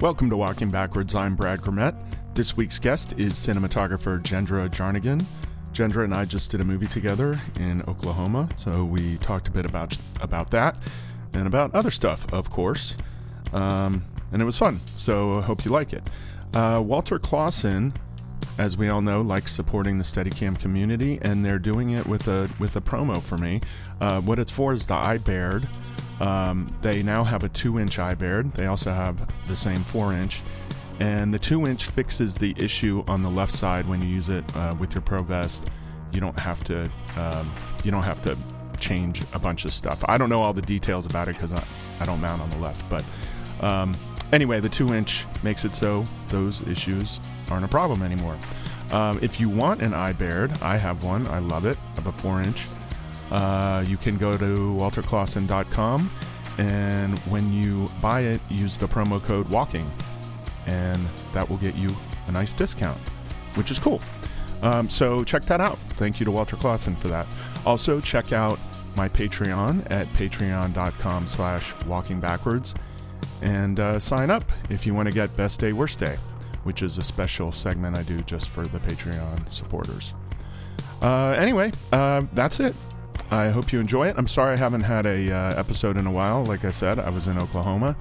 Welcome to Walking Backwards. I'm Brad Grimmett. This week's guest is cinematographer Jendra Jarnagin. Jendra and I just did a movie together in Oklahoma, so we talked a bit about about that and about other stuff, of course. Um, and it was fun, so I hope you like it. Uh, Walter Klassen, as we all know, likes supporting the Steadicam community, and they're doing it with a with a promo for me. Uh, what it's for is the iBaird. Um, they now have a two-inch iBaird. They also have the same four-inch, and the two-inch fixes the issue on the left side when you use it uh, with your Pro Vest. You don't have to um, you don't have to change a bunch of stuff. I don't know all the details about it because I, I don't mount on the left, but um, anyway, the two inch makes it so those issues aren't a problem anymore. Um, if you want an iBaird, I have one. I love it. I have a four inch. Uh, you can go to walterklassen.com and when you buy it, use the promo code WALKING and that will get you a nice discount, which is cool. Um, so check that out. Thank you to Walter Klassen for that. Also, check out my Patreon at patreon.com slash walking backwards and uh, sign up if you want to get Best Day, Worst Day, which is a special segment I do just for the Patreon supporters. Uh, anyway, uh, that's it. I hope you enjoy it. I'm sorry I haven't had a uh, episode in a while. Like I said, I was in Oklahoma,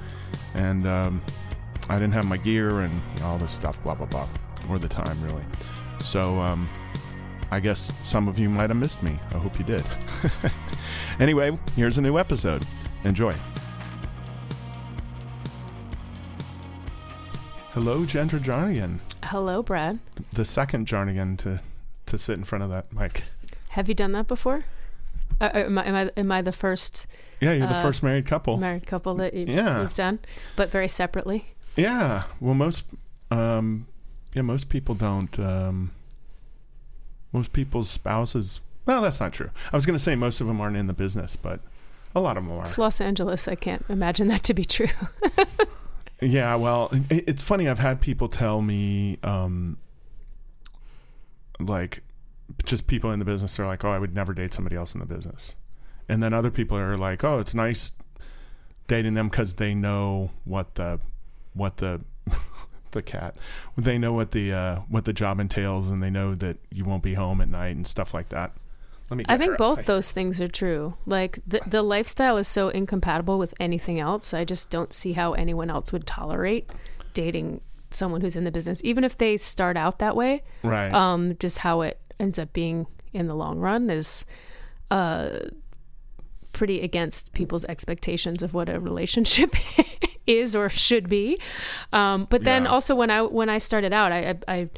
and um, I didn't have my gear and you know, all this stuff, blah blah blah, or the time really. So um, I guess some of you might have missed me. I hope you did. anyway, here's a new episode. Enjoy. Hello, Jendra Jarnagin. Hello, Brad. The second Jarnagin to to sit in front of that mic. Have you done that before? Uh, uh, am, I, am I am I the first Yeah, you're the Uh, first married couple. married couple that you've, Yeah. you've done, but very separately? yeah. Well, most um, yeah, most people don't. Um, most people's spouses. Well, that's not true. I was going to say most of them aren't in the business, but a lot of them are. It's Los Angeles. I can't imagine that to be true. Yeah, well, it, it's funny. I've had people tell me, um, like, just people in the business are like, "Oh, I would never date somebody else in the business," and then other people are like, "Oh, it's nice dating them because they know what the what the the cat they know what the uh, what the job entails, and they know that you won't be home at night and stuff like that." Let me. I think both out. those things are true. Like the the lifestyle is so incompatible with anything else. I just don't see how anyone else would tolerate dating someone who's in the business, even if they start out that way. right. um, just how it ends up being in the long run is uh, pretty against people's expectations of what a relationship is or should be. Um, but then Yeah. also when I when I started out, I, I,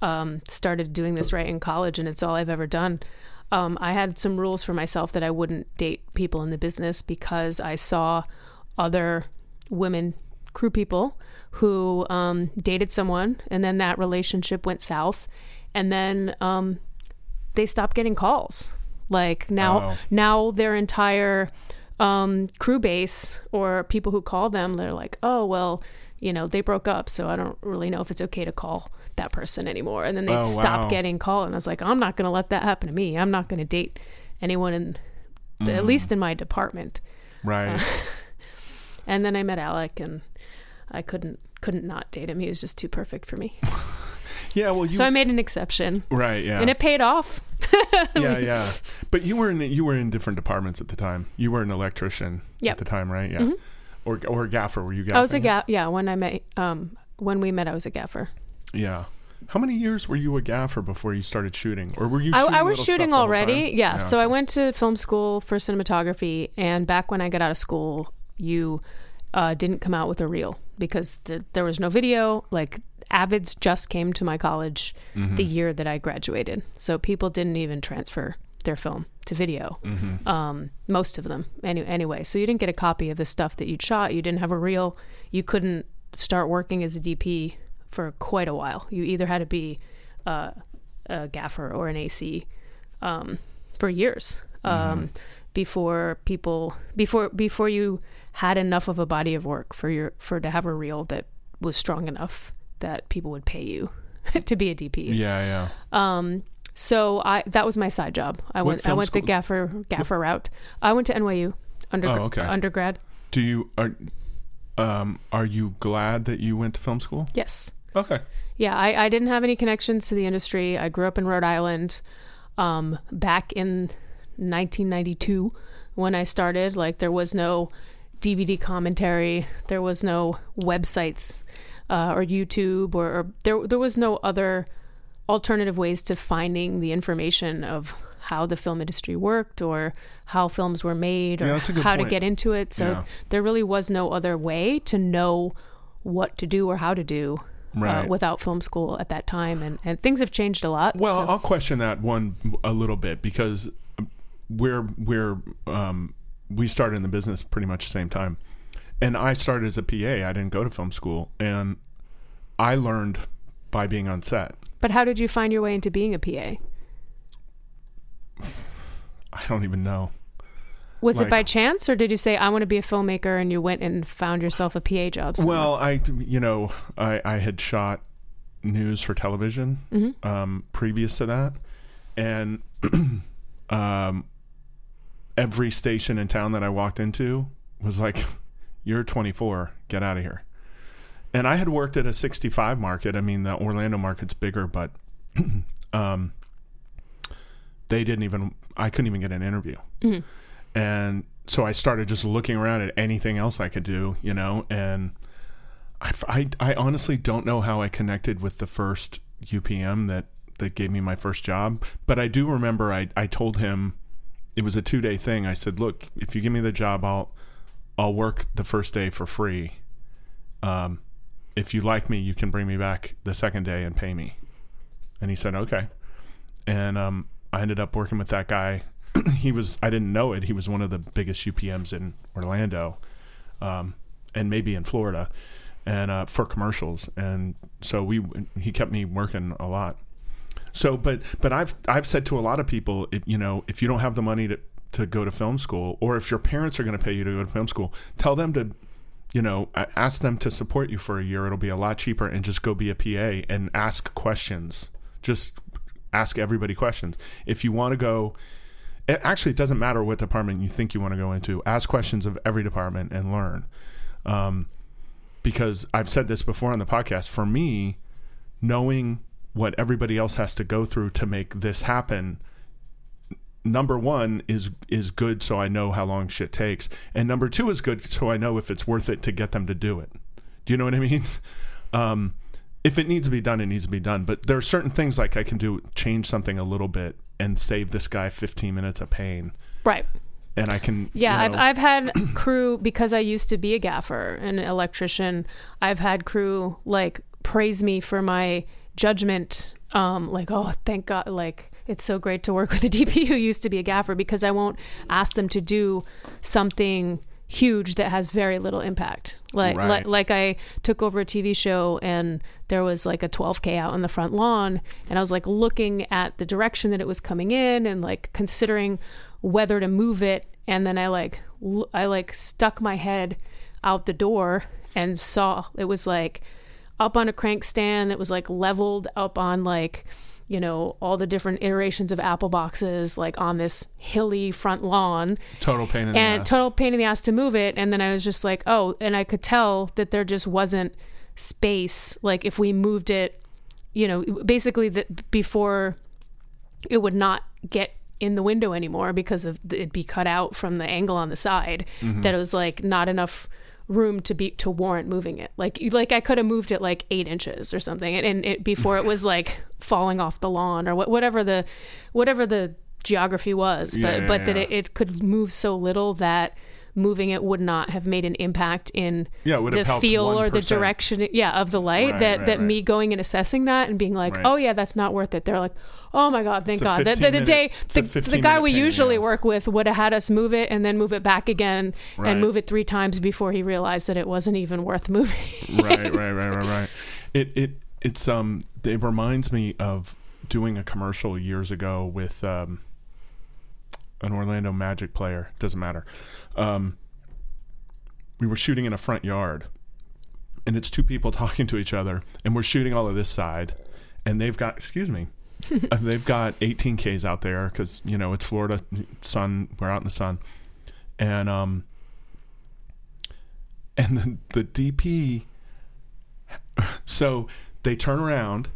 I um, started doing this right in college, and it's all I've ever done. Um, I had some rules for myself that I wouldn't date people in the business because I saw other women crew people who um, dated someone and then that relationship went south and then um, they stopped getting calls like now Oh. now their entire um, crew base or people who call them they're like oh well you know they broke up so i don't really know if it's okay to call that person anymore and then they Oh, stop wow. getting called and i was like i'm not going to let that happen to me i'm not going to date anyone in the, Mm. at least in my department right. and then I met Alec, and I couldn't couldn't not date him. He was just too perfect for me. yeah. Well, you. so I made an exception, right. Yeah. and it paid off. yeah, yeah. But you were in you were in different departments at the time. You were an electrician Yep. at the time, right? Yeah. Or or a gaffer. Were you gaffing? I was a ga- yeah. When I met um when we met, I was a gaffer. Yeah. How many years were you a gaffer before you started shooting, or were you? I, Shooting I was shooting stuff the whole already. time? Yeah. So I went to film school for cinematography, and back when I got out of school, you uh, didn't come out with a reel because th- there was no video. Like Avids just came to my college Mm-hmm. the year that I graduated, so people didn't even transfer their film to video. Mm-hmm. Um, most of them, any- anyway. So you didn't get a copy of the stuff that you'd shot. You didn't have a reel. You couldn't start working as a DP for quite a while. You either had to be uh, a gaffer or an AC um, for years um, before people before before you had enough of a body of work for your for to have a reel that was strong enough that people would pay you to be a DP. Yeah, yeah. Um, so I that was my side job. I What went I went the school- gaffer gaffer route. I went to NYU under, Oh, okay. undergrad. Do you are Um, are you glad that you went to film school? Yes. Okay. Yeah, I, I didn't have any connections to the industry. I grew up in Rhode Island um, back in 1992 when I started. Like, there was no DVD commentary, there was no websites uh, or YouTube, or, or there, there was no other alternative ways to finding the information of how the film industry worked or how films were made or Yeah, that's a good how to get into it. So Yeah. there really was no other way to know what to do or how to do uh, without film school at that time. And, and things have changed a lot. Well, so- I'll question that one a little bit because we're we're um, we started in the business pretty much the same time, and I started as a PA. I didn't go to film school, and I learned by being on set. but how did you find your way into being a PA? I don't even know. Was it by chance or did you say, I want to be a filmmaker and you went and found yourself a PA job? somewhere? Well, I you know I I had shot news for television um, previous to that, and um, every station in town that I walked into was like, "You're 24, get out of here." And I had worked at a 65 market. I mean, the Orlando market's bigger, but um, they didn't even. I couldn't even get an interview and so I started just looking around at anything else I could do, you know, and I, I, I honestly don't know how I connected with the first UPM that, that gave me my first job, but I do remember I, I told him it was a two day thing. I said, look, if you give me the job, I'll, I'll work the first day for free. Um, if you like me, you can bring me back the second day and pay me. And he said, okay. And, um, I ended up working with that guy he was I didn't know it. He was one of the biggest UPMs in Orlando, um, and maybe in Florida, and uh, for commercials. And so we he kept me working a lot. So, but but I've I've said to a lot of people, it, you know, if you don't have the money to to go to film school, or if your parents are going to pay you to go to film school, tell them to. You know, ask them to support you for a year. It'll be a lot cheaper, and just go be a PA and ask questions. Just ask everybody questions. If you want to go, it actually it doesn't matter what department you think you want to go into. Ask questions of every department and learn. Um, because I've said this before on the podcast. For me, knowing what everybody else has to go through to make this happen, number one is is good, so I know how long shit takes, and number two is good, so I know if it's worth it to get them to do it. Do you know what I mean? Um, if it needs to be done, it needs to be done. But there are certain things like I can do, change something a little bit and save this guy 15 minutes of pain. right. And I can, Yeah, you know- I've I've had crew because I used to be a gaffer and an electrician. I've had crew like praise me for my judgment. Um, like, oh, thank God! Like, it's so great to work with a DP who used to be a gaffer because I won't ask them to do something huge that has very little impact. Like, Right. like, like I took over a TV show and there was like a 12k out on the front lawn, and I was like looking at the direction that it was coming in and like considering whether to move it and then i like l- i like stuck my head out the door and saw it was like up on a crank stand that was like leveled up on like you know all the different iterations of apple boxes like on this hilly front lawn. Total pain in the and total pain in the ass to move it. And then i was just like oh and i could tell that there just wasn't space. Like if we moved it you know basically that before it would not get in the window anymore because of it'd be cut out from the angle on the side Mm-hmm. that it was like not enough room to be to warrant moving it. Like like i could have moved it like eight inches or something. And, and it before it was like falling off the lawn or what, whatever the whatever the geography was but Yeah, yeah, but that it, it could move so little that moving it would not have made an impact in Yeah, the feel or the direction yeah of the light Right, that right, that right. me going and assessing that and being like oh yeah that's not worth it. They're like oh my god thank god. The, the, the day minute- the, the guy we pain in the usually work with would have had us move it and then move it back again and move it three times before he realized that it wasn't even worth moving. Right, right, right, right, right. It it it's um it reminds me of doing a commercial years ago with um an Orlando Magic player. Doesn't matter. Um, we were shooting in a front yard, and it's two people talking to each other, and we're shooting all of this side, and they've got excuse me. they've got 18Ks out there because you know it's Florida sun. We're out in the sun, and um, and the, the DP. So they turn around,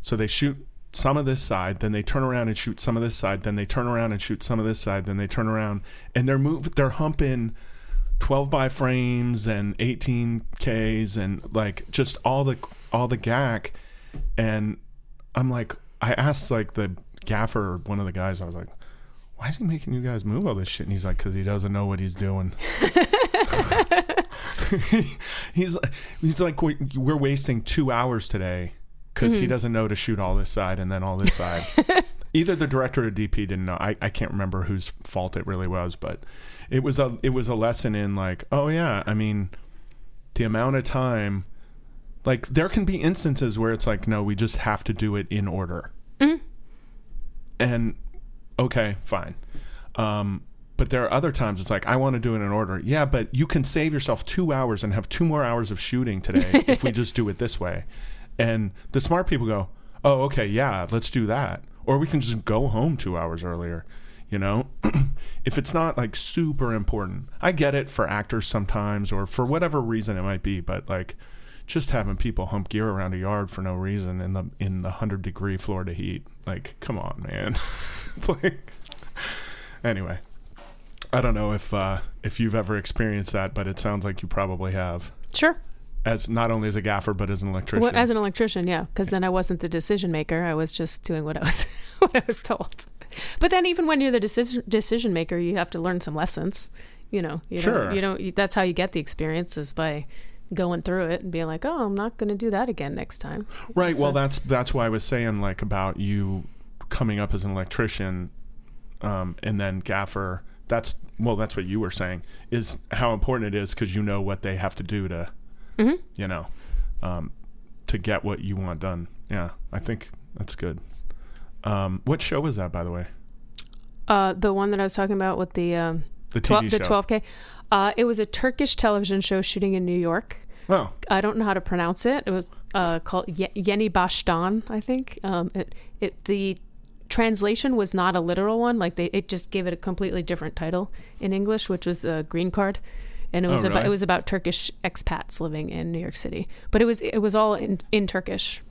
so they shoot some of this side, then they turn around and shoot some of this side, then they turn around and shoot some of this side, then they turn around and they're move they're humping 12 by frames and 18 Ks and like just all the all the gack and I'm like I asked like the gaffer one of the guys I was like why is he making you guys move all this shit? And he's like cuz he doesn't know what he's doing he's he's like we're wasting 2 hours today because mm-hmm. he doesn't know to shoot all this side and then all this side. Either the director or DP didn't know. I, I can't remember whose fault it really was, but it was a it was a lesson in like, oh yeah, I mean, the amount of time. Like there can be instances where it's like, no, we just have to do it in order. Mm-hmm. And okay, fine. Um, but there are other times it's like I want to do it in order. Yeah, but you can save yourself two hours and have two more hours of shooting today if we just do it this way. And the smart people go, oh, okay, yeah, let's do that. Or we can just go home two hours earlier. You know, if it's not like super important, I get it for actors sometimes or for whatever reason it might be, but like just having people hump gear around a yard for no reason in the in the hundred degree Florida heat, like, come on, man. it's like anyway. I don't know if uh, if you've ever experienced that, but it sounds like you probably have. Sure as not only as a gaffer but as an electrician. Well, as an electrician, yeah, because then I wasn't the decision maker. I was just doing what I was what I was told. But then, even when you're the decision decision maker, you have to learn some lessons. You know, you sure. you know, that's how you get the experiences by going through it and being like, oh, I'm not going to do that again next time. Right. So, well, that's that's why I was saying like about you coming up as an electrician, um, and then gaffer. That's well, that's what you were saying is how important it is because you know what they have to do to mm-hmm. you know, um, to get what you want done. Yeah, I think that's good. Um, what show was that, by the way? Uh, the one that I was talking about with the um, the TV 12, the 12K. Uh, it was a Turkish television show shooting in New York. Oh. I don't know how to pronounce it. It was uh, called Ye- Yeni Bashtan, I think. Um, it, it the translation was not a literal one. Like they, it just gave it a completely different title in English, which was a green card and it was oh, really? about it was about Turkish expats living in New York City. But it was it was all in in Turkish.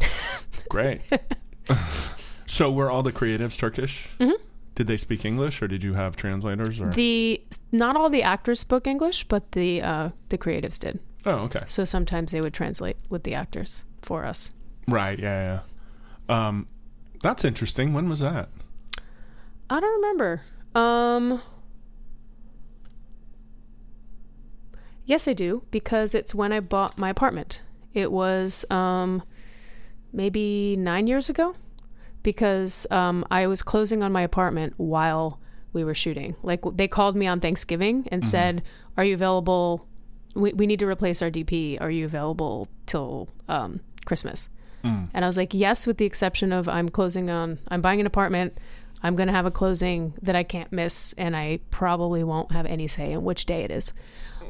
Great. so were all the creatives Turkish? Mm-hmm. Did they speak English, or did you have translators? Or the not all the actors spoke English, but the uh, the creatives did. Oh, okay. So sometimes they would translate with the actors for us. Right. Yeah. Yeah. Um, that's interesting. When was that? I don't remember. Um, Yes, I do, because it's when I bought my apartment. It was um, maybe nine years ago, because um, I was closing on my apartment while we were shooting. Like they called me on Thanksgiving and mm-hmm. said, "Are you available? We, we need to replace our DP. Are you available till um, Christmas?" Mm. And I was like, "Yes," with the exception of I'm closing on. I'm buying an apartment. I'm going to have a closing that I can't miss, and I probably won't have any say in which day it is.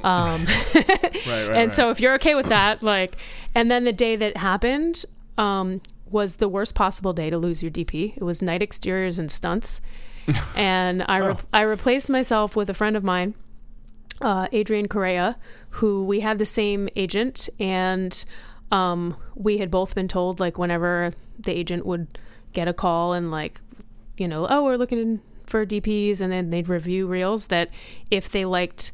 Um, right, right, and right. so if you're okay with that, like, and then the day that happened um, was the worst possible day to lose your DP. It was night exteriors and stunts, and I re- oh. I replaced myself with a friend of mine, uh, Adrian Correa, who we had the same agent, and um, we had both been told like whenever the agent would get a call and like, you know, oh, we're looking for DPs, and then they'd review reels that if they liked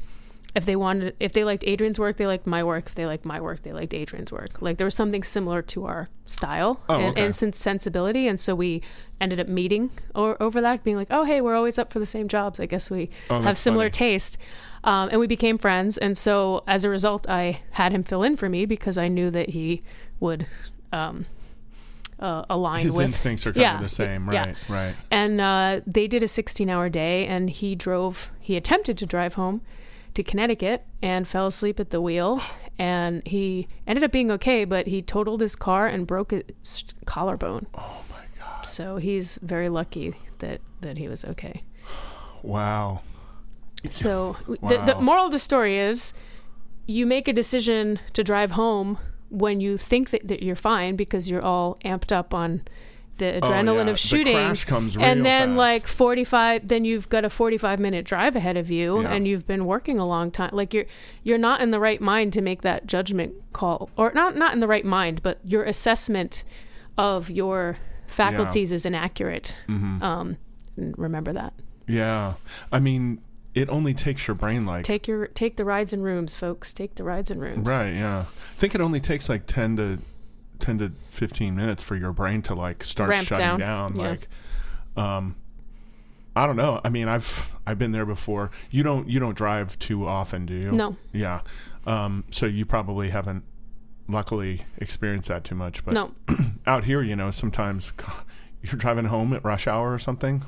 if they wanted if they liked Adrian's work, they liked my work. If they liked my work, they liked Adrian's work. Like there was something similar to our style oh, and, okay. and sensibility, and so we ended up meeting or, over that, being like, oh hey, we're always up for the same jobs. I guess we oh, have similar funny. taste, um, and we became friends. And so as a result, I had him fill in for me because I knew that he would. Um, uh, align his with. instincts are kind yeah, of the same, right? Yeah. Right. And uh, they did a 16-hour day, and he drove. He attempted to drive home, to Connecticut and fell asleep at the wheel. And he ended up being okay, but he totaled his car and broke his collarbone. Oh my god! So he's very lucky that that he was okay. Wow. So wow. The, the moral of the story is, you make a decision to drive home when you think that, that you're fine because you're all amped up on the Oh, adrenaline yeah. of shooting The crash comes real and then fast. like 45 then you've got a 45 minute drive ahead of you Yeah. and you've been working a long time like you're you're not in the right mind to make that judgment call or not not in the right mind but your assessment of your faculties is inaccurate Mm-hmm. um remember that Yeah. I mean, it only takes your brain like take your take the rides and rooms folks take the rides and rooms Right, yeah. I think it only takes like 10 to 10 to 15 minutes for your brain to like start Ramp shutting down. down, Yeah. like um I don't know. I mean, I've I've been there before. You don't you don't drive too often, do you? no Yeah. Um so you probably haven't luckily experienced that too much, but no out here, you know, sometimes you're driving home at rush hour or something,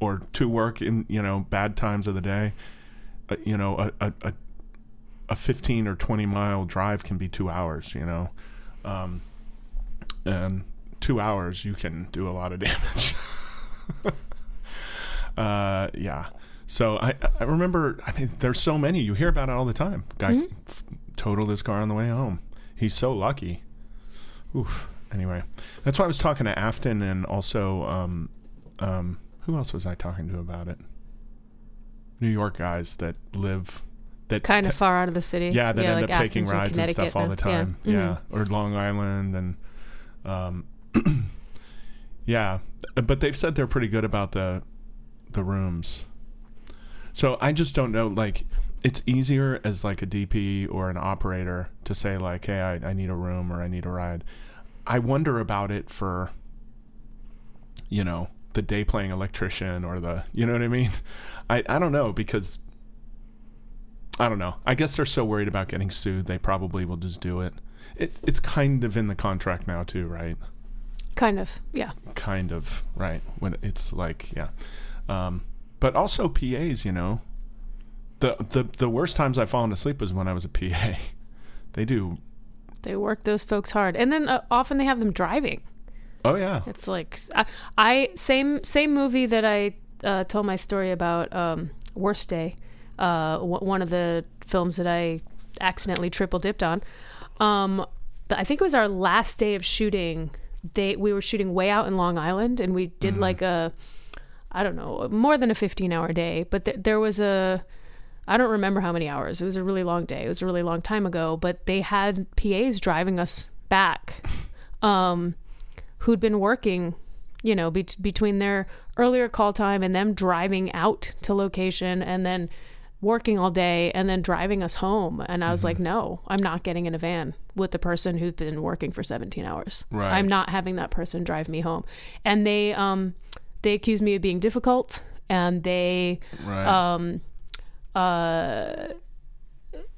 or to work in you know bad times of the day. Uh, you know, a, a a a 15 or 20 mile drive can be two hours. You know, um, and two hours you can do a lot of damage. uh, yeah. So I I remember. I mean, there's so many. You hear about it all the time. Guy f- totaled his car on the way home. He's so lucky. Oof. Anyway, that's why I was talking to Afton and also um, um, who else was I talking to about it? New York guys that live that kind of ta- far out of the city yeah that end like up taking Athens and rides and stuff all the time. yeah, Yeah, Mhm. or Long Island and um, yeah, but they've said they're pretty good about the the rooms. So I just don't know. Like, it's easier as like a DP or an operator to say like, "Hey, I, I need a room or I need a ride." I wonder about it for, you know, the day playing electrician or the, you know what I mean? I I don't know because I don't know. I guess they're so worried about getting sued, they probably will just do it. It it's kind of in the contract now too, right? kind of yeah kind of right when it's like yeah um but also pas you know the the the worst times i've fallen asleep was when i was a pa they do they work those folks hard and then uh, often they have them driving oh yeah It's like I, I same same movie that I uh, told my story about um, Worst Day, uh, w- one of the films that I accidentally triple dipped on. Um, I think it was our last day of shooting. They we were shooting way out in Long Island, and we did like a I don't know more than a fifteen hour day, but th- there was a I don't remember how many hours. It was a really long day. It was a really long time ago, but they had PAs driving us back. Um, who'd been working, you know, be- between their earlier call time and them driving out to location and then working all day and then driving us home. And I was like, no, I'm not getting in a van with the person who's been working for 17 hours. Right. I'm not having that person drive me home. And they, um, they accused me of being difficult and they, right um, uh,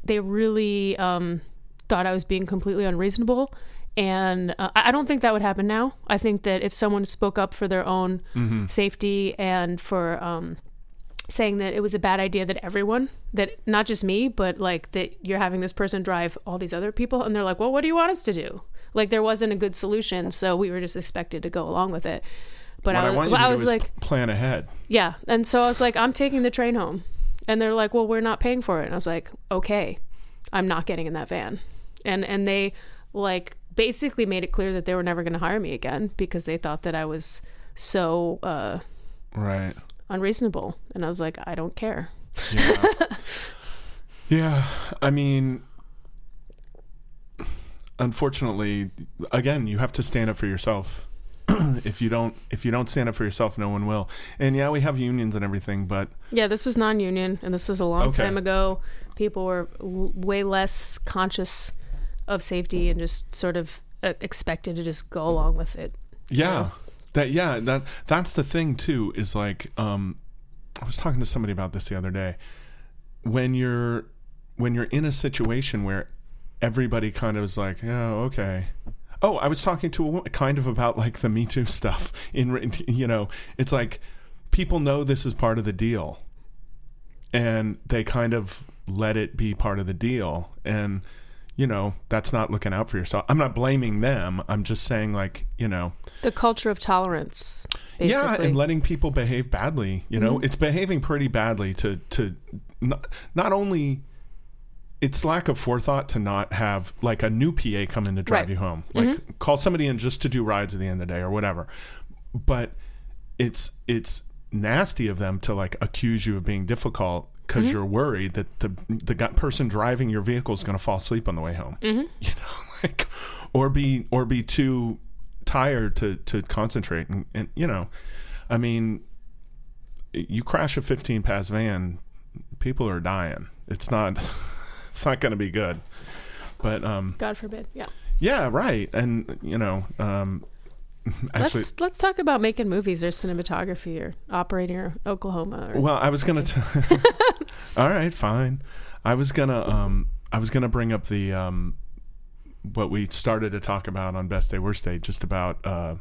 they really um, thought I was being completely unreasonable. And uh, I I don't think that would happen now. I think that if someone spoke up for their own Mm-hmm. safety and for um, saying that it was a bad idea that everyone, that not just me, but like that you're having this person drive all these other people, and they're like, well, what do you want us to do? Like there wasn't a good solution, so we were just expected to go along with it. But what I i was, to I was like, plan ahead yeah. And so I was like, I'm taking the train home. And they're like, well, we're not paying for it. And I was like, okay, I'm not getting in that van. And and they like basically made it clear that they were never going to hire me again because they thought that I was so uh, right unreasonable. And I was like, I don't care. yeah yeah i mean unfortunately again you have to stand up for yourself if you don't if you don't stand up for yourself no one will and yeah we have unions and everything but Yeah, this was non-union, and this was a long Okay. time ago. People were w- way less conscious of safety and just sort of uh, expected to just go along with it. Yeah. That yeah, that that's the thing too is like um I was talking to somebody about this the other day. When you're when you're in a situation where everybody kind of is like, "Oh, okay." Oh, I was talking to a woman kind of about like the Me Too stuff in you know, it's like people know this is part of the deal. And they kind of let it be part of the deal and you know, that's not looking out for yourself. I'm not blaming them. I'm just saying like, you know, The culture of tolerance, basically. yeah, and letting people behave badly. You know, it's behaving pretty badly to to not, not only it's lack of forethought to not have like a new PA come in to drive Right. Mm-hmm. you home. Like call somebody in just to do rides at the end of the day or whatever. But it's it's nasty of them to like accuse you of being difficult because Mm-hmm. you're worried that the the person driving your vehicle is going to fall asleep on the way home. Mm-hmm. You know, like or be or be too tired to to concentrate and, and you know, I mean, you crash a 15 pass van, people are dying. It's not it's not going to be good. But um God forbid. Yeah. yeah, right. And you know, um actually let's let's talk about making movies or cinematography or operating or Oklahoma. Or, well, I was going to All right, fine. I was going to um I was to bring up the um what we started to talk about on Best Day Worst Day just about uh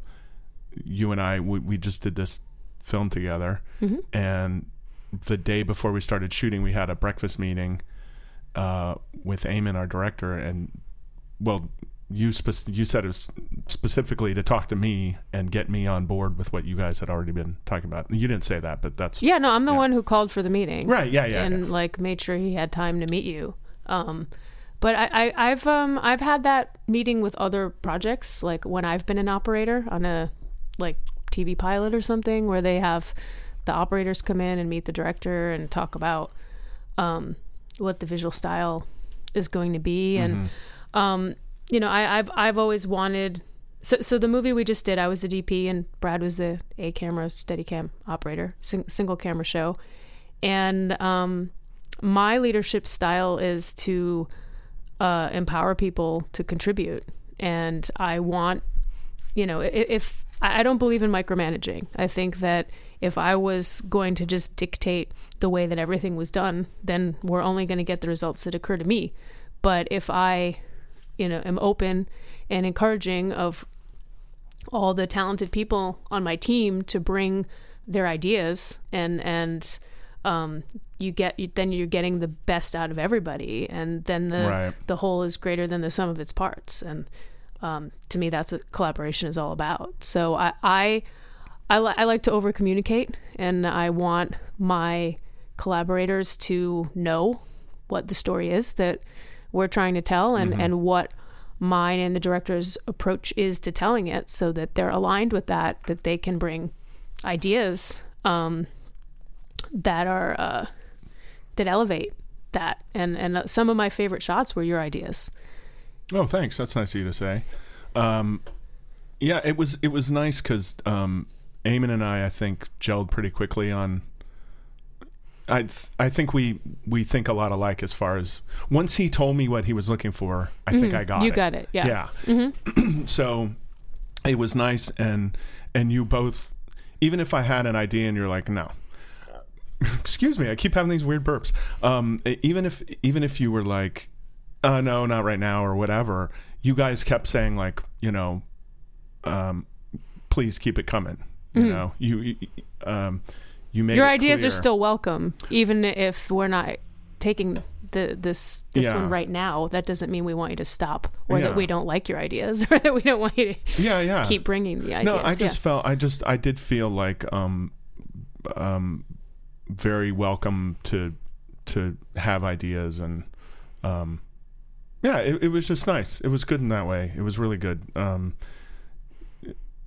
you and I we, we just did this film together Mhm. and the day before we started shooting we had a breakfast meeting uh with Eamon our director and well you spec- you said it was specifically to talk to me and get me on board with what you guys had already been talking about. You didn't say that, but that's yeah, no, I'm the Yeah. one who called for the meeting. right. Yeah, yeah, and yeah. like made sure he had time to meet you. Um, but I, I, I've um, I've had that meeting with other projects, like when I've been an operator on a like TV pilot or something, where they have the operators come in and meet the director and talk about um, what the visual style is going to be, and um, you know, I, I've I've always wanted. So, so the movie we just did, I was the DP and Brad was the A camera Steadicam operator, sing, single camera show, and um, my leadership style is to uh, empower people to contribute, and I want, you know, if I don't believe in micromanaging, I think that if I was going to just dictate the way that everything was done, then we're only going to get the results that occur to me. But if I, you know, am open and encouraging of all the talented people on my team to bring their ideas and and um, you get you, then you're getting the best out of everybody and then the Right. the whole is greater than the sum of its parts and um, to me that's what collaboration is all about so i i I, li- I like to over communicate and i want my collaborators to know what the story is that we're trying to tell and and what mine and the director's approach is to telling it so that they're aligned with that that they can bring ideas um, that are uh, that elevate that and and uh, some of my favorite shots were your ideas Oh, thanks. That's nice of you to say. Um, yeah, it was it was nice because um, Eamon and I, I think, gelled pretty quickly on. I th- I think we we think a lot alike as far as once he told me what he was looking for, I think I got Mm-hmm. you it. got it yeah, Yeah. so it was nice and and you both even if I had an idea and you're like, no. Excuse me, I keep having these weird burps. Um even if even if you were like, uh no, not right now or whatever, you guys kept saying like, you know, um please keep it coming. You know, you, you um you Mm-hmm. your ideas are still welcome even if we're not taking the this this Yeah. one right now that doesn't mean we want you to stop or Yeah. that we don't like your ideas or that we don't want you to Yeah, yeah. keep bringing the ideas No, I just yeah. felt I just I did feel like um um very welcome to to have ideas and um yeah, it, it was just nice. It was good in that way. It was really good. Um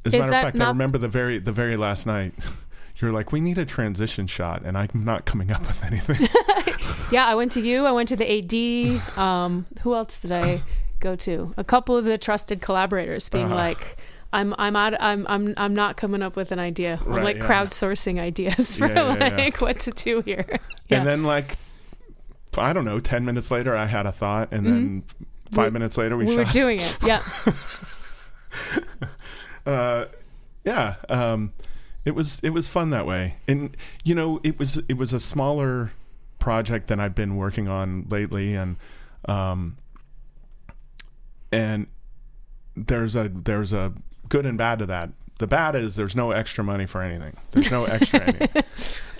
as a Is matter of fact, I remember the very the very last night you're like, we need a transition shot, and I'm not coming up with anything. Yeah, I went to you. I went to the AD. Um, who else did I go to? A couple of the trusted collaborators being Uh-huh. like, "I'm I'm out. I'm I'm I'm not coming up with an idea. I'm Right, like yeah. crowdsourcing ideas for Yeah, yeah, like what to do here." And then like I don't know, ten minutes later I had a thought, and then five We- minutes later we, we were shot. doing it. Yeah. uh, yeah, um, it was it was fun that way, and you know it was it was a smaller project than I've been working on lately, and um, and there's a there's a good and bad to that. The bad is there's no extra money for anything. There's no extra anything.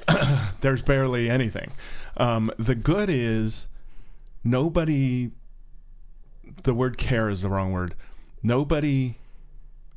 there's barely anything. Um, the good is nobody. The word care is the wrong word. Nobody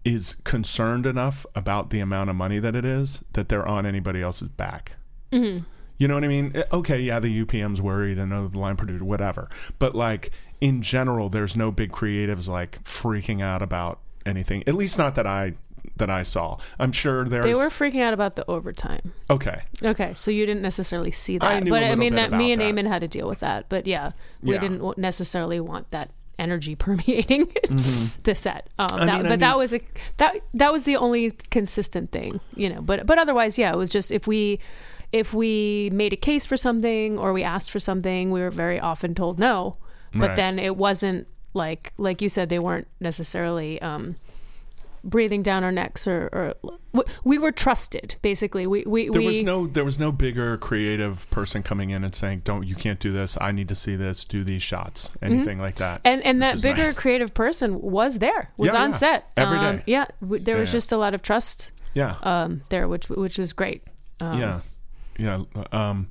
is concerned enough about the amount of money that it is that they're on anybody else's back. Mhm. You know what I mean? Eh, Okay, yeah, the UPM's worried and the line producer, whatever. But like in general, there's no big creatives like freaking out about anything. At least not that I that I saw. I'm sure there's They were freaking out about the overtime. okay. Okay, so you didn't necessarily see that, I knew but I mean, me and. Eamon had to deal with that. But yeah, we Yeah. didn't necessarily want that energy permeating the set. Um, that, Mm-hmm. mean, I but that mean- was a that that was the only consistent thing, you know. But but otherwise, yeah, it was just if we if we made a case for something or we asked for something, we were very often told no. But Right. then it wasn't like like you said, they weren't necessarily. Um, breathing down our necks or, or we- we were trusted basically we we, There we was no there was no bigger creative person coming in and saying, "Don't you can't do this. I need to see this. Do these shots." Anything like that. Mm-hmm. and and that bigger nice. creative person was there was Yeah, on yeah. set Every um, day. yeah w- there Yeah, was just a lot of trust yeah. um there which which was great um, yeah yeah um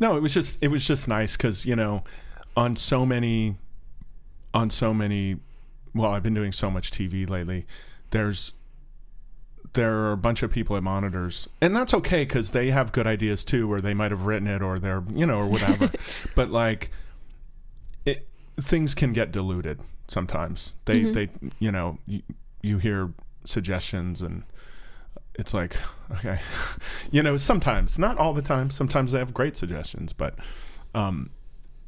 no it was just it was just nice because you know on so many on so many well i've been doing so much tv lately there's there are a bunch of people at monitors. And that's okay because they have good ideas too or they might have written it or they're you know or whatever. But like it things can get diluted sometimes. They Mm-hmm. they you know you, you hear suggestions and it's like okay. You know sometimes not all the time. Sometimes they have great suggestions but um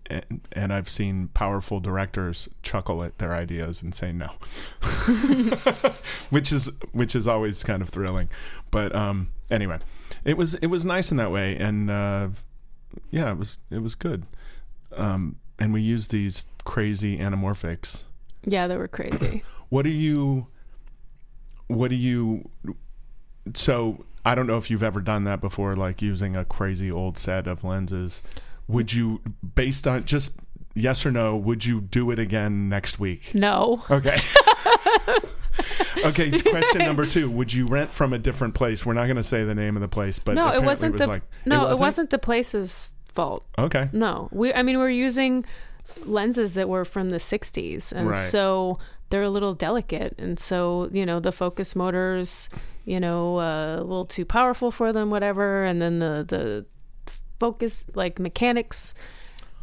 and, and I've seen powerful directors chuckle at their ideas and say no, which is which is always kind of thrilling. But um, anyway, it was it was nice in that way, and uh, yeah, it was it was good. Um, and we used these crazy anamorphics. yeah they were crazy What do you? What do you? So I don't know if you've ever done that before, like using a crazy old set of lenses. Would you, based on just yes or no, would you do it again next week? no Okay. okay. Question number two: Would you rent from a different place? We're not going to say the name of the place, but no it wasn't was the like no it wasn't the place's fault Okay. no we i mean we're using lenses that were from the 60s and Right. so they're a little delicate and so you know the focus motors you know uh, a little too powerful for them whatever and then the the focus like mechanics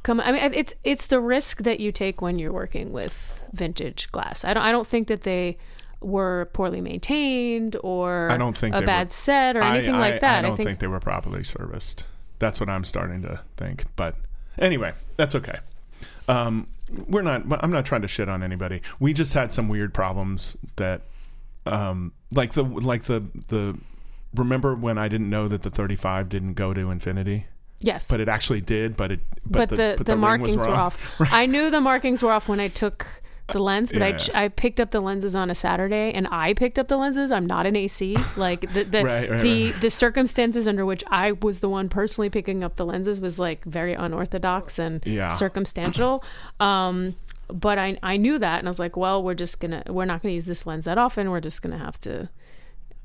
come i mean it's it's the risk that you take when you're working with vintage glass i don't i don't think that they were poorly maintained or I don't think a bad were- set or anything I, like that I don't think, think they were properly serviced. That's what I'm starting to think. But anyway, that's okay. Um, we're not. I'm not trying to shit on anybody. We just had some weird problems that, um, like the like the the. Remember when I didn't know that the 35 didn't go to infinity, yes but it actually did. But it but, the, but the, was markings were off. I knew the markings were off when I took the lens, but I Yeah. I picked up the lenses on a Saturday, and I picked up the lenses. I'm not an AC. Like the the Right, right, the, right. the circumstances under which I was the one personally picking up the lenses was like very unorthodox and Yeah. circumstantial. Um, but I I knew that, and I was like, well, we're just gonna we're not gonna use this lens that often. We're just gonna have to.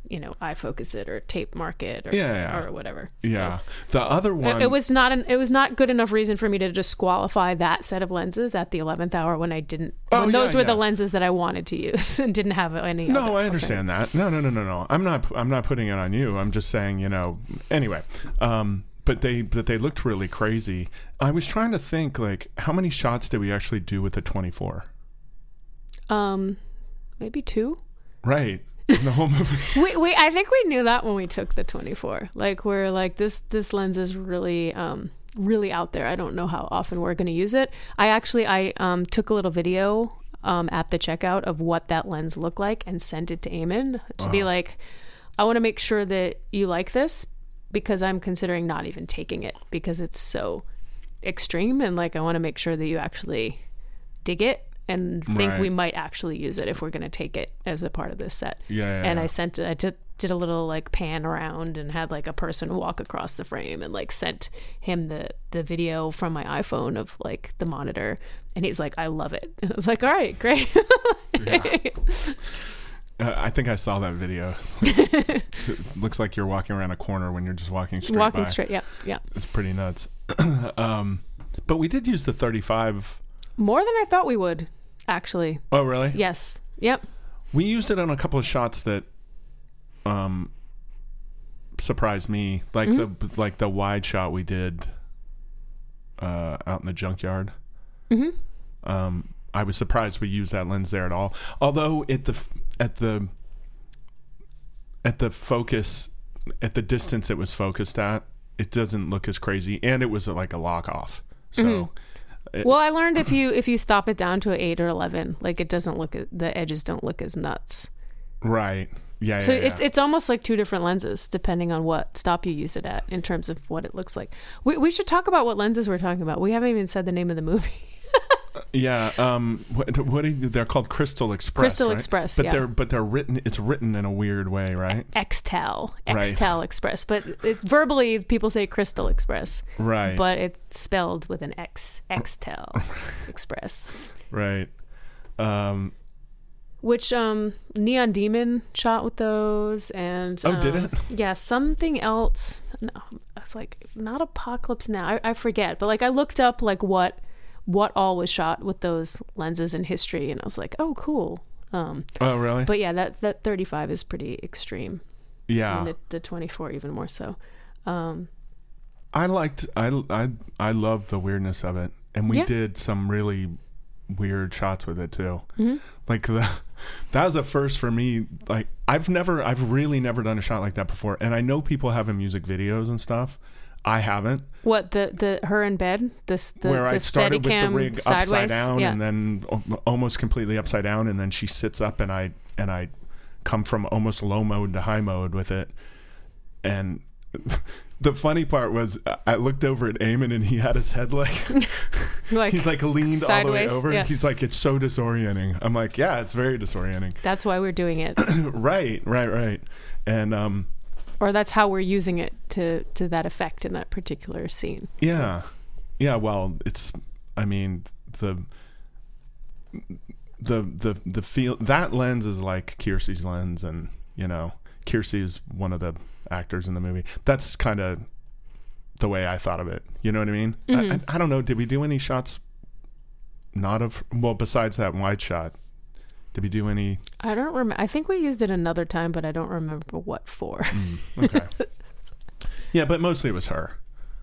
You know, eye focus it or tape mark it or, Yeah, yeah. or whatever. So- Yeah, the other one. it, it was not an it was not good enough reason for me to disqualify that set of lenses at the 11th hour when I didn't Oh, when those yeah, were the lenses that I wanted to use and didn't have any No, other I understand that. No, no, no, no, no. I'm not. I'm not putting it on you. I'm just saying, you know. Anyway, um, but they, but they looked really crazy. I was trying to think, like, how many shots did we actually do with the 24? um maybe two Right. In the whole movie. we, we I think we knew that when we took the 24 like we're like this this lens is really um really out there. I don't know how often we're going to use it. I actually I um took a little video um at the checkout of what that lens looked like and sent it to Eamon to be like I want to make sure that you like this because I'm considering not even taking it because it's so extreme and like I want to make sure that you actually dig it and think Right. we might actually use it if we're going to take it as a part of this set. Yeah, yeah, and I yeah. sent I did, did a little like pan around and had like a person walk across the frame and like sent him the the video from my iPhone of like the monitor and he's like I love it. And I was like all right, great. Uh, I think I saw that video. Like- looks like you're walking around a corner when you're just walking straight. Walking by. straight. Yeah. Yeah. It's pretty nuts. um, but we did use the 35. More than I thought we would actually. Oh, really? Yes. Yep. We used it on a couple of shots that, um, surprised me. Like the like the wide shot we did uh, out in the junkyard. Mhm. Um, I was surprised we used that lens there at all. Although at the at the at the focus at the distance it was focused at, it doesn't look as crazy, and it was like a lock off. So Well, I learned if you if you stop it down to an eight or eleven, like it doesn't look the edges don't look as nuts. right, yeah. So yeah, it's yeah. it's almost like two different lenses depending on what stop you use it at in terms of what it looks like. We we should talk about what lenses we're talking about. We haven't even said the name of the movie. Yeah, um, what, what you- they're called Crystal Express. Crystal right? Express, but yeah. they're but they're written. It's written in a weird way, right? Xtal, Right. Xtal Express, but it, verbally people say Crystal Express, Right, but it's spelled with an X, Xtal Express. right. Um, Which um Neon Demon shot with those and Oh, did um, it? Yeah, something else. No, I was like not Apocalypse Now. I, I forget, but like I looked up like what what all was shot with those lenses in history, and I was like, oh, cool. Um, oh, really? but yeah, that that 35 is pretty extreme, yeah, and the, the 24 even more so. Um, I liked. I I I love the weirdness of it, and we Yeah. did some really weird shots with it too. Mm-hmm. Like the that was a first for me. Like I've never, I've really never done a shot like that before, and I know people have in music videos and stuff. I haven't. what the the her in bed, this the where the I started with the rig sideways, upside down yeah. and then almost completely upside down, and then she sits up and I and I come from almost low mode to high mode with it, and. The funny part was I looked over at Eamon and he had his head like like he's like leaned all the way sideways, over. yeah. He's like it's so disorienting. I'm like yeah, it's very disorienting. that's why we're doing it. right, right, right. And um or that's how we're using it to to that effect in that particular scene. Yeah. Yeah, well, it's I mean, the the the the feel that lens is like Kiersey's lens and, you know, Kiersey is one of the actors in the movie. That's kind of the way I thought of it. You know what I mean? I, mm-hmm. I, I don't know, did we do any shots not of well besides that wide shot? Did we do any I don't remember. I think we used it another time, but I don't remember what for. Mm. Okay. yeah, but mostly it was her.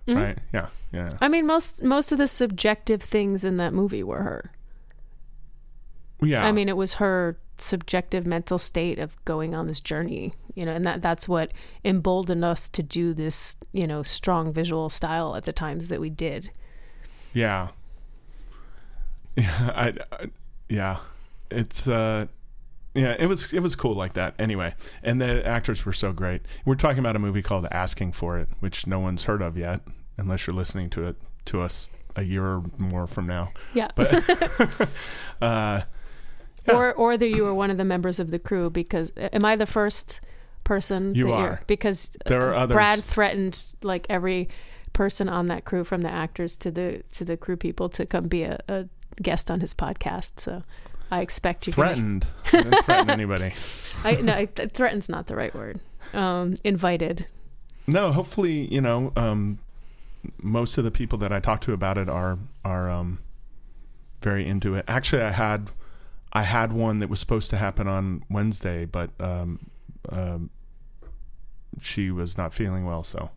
Right? Yeah. Yeah. I mean, most most of the subjective things in that movie were her. Yeah. I mean, it was her subjective mental state of going on this journey, you know, and that that's what emboldened us to do this, you know, strong visual style at the times that we did. Yeah. Yeah, I, I yeah. It's uh yeah, it was it was cool like that. Anyway, and the actors were so great. We're talking about a movie called Asking for It, which no one's heard of yet unless you're listening to it to us a year or more from now. Yeah. Uh Or or that you were one of the members of the crew because am I the first person You that you're- because There are uh, others. Brad threatened like every person on that crew from the actors to the to the crew people to come be a, a guest on his podcast. So I expect gonna- threatened. I didn't threaten anybody. I no, th- threaten's not the right word. Um, invited. No, hopefully, you know, um, most of the people that I talk to about it are are um, very into it. Actually, I had I had one that was supposed to happen on Wednesday, but um, um, she was not feeling well, so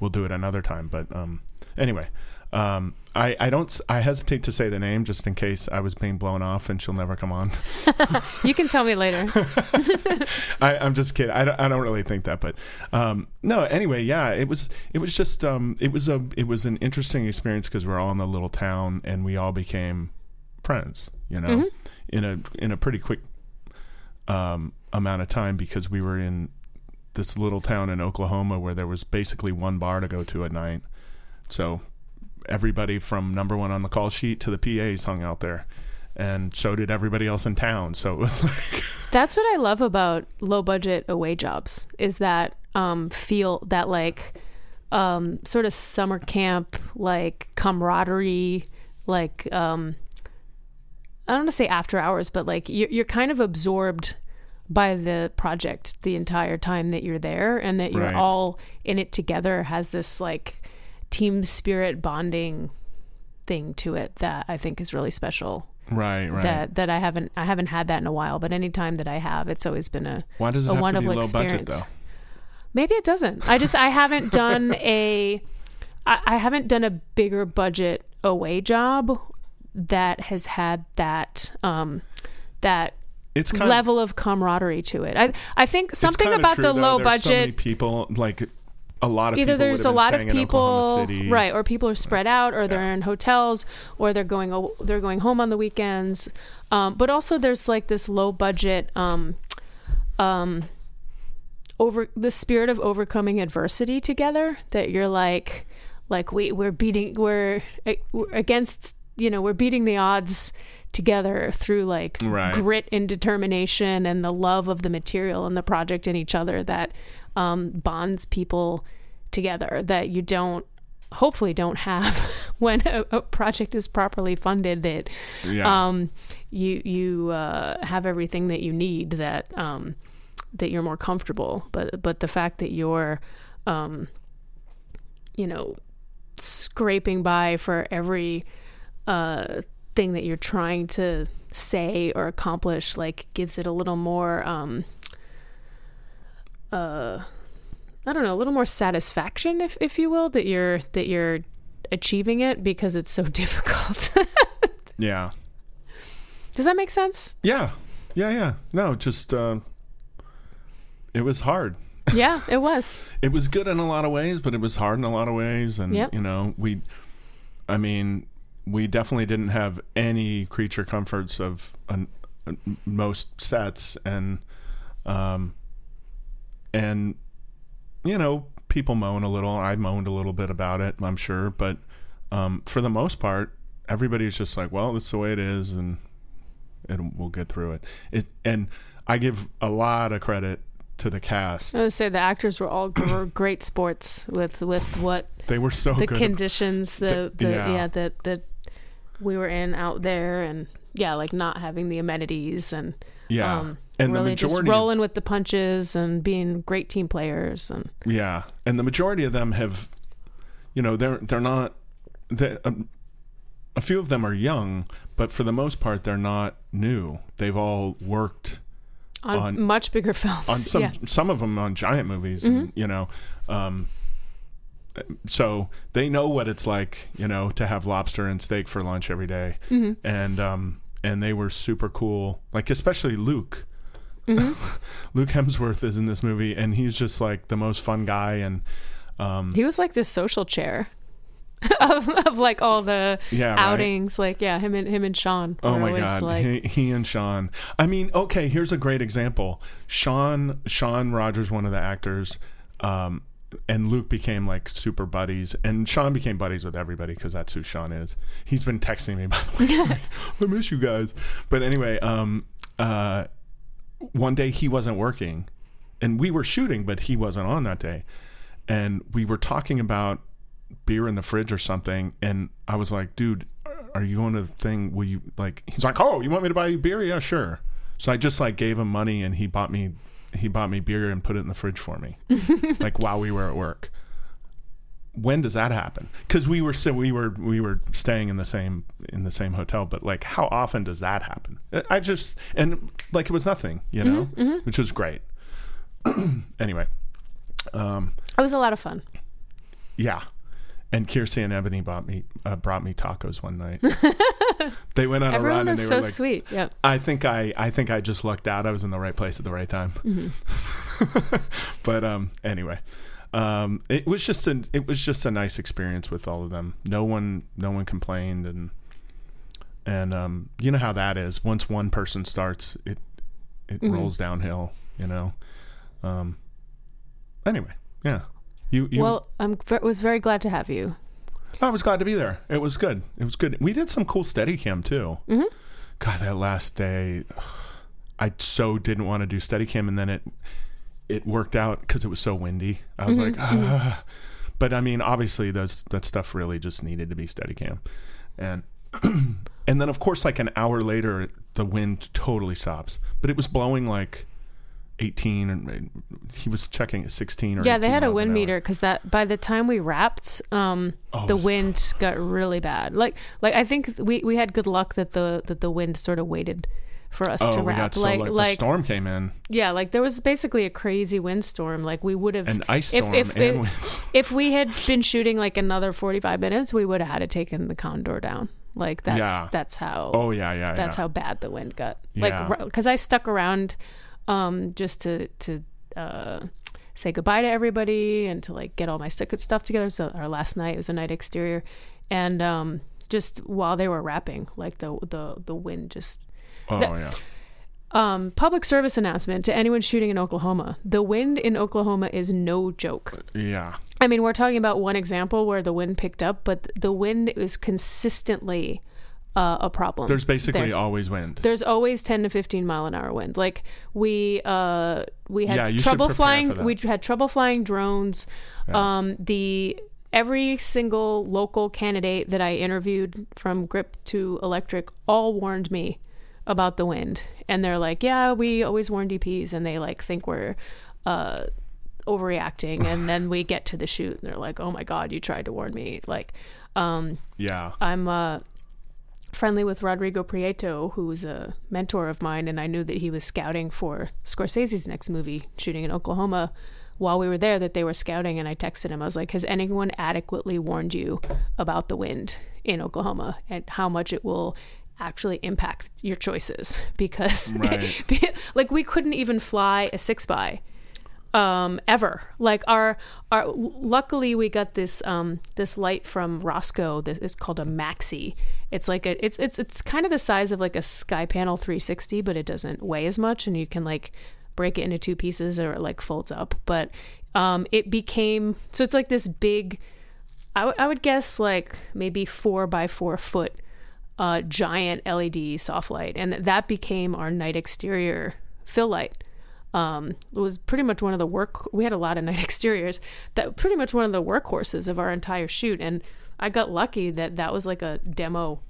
we'll do it another time. But um, anyway, um, I I don't I hesitate to say the name just in case I was being blown off and she'll never come on. You can tell me later. I, I'm just kidding. I don't, I don't really think that, but um, no. Anyway, yeah, it was it was just um, it was a it was an interesting experience because we're all in the little town and we all became friends. You know, in a in a pretty quick um, amount of time because we were in this little town in Oklahoma where there was basically one bar to go to at night. So everybody from number one on the call sheet to the PAs hung out there. And so did everybody else in town. So it was like That's what I love about low budget away jobs is that um, feel that like um, sort of summer camp like camaraderie like um, I don't want to say after hours but like you're, you're kind of absorbed by the project the entire time that you're there and that you're Right. all in it together has this like team spirit bonding thing to it that I think is really special Right, right. that that I haven't I haven't had that in a while. But anytime that I have, it's always been a Why does it a have to be wonderful low budget experience. Maybe it doesn't. I just I haven't done a I, I haven't done a bigger budget away job that has had that um that It's level of camaraderie to it. I I think something about true, the though. low There's so budget people like a lot of either people there's a lot of staying in Oklahoma people right or people are spread out or they're Yeah. in hotels or they're going they're going home on the weekends um, but also there's like this low budget um, um, over the spirit of overcoming adversity together that you're like like we we're beating we're, we're against you know we're beating the odds together through like Right. grit and determination and the love of the material and the project and each other that um, bonds people together that you don't hopefully don't have when a, a project is properly funded that Yeah. um, you you uh, have everything that you need that um, that you're more comfortable but but the fact that you're um, you know scraping by for every uh, thing that you're trying to say or accomplish like gives it a little more um, uh, I don't know, a little more satisfaction, if if you will, that you're that you're achieving it because it's so difficult. yeah. Does that make sense? Yeah. Yeah, yeah. No, just uh it was hard. Yeah, it was. It was good in a lot of ways, but it was hard in a lot of ways and Yep. you know, we I mean, we definitely didn't have any creature comforts of an, uh, most sets and um and you know, people moan a little. I moaned a little bit about it, I'm sure, but um for the most part, everybody's just like, well, this is the way it is and and we'll get through it. It and I give a lot of credit to the cast. I would say the actors were all were great sports with with what They were so the good. conditions the, The- the yeah. yeah. that that we were in out there and yeah like not having the amenities and yeah, um, and the really just majority, rolling with the punches and being great team players and yeah, and the majority of them have, you know, they're they're not. They, um, a few of them are young, but for the most part, they're not new. They've all worked on, On- much bigger films on some yeah some of them on giant movies Mm-hmm. and you know um so they know what it's like you know to have lobster and steak for lunch every day. Mm-hmm. and um and they were super cool like especially luke Mm-hmm. luke hemsworth is in this movie and he's just like the most fun guy and um he was like this social chair of, of like all the yeah right? outings like yeah him and him and sean Oh my god, like he, he and Sean. I mean, okay, here's a great example. Sean Sean Rogers, one of the actors, um, and Luke became like super buddies, and Sean became buddies with everybody because that's who Sean is. He's been texting me by the way. Like, I miss you guys. But anyway, um, uh, one day he wasn't working, and we were shooting, but he wasn't on that day, and we were talking about beer in the fridge or something and i was like dude are you going to the thing will you like he's like oh you want me to buy you beer yeah sure so i just like gave him money and he bought me he bought me beer and put it in the fridge for me. Like while we were at work. When does that happen? Because we were so we were we were staying in the same in the same hotel but like how often does that happen? I just and like it was nothing you know? which was great. Anyway um it was a lot of fun. Yeah. And Kiersey and Ebony bought me uh, brought me tacos one night. they went on a run and was they so were like sweet yeah I think I I think I just lucked out. I was in the right place at the right time. but um anyway. Um it was just an it was just a nice experience with all of them. No one no one complained and and um you know how that is. Once one person starts it it Mm-hmm. rolls downhill, you know. Um anyway, yeah. You you well i'm v- was very glad to have you I was glad to be there. It was good. It was good. We did some cool Steadicam too. Mm-hmm. God, that last day, I so didn't want to do Steadicam, and then it it worked out because it was so windy. I was like, ah. but I mean, obviously, those that stuff really just needed to be Steadicam, and and then of course, like an hour later, the wind totally stops. But it was blowing like. 18 and he was checking at 16 or yeah they had a wind meter because that by the time we wrapped um Oh, the wind got really bad like like i think we we had good luck that the that the wind sort of waited for us Oh, to wrap. so like like, storm came in, yeah, like there was basically a crazy windstorm. Like we would have an ice if- storm, if- and if- winds. if we had been shooting like another 45 minutes, we would have had to taken the condor down. Like that's Yeah. that's how Oh yeah, yeah, that's yeah. how bad the wind got. Like because I stuck around um just to to uh say goodbye to everybody and to like get all my stuff together. So our last night was a night exterior and um just while they were wrapping, like the the the wind just oh yeah. um, public service announcement to anyone shooting in Oklahoma. The wind in Oklahoma is no joke. Yeah. I mean, we're talking about one example where the wind picked up, but the wind is consistently uh, a problem. There's basically there. always wind. There's always 10 to 15 mile an hour wind. Like we uh we had Yeah, trouble flying we had trouble flying drones. Um the every single local candidate that I interviewed from grip to electric all warned me about the wind. And they're like, "Yeah, we always warn DPs." And they like think we're uh overreacting and then we get to the shoot and they're like, "Oh my god, you tried to warn me." Like um Yeah. I'm uh, friendly with Rodrigo Prieto, who's a mentor of mine, and I knew that he was scouting for Scorsese's next movie, shooting in Oklahoma. While we were there, that they were scouting, and I texted him. I was like, "Has anyone adequately warned you about the wind in Oklahoma and how much it will?" actually impact your choices because Right. like we couldn't even fly a six by um ever. Like our our luckily we got this um this light from Rosco this it's called a maxi. It's like a it's it's it's kind of the size of like a SkyPanel 360 but it doesn't weigh as much and you can like break it into two pieces or it like folds up. But um it became so it's like this big I, w- I would guess like maybe four by four foot uh, giant LED soft light, and that became our night exterior fill light. Um, it was pretty much one of the work. We had a lot of night exteriors. That pretty much one of the workhorses of our entire shoot, and I got lucky that that was like a demo,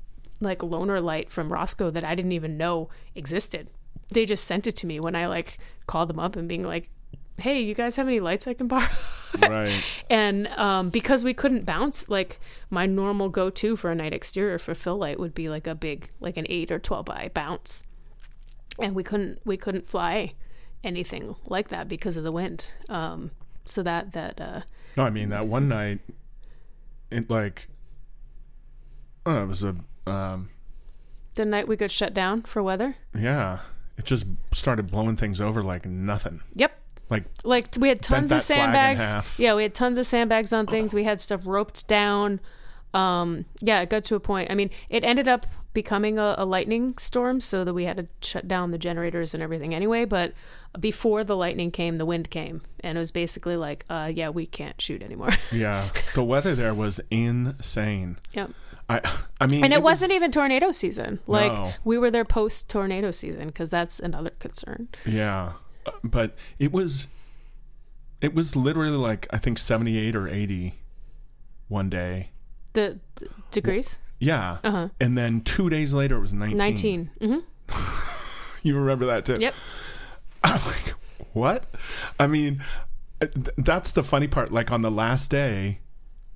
like loaner light from Rosco that I didn't even know existed. They just sent it to me when I like called them up and being like, "Hey, you guys have any lights I can borrow?" right. and um, because we couldn't bounce like my normal go-to for a night exterior for fill light would be like a big like an 8 or 12 by bounce and we couldn't we couldn't fly anything like that because of the wind. Um, so that that uh, No, I mean that one night, it like, oh, it was a, um, the night we got shut down for weather? Yeah, it just started blowing things over like nothing. yep. Like, like we had tons of that flag in sandbags. yeah we had tons of sandbags on things. We had stuff roped down. Um yeah it got to a point. I mean it ended up becoming a, a lightning storm so that we had to shut down the generators and everything anyway but before the lightning came the wind came and it was basically like uh yeah we can't shoot anymore. Yeah, the weather there was insane. yep. I, I mean, and it, was- wasn't even tornado season. Like No. we were there post tornado season because that's another concern. Yeah, Uh, but it was, it was literally like I think seventy eight or eighty, one day. the, the degrees Yeah, uh-huh and then two days later it was nineteen. 19 hmm You remember that too? yep I'm like, what? I mean, th- that's the funny part. Like on the last day,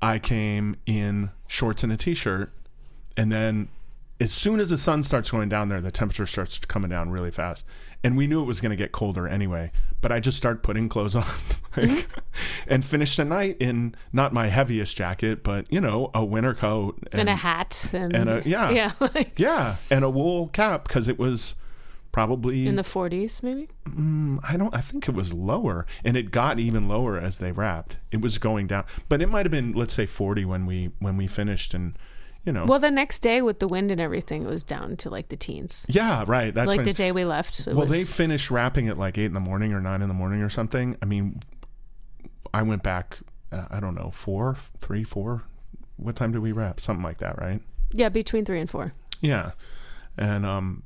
I came in shorts and a t-shirt, and then as soon as the sun starts going down there, the temperature starts coming down really fast. And we knew it was going to get colder anyway. But I just started putting clothes on, like, mm-hmm. and finished the night in not my heaviest jacket, but you know, a winter coat and, a hat and, and a- yeah. yeah like yeah, and a wool cap because it was probably in the 40s maybe mm, I don't. I think it was lower, and it got even lower as they wrapped. It was going down, but it might have been, let's say, forty when we when we finished, and you know, well the next day with the wind and everything it was down to like the teens yeah, right. That's like when. the day we left well, was, they finished wrapping at like eight in the morning or nine in the morning or something. I mean, I went back. Uh, I don't know, four, three, four. What time did we wrap? Something like that, right? yeah between three and four Yeah, and um,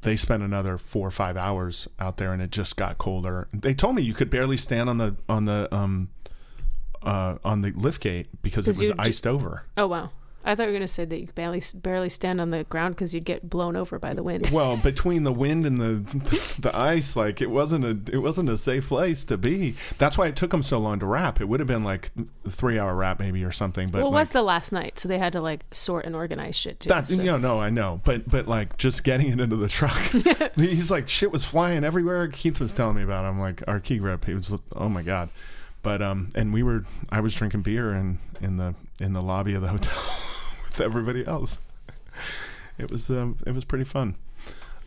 they spent another four or five hours out there, and it just got colder. They told me you could barely stand on the on the um, uh, on the lift gate because it was iced over. oh wow I thought you were gonna say that you barely barely stand on the ground because you'd get blown over by the wind. Well, between the wind and the the ice, like it wasn't a it wasn't a safe place to be. That's why it took them so long to wrap. It would have been like a three hour wrap maybe or something. But well, it like, was the last night, so they had to like sort and organize shit too. that so- you know, no, I know, but but like just getting it into the truck, he's like shit was flying everywhere. Keith was telling me about. It. I'm like our key grip. He was oh my god, but um, and we were I was drinking beer in in the in the lobby of the hotel with everybody else. It was um, it was pretty fun.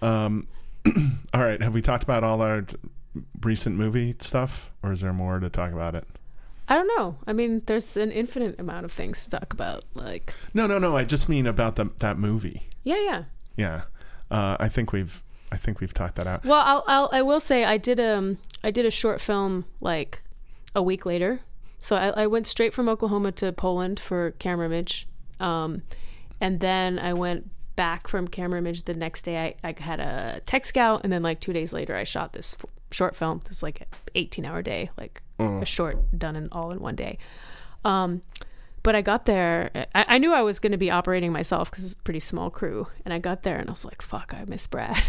Um, all right, have we talked about all our t- recent movie stuff, or is there more to talk about it? I don't know. I mean, there's an infinite amount of things to talk about. Like, No, no, no. I just mean about the that movie. yeah, yeah. Yeah, uh, I think we've I think we've talked that out. Well, I'll, I'll I will say I did um I did a short film like a week later. So I, I went straight from Oklahoma to Poland for Camerimage, um, and then I went back from Camerimage the next day. I, I had a tech scout, and then like two days later, I shot this f- short film. It was like an 18 hour day, like a short done in all in one day. Um, but I got there. I, I knew I was going to be operating myself because it's a pretty small crew. And I got there and I was like, "Fuck, I miss Brad."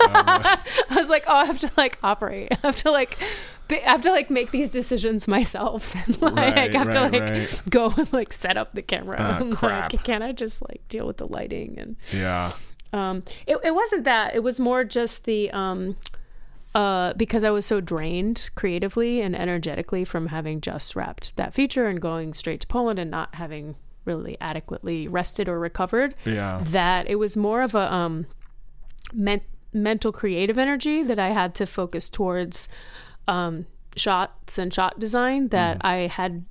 I was like, "Oh, I have to like operate. I have to like, be, I have to like make these decisions myself, and like Right, I have to like right. go and like set up the camera. And, crap. Like, can I just like deal with the lighting and Yeah, um, it, it wasn't that. It was more just the um, uh, because I was so drained creatively and energetically from having just wrapped that feature and going straight to Poland and not having really adequately rested or recovered. yeah, That it was more of a um, men- mental creative energy that I had to focus towards um, shots and shot design that I had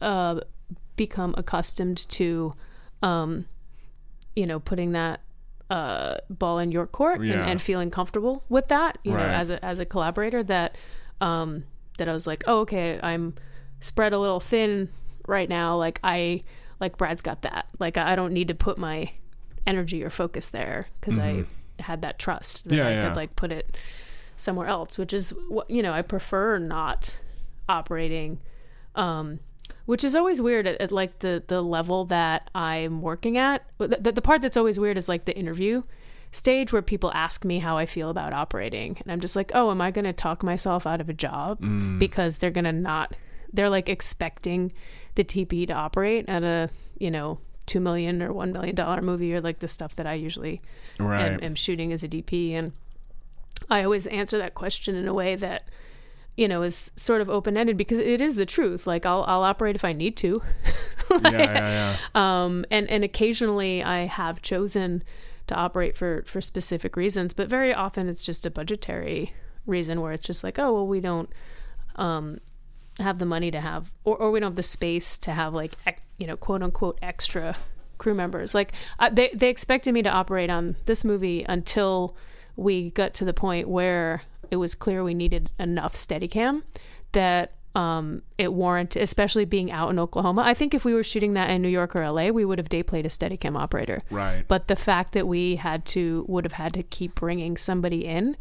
uh, become accustomed to, um, you know, putting that uh, ball in your court Yeah. and, and feeling comfortable with that, you know, as a as a collaborator. That um, that I was like, oh, okay, I'm spread a little thin right now. Like I like Brad's got that. Like I don't need to put my energy or focus there because I had that trust that. Yeah, I yeah. could like put it somewhere else, which is what you know I prefer not operating. Um, which is always weird at, at like the the level that I'm working at. The, the, the part that's always weird is like the interview stage where people ask me how I feel about operating, and I'm just like, oh, am I going to talk myself out of a job because they're going to not? They're like expecting the DP to operate at a you know two million or one million dollar movie or like the stuff that I usually right. am, am shooting as a DP, and I always answer that question in a way that you know is sort of open ended because it is the truth. Like I'll I'll operate if I need to, yeah, yeah, yeah. um, and and occasionally I have chosen to operate for for specific reasons, but very often it's just a budgetary reason where it's just like oh well we don't um, have the money to have or, or we don't have the space to have like you know quote unquote extra crew members like uh, they they expected me to operate on this movie until we got to the point where it was clear we needed enough steadicam that um, it warranted, especially being out in Oklahoma. I think if we were shooting that in New York or LA, we would have day played a steadicam operator. Right. But the fact that we had to would have had to keep bringing somebody in,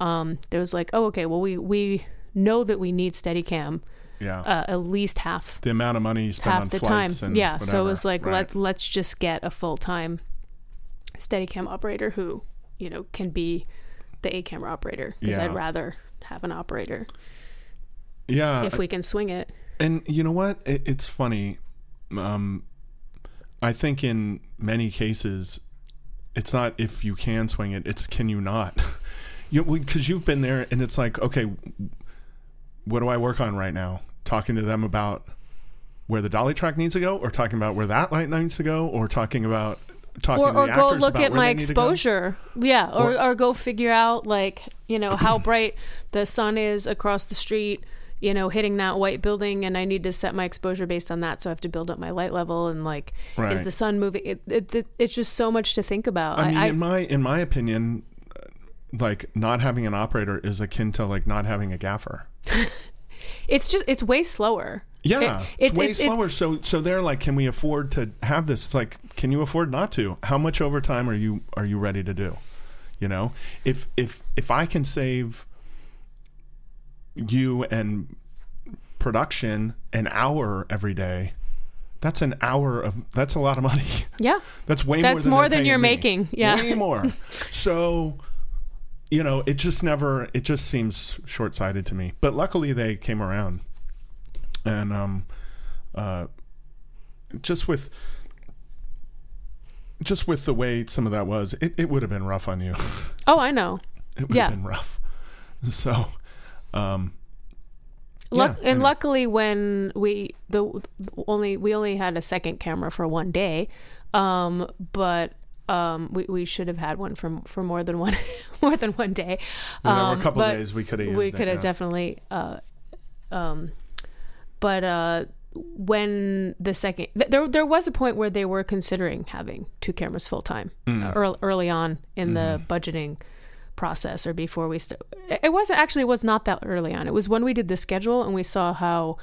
um, there was like, oh, okay, well, we we know that we need steadicam yeah. uh, at least half the amount of money you spend on half the time. Yeah, so it was like Right. let let's just get a full time Steadicam operator who you know can be the A camera operator because Yeah. I'd rather have an operator yeah, if we can swing it. And you know what? It, it's funny. Um, I think in many cases, it's not if you can swing it; it's can you not? you because you've been there, and it's like, okay, what do I work on right now? Talking to them about where the dolly track needs to go, or talking about where that light needs to go, or talking about talking Or, to or go look at my they need to go? exposure. Yeah, or, Or- or go figure out like, you know, how bright the sun is across the street, you know, hitting that white building and I need to set my exposure based on that. So I have to build up my light level and like is the sun moving it, it, it it's just so much to think about. I mean, I, in my in my opinion, uh, like not having an operator is akin to like not having a gaffer. it's just it's way slower. Yeah, It- it's it- way it- slower. so so they're like, can we afford to have this? It's like, can you afford not to? How much overtime are you are you ready to do? You know, if if if I can save you and production an hour every day, that's an hour of that's a lot of money. Yeah. That's way That's more more than, they're than you're me. making. Yeah. way more. So, you know, it just never. It just seems short sighted to me. But luckily, they came around, and um, uh, just with. Just with the way some of that was, it, it would have been rough on you. Oh, I know. It would Yeah. have been rough. So, um, Luck- Yeah, and luckily, when we the only we only had a second camera for one day, um, but um, we, we should have had one for for more than one more than one day. there were Um, a couple days we could have. we could have definitely. Uh, um, but uh, when the second th- there there was a point where they were considering having two cameras full time Mm. early, early on in the Mm-hmm. budgeting process or before we st- it wasn't actually it was not that early on it was when we did the schedule and we saw how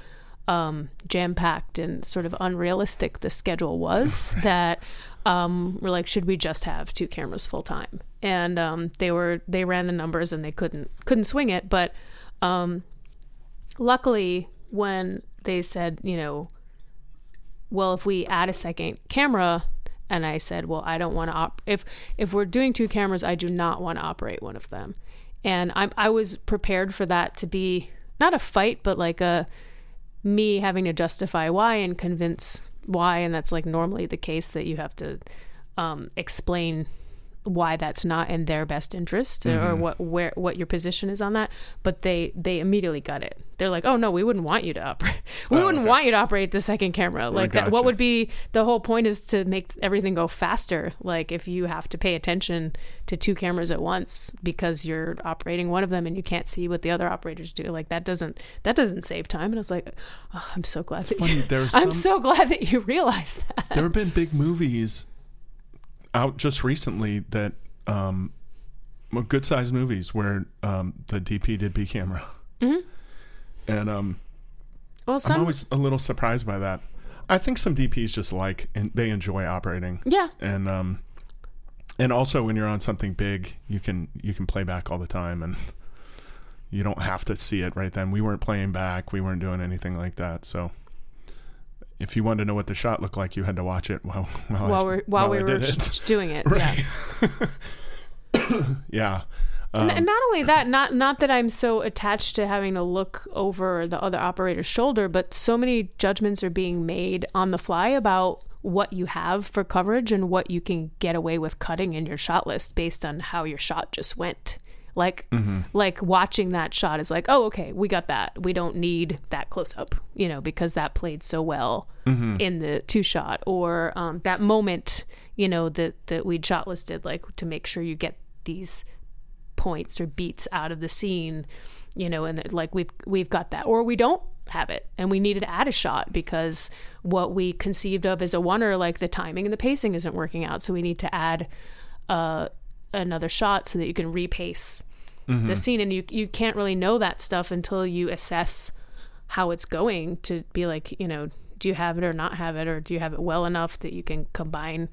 um, jam packed and sort of unrealistic the schedule was that um, we're like should we just have two cameras full time and um, they were they ran the numbers and they couldn't couldn't swing it. But um, luckily when they said you know well if we add a second camera and i said well i don't want to op- if if we're doing two cameras i do not want to operate one of them. And i'm i was prepared for that to be not a fight but like a me having to justify why and convince why and that's like normally the case that you have to um, explain why that's not in their best interest or mm-hmm. what where what your position is on that but they they immediately got it. They're like oh no we wouldn't want you to operate we Oh, wouldn't okay. want you to operate the second camera. Like that what would be the whole point is to make everything go faster. Like if you have to pay attention to two cameras at once because you're operating one of them and you can't see what the other operators do like that doesn't that doesn't save time. And i was like oh, i'm so glad that funny, you, there's i'm so glad that you realized that. There have been big movies out just recently that um good sized movies where um the DP did B camera. Mm-hmm. And um well I'm always a little surprised by that. I think some DPs just like and they enjoy operating. yeah And um and also when you're on something big, you can you can play back all the time and you don't have to see it right then. We weren't playing back, we weren't doing anything like that. So if you wanted to know what the shot looked like, you had to watch it while while, while I, we're while, we I were it. doing it Right. yeah yeah. Um, and not only that not not that i'm so attached to having to look over the other operator's shoulder but so many judgments are being made on the fly about what you have for coverage and what you can get away with cutting in your shot list based on how your shot just went like like watching that shot is like oh okay we got that. We don't need that close up you know because that played so well in the two shot or um, that moment you know that that we'd shot listed like to make sure you get these points or beats out of the scene you know and that, like we've we've got that. Or we don't have it and we needed to add a shot because what we conceived of as a oner like the timing and the pacing isn't working out so we need to add uh another shot so that you can repace the mm-hmm. scene. And you you can't really know that stuff until you assess how it's going to be like you know do you have it or not have it? Or do you have it well enough that you can combine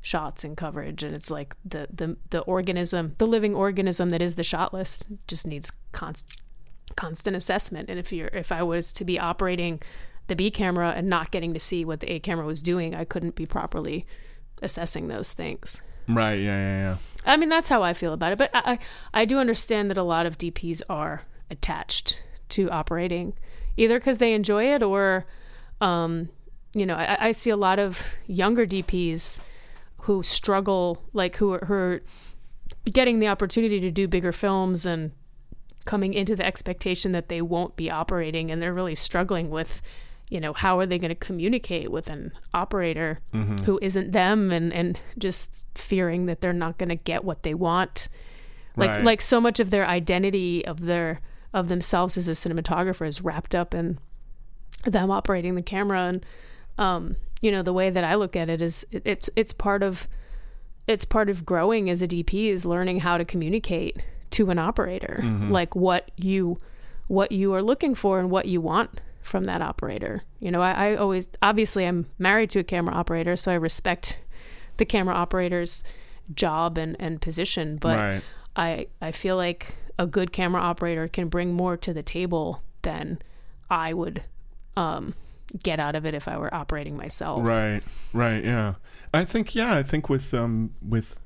shots and coverage? And it's like the the the organism the living organism that is the shot list just needs constant constant assessment. And if you're if I was to be operating the B camera and not getting to see what the A camera was doing I couldn't be properly assessing those things right, yeah, yeah, yeah. I mean, that's how I feel about it. But I, I I do understand that a lot of DPs are attached to operating, either because they enjoy it or, um, you know, I, I see a lot of younger DPs who struggle, like who are, who are getting the opportunity to do bigger films and coming into the expectation that they won't be operating, and they're really struggling with. You know, how are they going to communicate with an operator who isn't them and, and just fearing that they're not going to get what they want? Like Right. like so much of their identity of their of themselves as a cinematographer is wrapped up in them operating the camera and um you know the way that I look at it is it, it's it's part of it's part of growing as a DP is learning how to communicate to an operator like what you what you are looking for and what you want from that operator you know I, I always obviously i'm married to a camera operator so i respect the camera operator's job and, and position but Right. I, I feel like a good camera operator can bring more to the table than i would um, get out of it if I were operating myself. Right. Right. Yeah. I think. Yeah. I think with um with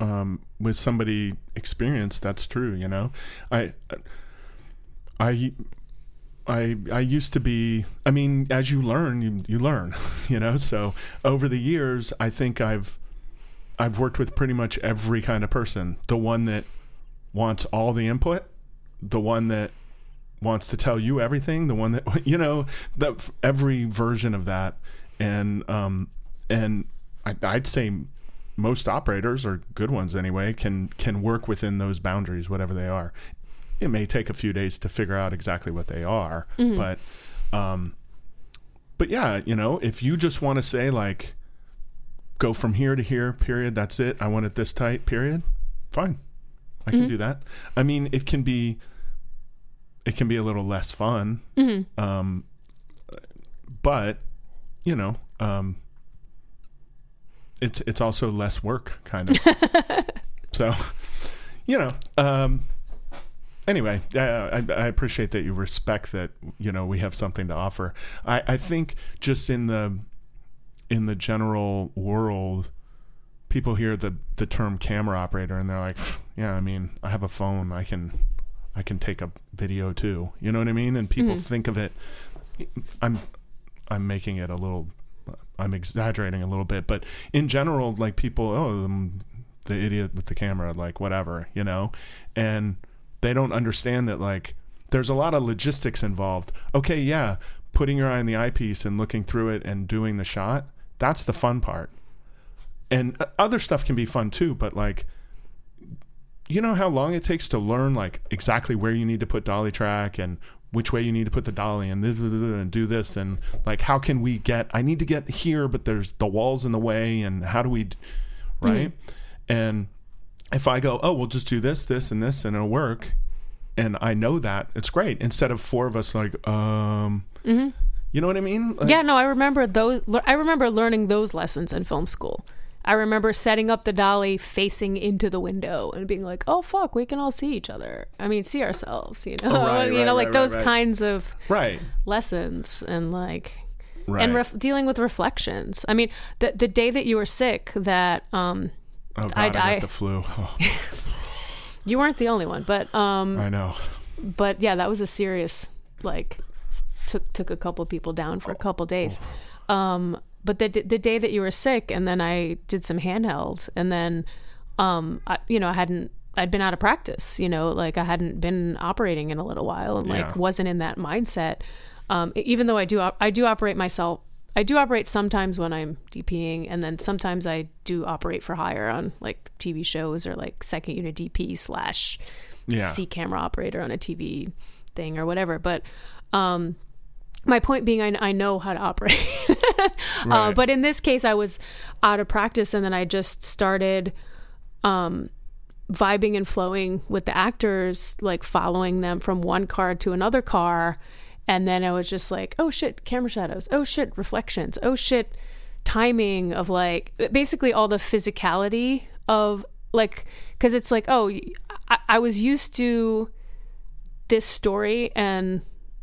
um with somebody experienced, that's true. You know, I I. I, I used to be I mean as you learn you, you learn you know? So over the years I think I've I've worked with pretty much every kind of person. The one that wants all the input the one that wants to tell you everything the one that you know that every version of that. And um and I, i'd say most operators or good ones anyway can can work within those boundaries whatever they are it may take a few days to figure out exactly what they are but um but yeah you know if you just want to say like go from here to here period that's it i want it this tight period fine. I can do that. I mean it can be it can be a little less fun um but you know um it's it's also less work kind of. So you know um anyway uh, I, I appreciate that you respect that you know we have something to offer. I i think just in the in the general world people hear the the term camera operator and they're like yeah i mean i have a phone. I can i can take a video too. You know what i mean? And people think of it i'm i'm making it a little i'm exaggerating a little bit but in general like people oh um, the idiot with the camera like whatever you know? And they don't understand that like there's a lot of logistics involved. Okay yeah putting your eye on the eyepiece and looking through it and doing the shot that's the fun part. And uh, other stuff can be fun too but like you know how long it takes to learn like exactly where you need to put dolly track and which way you need to put the dolly and this and do this and like how can we get i need to get here but there's the walls in the way and how do we d- right? And if i go oh we'll just do this this and this and it'll work and i know that it's great instead of four of us like um you know what i mean Like, Yeah, no, I remember those. I remember learning those lessons in film school. I remember setting up the dolly facing into the window and being like, "Oh fuck, we can all see each other. I mean, see ourselves." You know, Oh, right, you right, know, like right, those right, right. kinds of right lessons and like and ref- dealing with reflections. I mean, the the day that you were sick, that um, oh god I- i, got the flu oh, you weren't the only one, but um, i know but yeah, that was a serious like took took a couple people down for a couple days. Um, but the the day that you were sick, and then I did some handheld, and then um, I, you know, I hadn't. I'd been out of practice, you know, like I hadn't been operating in a little while, and like Yeah. wasn't in that mindset. Um, even though I do, op- I do operate myself. I do operate sometimes when I'm DPing, and then sometimes I do operate for hire on like TV shows or like second unit DP slash yeah C camera operator on a TV thing or whatever. But um, my point being, I, I know how to operate. uh, but in this case, I was out of practice, and then I just started um, vibing and flowing with the actors, like following them from one car to another car. And then I was just like, oh shit, camera shadows. Oh shit, reflections. Oh shit, timing of like basically all the physicality of like, because it's like, oh, I, I was used to this story and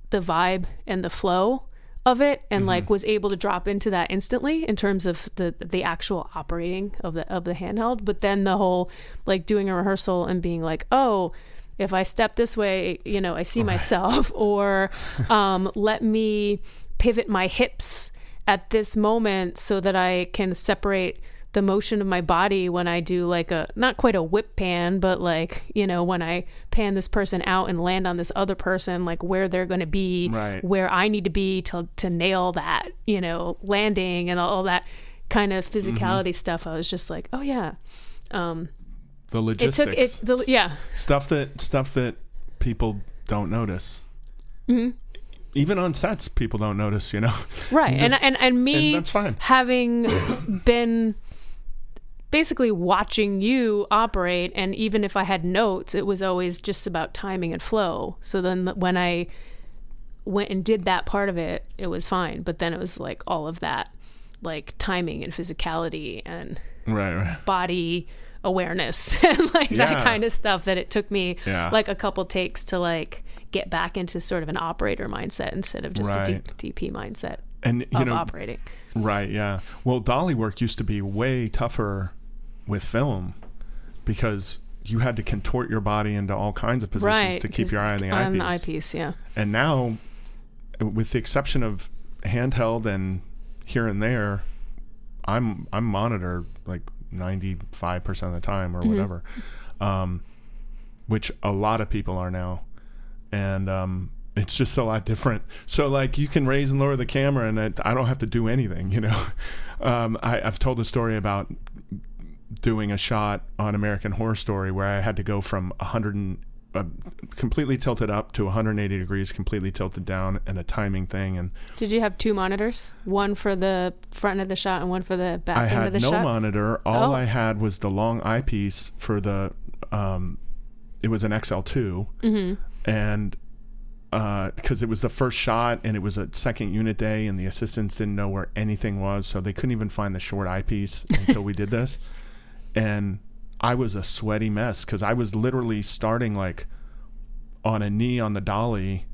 the vibe and the flow of it and like mm-hmm. was able to drop into that instantly in terms of the the actual operating of the of the handheld but then the whole like doing a rehearsal and being like oh if i step this way you know i see myself or um let me pivot my hips at this moment so that i can separate the motion of my body when I do like a not quite a whip pan, but like, you know, when I pan this person out and land on this other person, like where they're going to be, Right. where I need to be to to nail that, you know, landing and all that kind of physicality stuff. I was just like, oh yeah. Um the it logistics took it the yeah. stuff that stuff that people don't notice. Mm-hmm. Even on sets, people don't notice. You know, Right. You And, and and me and that's fine. having been basically watching you operate and even if I had notes, it was always just about timing and flow. So then when I went and did that part of it, it was fine. But then it was like all of that like timing and physicality and Right, right. body awareness and like Yeah. that kind of stuff that it took me Yeah. like a couple takes to like get back into sort of an operator mindset instead of just a Right. D- DP mindset And you of know, operating. Right, yeah. Well, dolly work used to be way tougher with film because you had to contort your body into all kinds of positions Right. to keep your eye on the on the eyepiece. eyepiece, yeah. And now, with the exception of handheld and here and there, I'm I'm monitored like ninety five percent of the time or whatever, um, which a lot of people are now, and um, it's just a lot different. So like you can raise and lower the camera, and it, I don't have to do anything. You know, um, I, I've told a story about doing a shot on American Horror Story where I had to go from 100 and, uh, completely tilted up to 180 degrees, completely tilted down, and a timing thing. And Did you have two monitors? One for the front of the shot and one for the back I end of had no shot? monitor. All Oh. I had was the long eyepiece for the. Um, it was an XL2, Mm-hmm. and because it was the first shot and it was a second unit day, and the assistants didn't know where anything was, so they couldn't even find the short eyepiece until we did this. And I was a sweaty mess because I was literally starting like on a knee on the dolly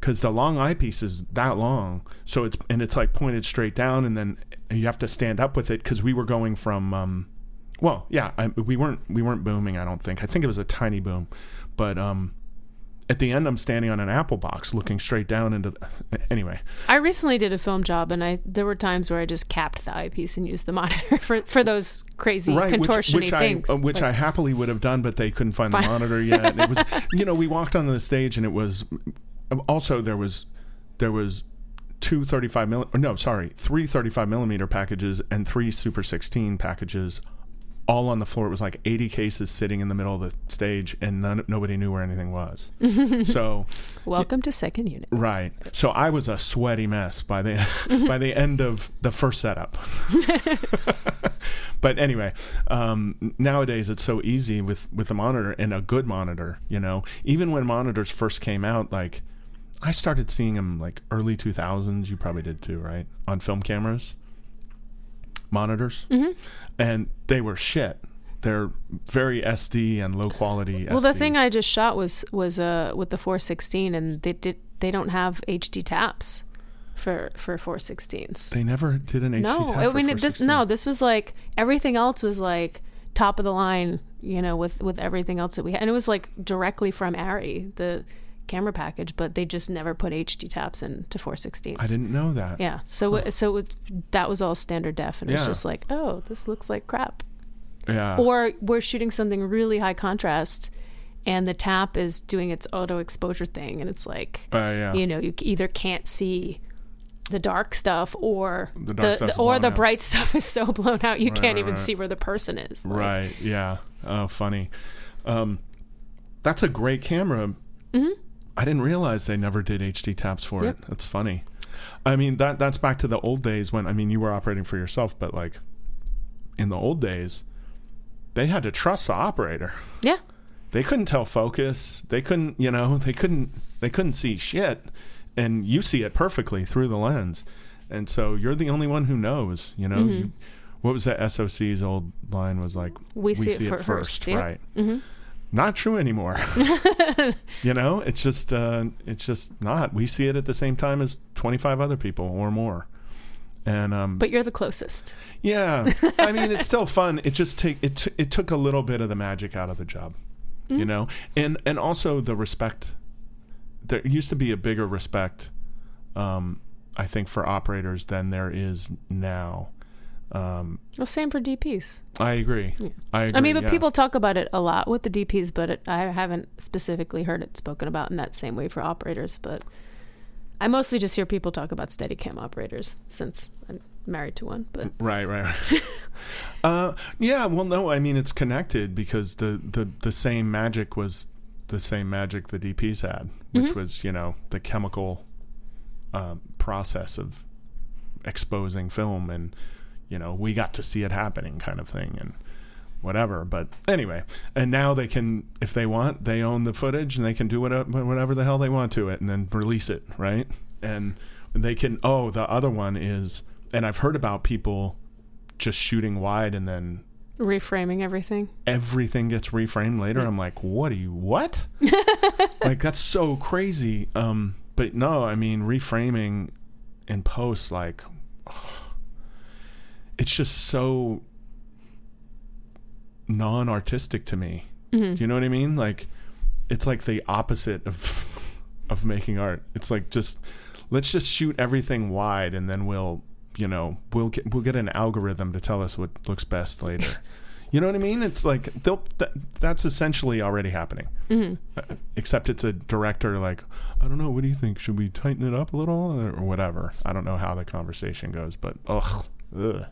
because the long eyepiece is that long. So it's and it's like pointed straight down and then you have to stand up with it because we were going from um well yeah I, we weren't we weren't booming i don't think. I think it was a tiny boom. But um at the end i'm standing on an apple box looking straight down into the, anyway I recently did a film job, and I there were times where I just capped the eyepiece and used the monitor for, for those crazy right which, contortiony which i things. uh, which Like, i happily would have done but they couldn't find the monitor yet it was you know we walked on the stage and it was also there was there was two 35 mil no sorry three 35 millimeter packages and three super 16 packages all on the floor it was like 80 cases sitting in the middle of the stage and none, nobody knew where anything was so welcome to second unit. Right. So I was a sweaty mess by the by the end of the first setup. but anyway, um, nowadays it's so easy with with a monitor and a good monitor. You know, even when monitors first came out, like I started seeing them like early two thousands. You probably did too, right? On film cameras, monitors, mm-hmm. and they were shit. They're very SD and low quality. Well, the thing I just shot was was uh with the 416, and they did they don't have HD taps for for 416s. they never did an HD. No, tap I mean it- this no, this was like everything else was like top of the line, you know, with with everything else that we had, and it was like directly from ARRI the camera package, but they just never put HD taps into 416s. I didn't know that. Yeah, so it so it, that was all standard def, and it was just like, oh, this looks like crap. Yeah. Or we're shooting something really high contrast, and the tap is doing its auto exposure thing, and it's like, Uh, yeah. you know, you either can't see the dark stuff, or The the, stuff's or the out. bright stuff is so blown out you Right, can't right, even right. see where the person is. Like, Right. Yeah. Oh, funny. Um, that's a great camera. Mm-hmm. I didn't realize they never did HD taps for Yep. it. That's funny. I mean that that's back to the old days when I mean you were operating for yourself, but like in the old days, they had to trust the operator. Yeah. They couldn't tell focus. They couldn't, you know, they couldn't they couldn't see shit, and you see it perfectly through the lens, and so you're the only one who knows. You know, you, what was that SOC's old line was like? Mm-hmm. We see it fir- first, yeah. right? Mhm. Not true anymore. you know, it's just uh, it's just not. We see it at the same time as 25 other people or more. And um, But you're the closest. yeah, I mean, it's still fun. It just take it. T- it took a little bit of the magic out of the job, you know, and and also the respect. There used to be a bigger respect, um, I think, for operators than there is now. Um, Well, same for DPs. I agree. I agree. I mean, but yeah. people talk about it a lot with the DPs, but it, I haven't specifically heard it spoken about in that same way for operators. But I mostly just hear people talk about Steadicam operators since I'm married to one. But Right, right, right. uh, yeah, well, no, I mean it's connected because the, the the same magic was the same magic the DPs had, which was you know the chemical um, process of exposing film, and you know we got to see it happening, kind of thing, and whatever. But anyway, and now they can, if they want, they own the footage and they can do whatever, whatever the hell they want to it, and then release it, right? And they can. Oh, the other one is, and I've heard about people just shooting wide and then reframing everything. everything gets reframed later. I'm like, what do you what? like that's so crazy. Um, but no, I mean reframing in post, like it's just so non-artistic to me. Mm-hmm. Do you know what I mean? Like it's like the opposite of of making art. It's like just let's just shoot everything wide and then we'll you know we'll get we'll get an algorithm to tell us what looks best later. you know what I mean? It's like they'll that, that's essentially already happening. Uh, except it's a director like I don't know. What do you think? Should we tighten it up a little or whatever? I don't know how the conversation goes, but ugh, ugh.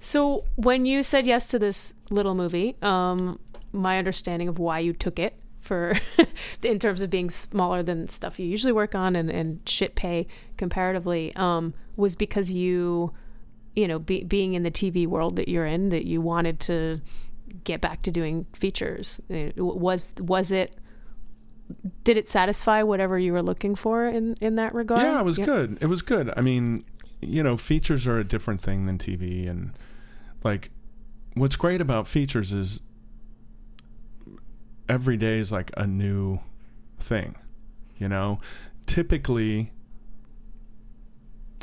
So when you said yes to this little movie, um, my understanding of why you took it for in terms of being smaller than stuff you usually work on and, and shit pay comparatively um, was because you you know be, being in the tv world that you're in that you wanted to get back to doing features Uh, was was it did it satisfy whatever you were looking for in in that regard Yeah, it was good. It was good. I mean, you know, features are a different thing than TV, and like, what's great about features is every day is like a new thing. You know, typically,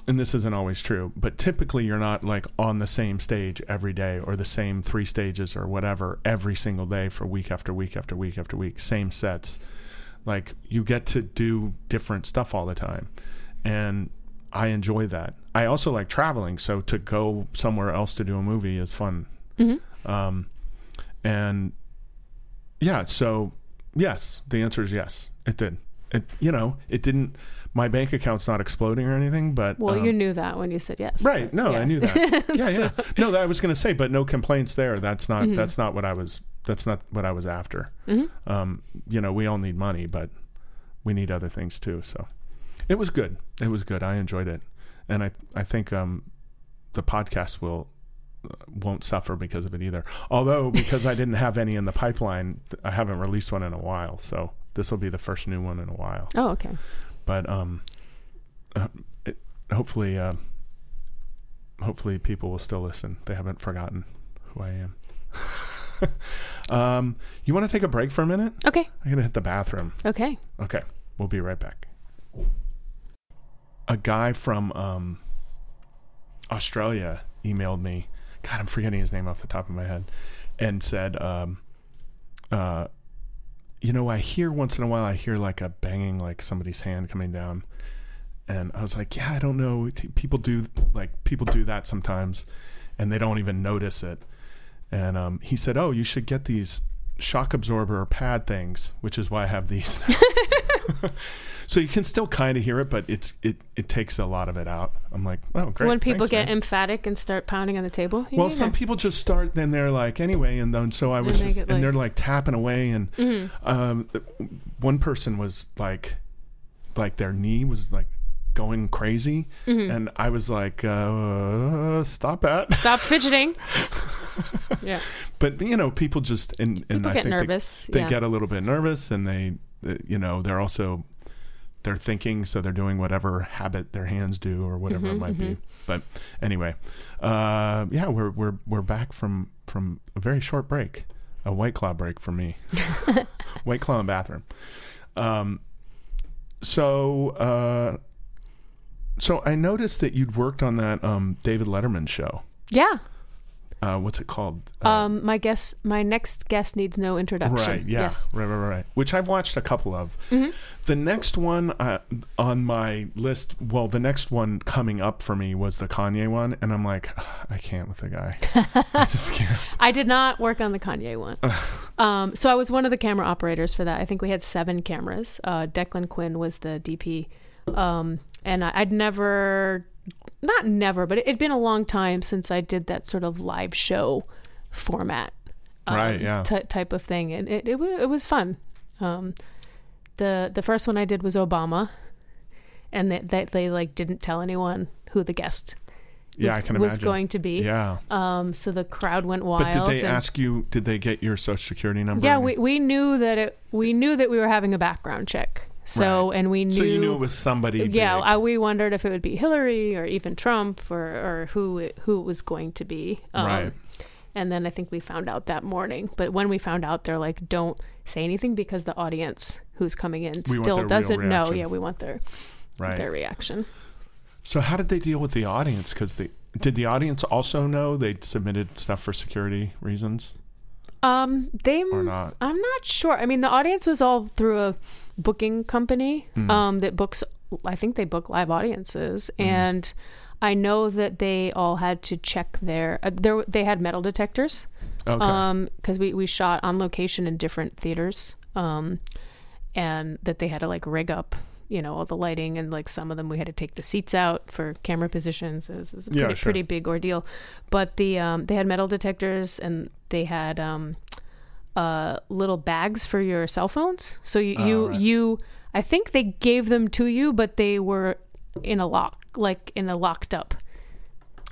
and this isn't always true, but typically you're not like on the same stage every day or the same three stages or whatever every single day for week after week after week after week, same sets. Like you get to do different stuff all the time. And I enjoy that. I also like traveling, so to go somewhere else to do a movie is fun. Um, and yeah, so yes, the answer is yes. It did. It you know it didn't. My bank account's not exploding or anything, but well um, you knew that when you said yes Right. No, Yeah. I knew that. Yeah, yeah. No, that I was going to say, but no complaints there. That's not. Mm-hmm. That's not what I was. That's not what I was after. Um, you know, we all need money, but we need other things too. So, it was good. It was good. I enjoyed it, and I I think um, the podcast will uh, won't suffer because of it either. Although because I didn't have any in the pipeline, I haven't released one in a while. So this will be the first new one in a while oh okay but um, uh, it, hopefully, uh, hopefully people will still listen. They haven't forgotten who I am. um, you want to take a break for a minute? okay I'm gonna hit the bathroom. okay Okay, we'll be right back. A guy from um, Australia emailed me. God, I'm forgetting his name off the top of my head, and said, um, uh, "You know, I hear once in a while. I hear like a banging, like somebody's hand coming down." And I was like, "Yeah, I don't know. People do like people do that sometimes, and they don't even notice it." And um, he said, "Oh, you should get these shock absorber pad things, which is why I have these." so you can still kind of hear it, but it's it it takes a lot of it out. I'm like, oh, great. when people Thanks, get man." emphatic and start pounding on the table you well, some people just start, then they're like, anyway, and then so I was And they just, and like- Mm-hmm. they're like tapping away, and um, one person was like, like their knee was like going crazy, Mm-hmm. and I was like, uh, stop that. stop fidgeting yeah but you know, people just and and People I get think they- nervous, They, yeah. get a little bit nervous, and they, you know, they're also they're thinking, so they're doing whatever habit their hands do or whatever Mm-hmm, it might be. But anyway, uh, yeah, we're we're we're back from from a very short break, a white claw break for me, white claw and bathroom. Um, so uh, so I noticed that you'd worked on that um David Letterman show. yeah Uh, what's it called? Uh, um my guess, my next guest needs no introduction Right. Yeah. yes Right. Right. Right. Which I've watched a couple of. The next one uh, on my list, well, the next one coming up for me was the Kanye one, and I'm like, I can't with the guy. I just can't. I did not work on the Kanye one. um, so I was one of the camera operators for that. I think we had seven cameras. Uh, Declan Quinn was the DP. Um, and I, I'd never, not never, but it, it'd been a long time since I did that sort of live show format. um, Right, yeah. ty- type of thing. And it, it, it was fun. Um, the, the first one I did was Obama. And that they, they like didn't tell anyone who the guest Yeah, was, I can was imagine. going to be. Yeah. Um, so the crowd went wild. But did they and- ask you? Did they get your social security number? Yeah, we, we knew that it. We knew that we were having a background check. So Right. and we knew. So you knew it was somebody. Yeah. I, we wondered if it would be Hillary or even Trump or, or who it, who it was going to be. Um, Right. And then I think we found out that morning. But when we found out, they're like, don't say anything because the audience who's coming in We still doesn't know. Yeah, we want their Right. their reaction. So how did they deal with the audience? Because they did the audience also know they submitted stuff for security reasons Um, they or not? I'm not sure. I mean, the audience was all through a booking company Hmm. um, that books. I think they book live audiences, Hmm. and I know that they all had to check their. Uh, there, they had metal detectors. Okay. Um, because we we shot on location in different theaters. Um, and that they had to like rig up. You know all the lighting and like some of them we had to take the seats out for camera positions. It was, it was a Yeah, pretty sure. pretty big ordeal. But the um, they had metal detectors and they had um, uh, little bags for your cell phones. So you Oh, you, right. you I think they gave them to you, but they were in a lock, like in a locked up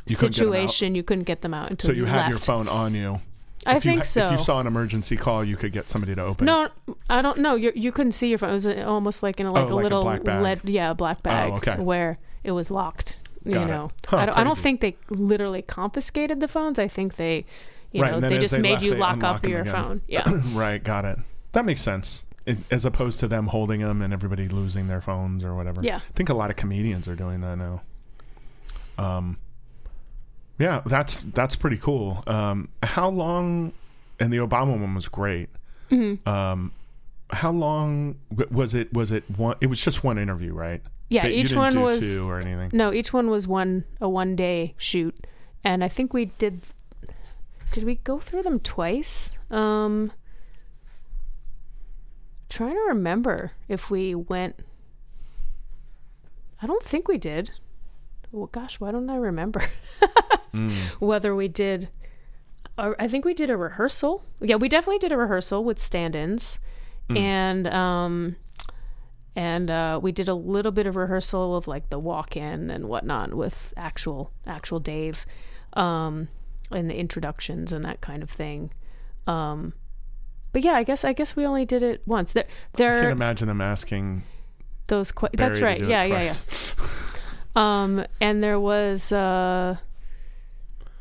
You couldn't get 'em out. situation. You couldn't get them out until So you had left. your phone on you. I If you think ha- so. If you saw an emergency call, you could get somebody to open. it. no, I don't know. You you couldn't see your phone. It was uh, almost like in a, like Oh, a like a little black bag. lead, yeah, a black bag okay. where it was locked. You Got it. know, Huh, I don't. I don't think they literally confiscated the phones. I think they, you Right, know, they just they made left, you lock up your phone. Yeah. right, got it. That makes sense. It, as opposed to them holding them and everybody losing their phones or whatever. Yeah. I think a lot of comedians are doing that now. Um, yeah, that's that's pretty cool. Um, how long? And the Obama one was great. Mm-hmm. Um, how long was it? Was it one? It was just one interview, right? Yeah, That each one was two or anything. no, each one was one a one day shoot, and I think we did. Did we go through them twice? Um, trying to remember if we went. I don't think we did. Well, gosh, why don't I remember Mm. whether we did? Or I think we did a rehearsal. Yeah, we definitely did a rehearsal with stand-ins, Mm. and um, and uh, we did a little bit of rehearsal of like the walk-in and whatnot with actual actual Dave, um, and the introductions and that kind of thing. Um, but yeah, I guess I guess we only did it once. There, I there can't imagine them asking. those. Que- Barry that's right. Yeah, yeah, yeah. Um, and there was uh,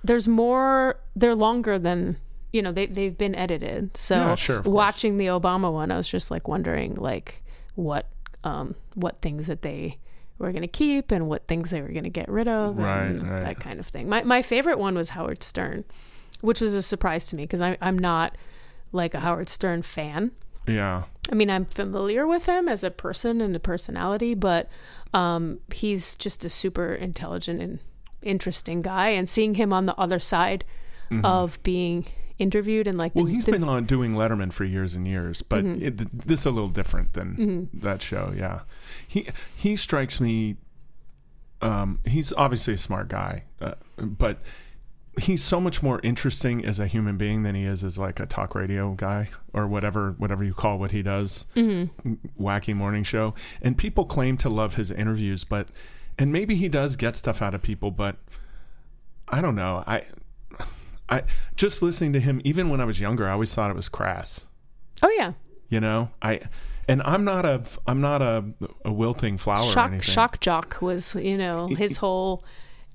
there's more. They're longer than you know. They they've been edited. So Yeah, sure, of course. watching the Obama one, I was just like wondering like what um what things that they were gonna keep and what things they were gonna get rid of Right, and right. that kind of thing. My my favorite one was Howard Stern, which was a surprise to me because I'm not like a Howard Stern fan. Yeah. I mean, I'm familiar with him as a person and a personality, but um, he's just a super intelligent and interesting guy. And seeing him on the other side of being interviewed and like, Mm-hmm. Well, the- he's the- been on doing Letterman for years and years, but Mm-hmm. it, this is a little different than that show. Yeah, he he strikes me. Um, he's obviously a smart guy, uh, but he's so much more interesting as a human being than he is as like a talk radio guy or whatever whatever you call what he does, Mm-hmm. wacky morning show. And people claim to love his interviews, but and maybe he does get stuff out of people, but I don't know. I I just listening to him, even when I was younger, I always thought it was crass. oh yeah, You know, I and I'm not a I'm not a a wilting flower or shock anything. shock jock was you know his whole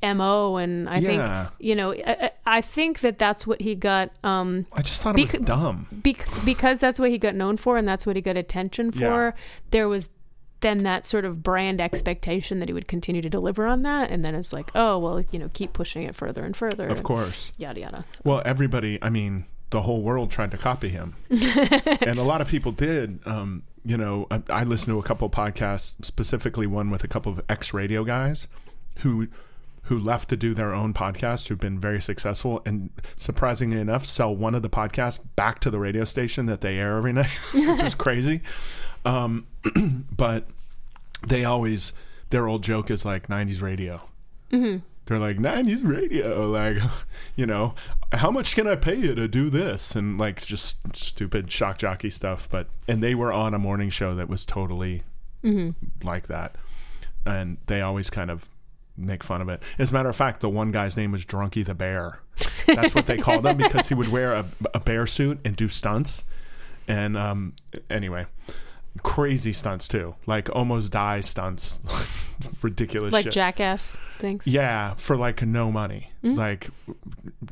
mo, and I Yeah. think you know I, I think that that's what he got. Um, I just thought it was dumb. Bec- because that's what he got known for and that's what he got attention for Yeah. there was then that sort of brand expectation that he would continue to deliver on that and then it's like oh well you know keep pushing it further and further Of course. yada yada So- Well, everybody. I mean, the whole world tried to copy him, and a lot of people did. Um, you know, I, I listened to a couple podcasts, specifically one with a couple of ex radio guys who who left to do their own podcast who've been very successful and surprisingly enough sell one of the podcasts back to the radio station that they air every night which is crazy um, but they always their old joke is like 90s radio. They're like 90s radio. Like you know how much can i pay you to do this? And like just stupid shock jockey stuff. But and they were on a morning show that was totally like that. And they always kind of make fun of it. As a matter of fact the one guy's name was drunky the bear. That's what they called him because he would wear a, a bear suit and do stunts. And um anyway crazy stunts too like almost die stunts ridiculous like shit. jackass things. Yeah, for like no money, Mm-hmm. like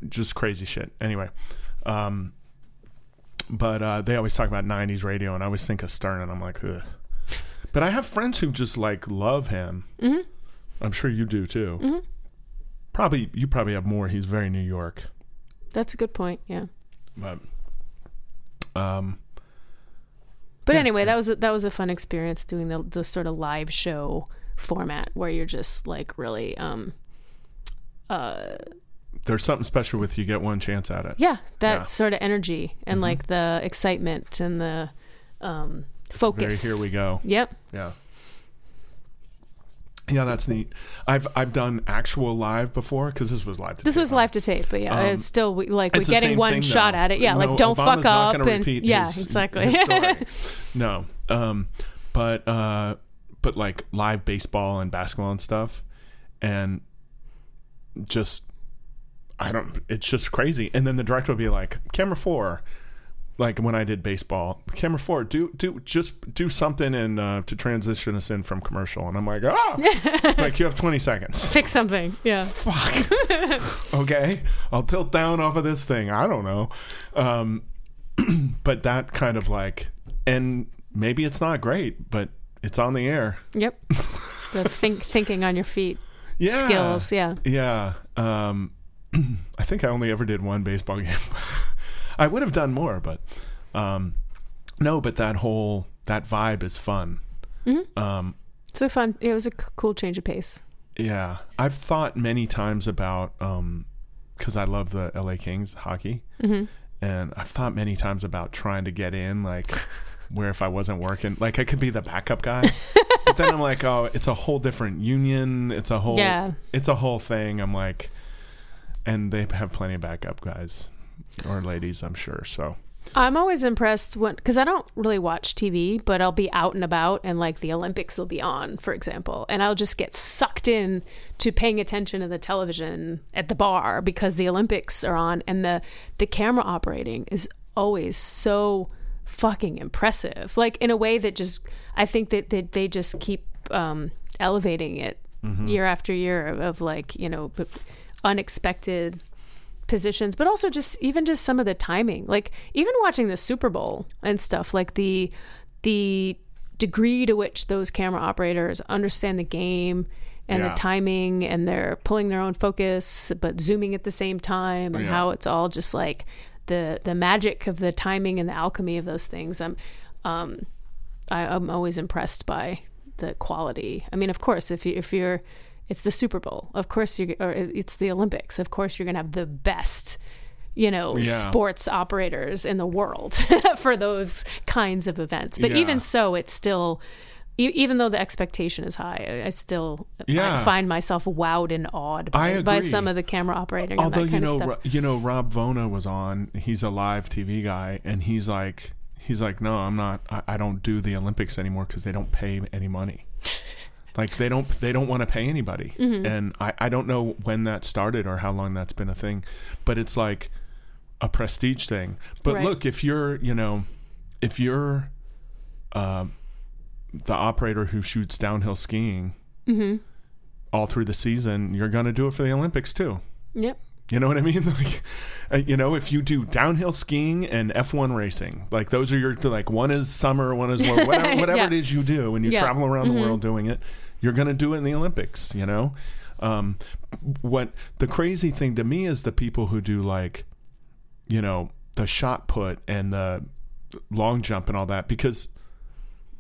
just crazy shit. Anyway, um, but uh, they always talk about '90s radio, and I always think of Stern, and I'm like, Ugh. but I have friends who just like love him. Mm-hmm. I'm sure you do too. Probably you probably have more. He's very New York, That's a good point. Yeah. but um, But Yeah. anyway, that was a, that was a fun experience doing the the sort of live show format where you're just like really um uh there's something special with you get one chance at it. yeah, that Yeah. sort of energy and like the excitement and the um Very focus. here we go. Yep. Yeah. Yeah, that's neat. I've I've done actual live before because this was live. to This tape, was live to tape, but yeah, Um, it's still we- like we're getting one thing, shot though. at it. Yeah, No, like don't Obama's fuck up and repeat yeah, his- exactly. his no, um, but uh, but like live baseball and basketball and stuff, and just I don't. It's just crazy. And then the director will be like, "Camera four, like when I did baseball, camera four, do do just do something and uh, to transition us in from commercial." And I'm like, "Oh, it's like you have 20 seconds." Pick something. Yeah. fuck. okay, I'll tilt down off of this thing. I don't know. Um, but that kind of like, and maybe it's not great, but it's on the air. Yep. the think thinking on your feet Yeah. skills. Yeah. Yeah. Um, I think I only ever did one baseball game. I would have done more, but um, no. But that whole that vibe is fun. Mm-hmm. Um, So fun. It was a c- cool change of pace. Yeah, I've thought many times about because I love the LA Kings hockey, Mm-hmm. and I've thought many times about trying to get in, like where if I wasn't working, like I could be the backup guy. but then I'm like, oh, it's a whole different union. It's a whole, Yeah. it's a whole thing. I'm like, and they have plenty of backup guys or ladies, I'm sure. So I'm always impressed when because I don't really watch TV, but I'll be out and about and like the Olympics will be on, for example, and I'll just get sucked in to paying attention to the television at the bar because the Olympics are on and the the camera operating is always so fucking impressive. Like in a way that just I think that they, they just keep um, elevating it year after year of like you know unexpected positions, but also just even just some of the timing. Like even watching the Super Bowl and stuff, like the the degree to which those camera operators understand the game and Yeah. the timing and they're pulling their own focus but zooming at the same time and Yeah. how it's all just like the the magic of the timing and the alchemy of those things. I'm um I, I'm always impressed by the quality. I mean, of course, if you if you're, it's the Super Bowl. Of course, you or it's the Olympics. Of course, you're gonna have the best, you know, Yeah. sports operators in the world for those kinds of events. But Yeah. even so, it's still. Even though the expectation is high, I- still Yeah. find myself wowed and awed by, by some of the camera operating. and Although you know, of stuff. Ro- you know, Rob Vona was on. He's a live TV guy, and he's like, he's like, no, I'm not. I, I don't do the Olympics anymore because they don't pay any money. like they don't, they don't want to pay anybody. Mm-hmm. And I, I don't know when that started or how long that's been a thing, but it's like a prestige thing. But Right. look, if you're, you know, if you're, um, the operator who shoots downhill skiing. Mm-hmm. All through the season, you're going to do it for the Olympics too. Yep. You know what I mean? Like, uh, you know, if you do downhill skiing and F1 racing, like those are your like one is summer, one is whatever, whatever Yeah. it is you do, and you Yeah. travel around the world doing it, you're going to do it in the Olympics. You know, um, what the crazy thing to me is the people who do like, you know, the shot put and the long jump and all that because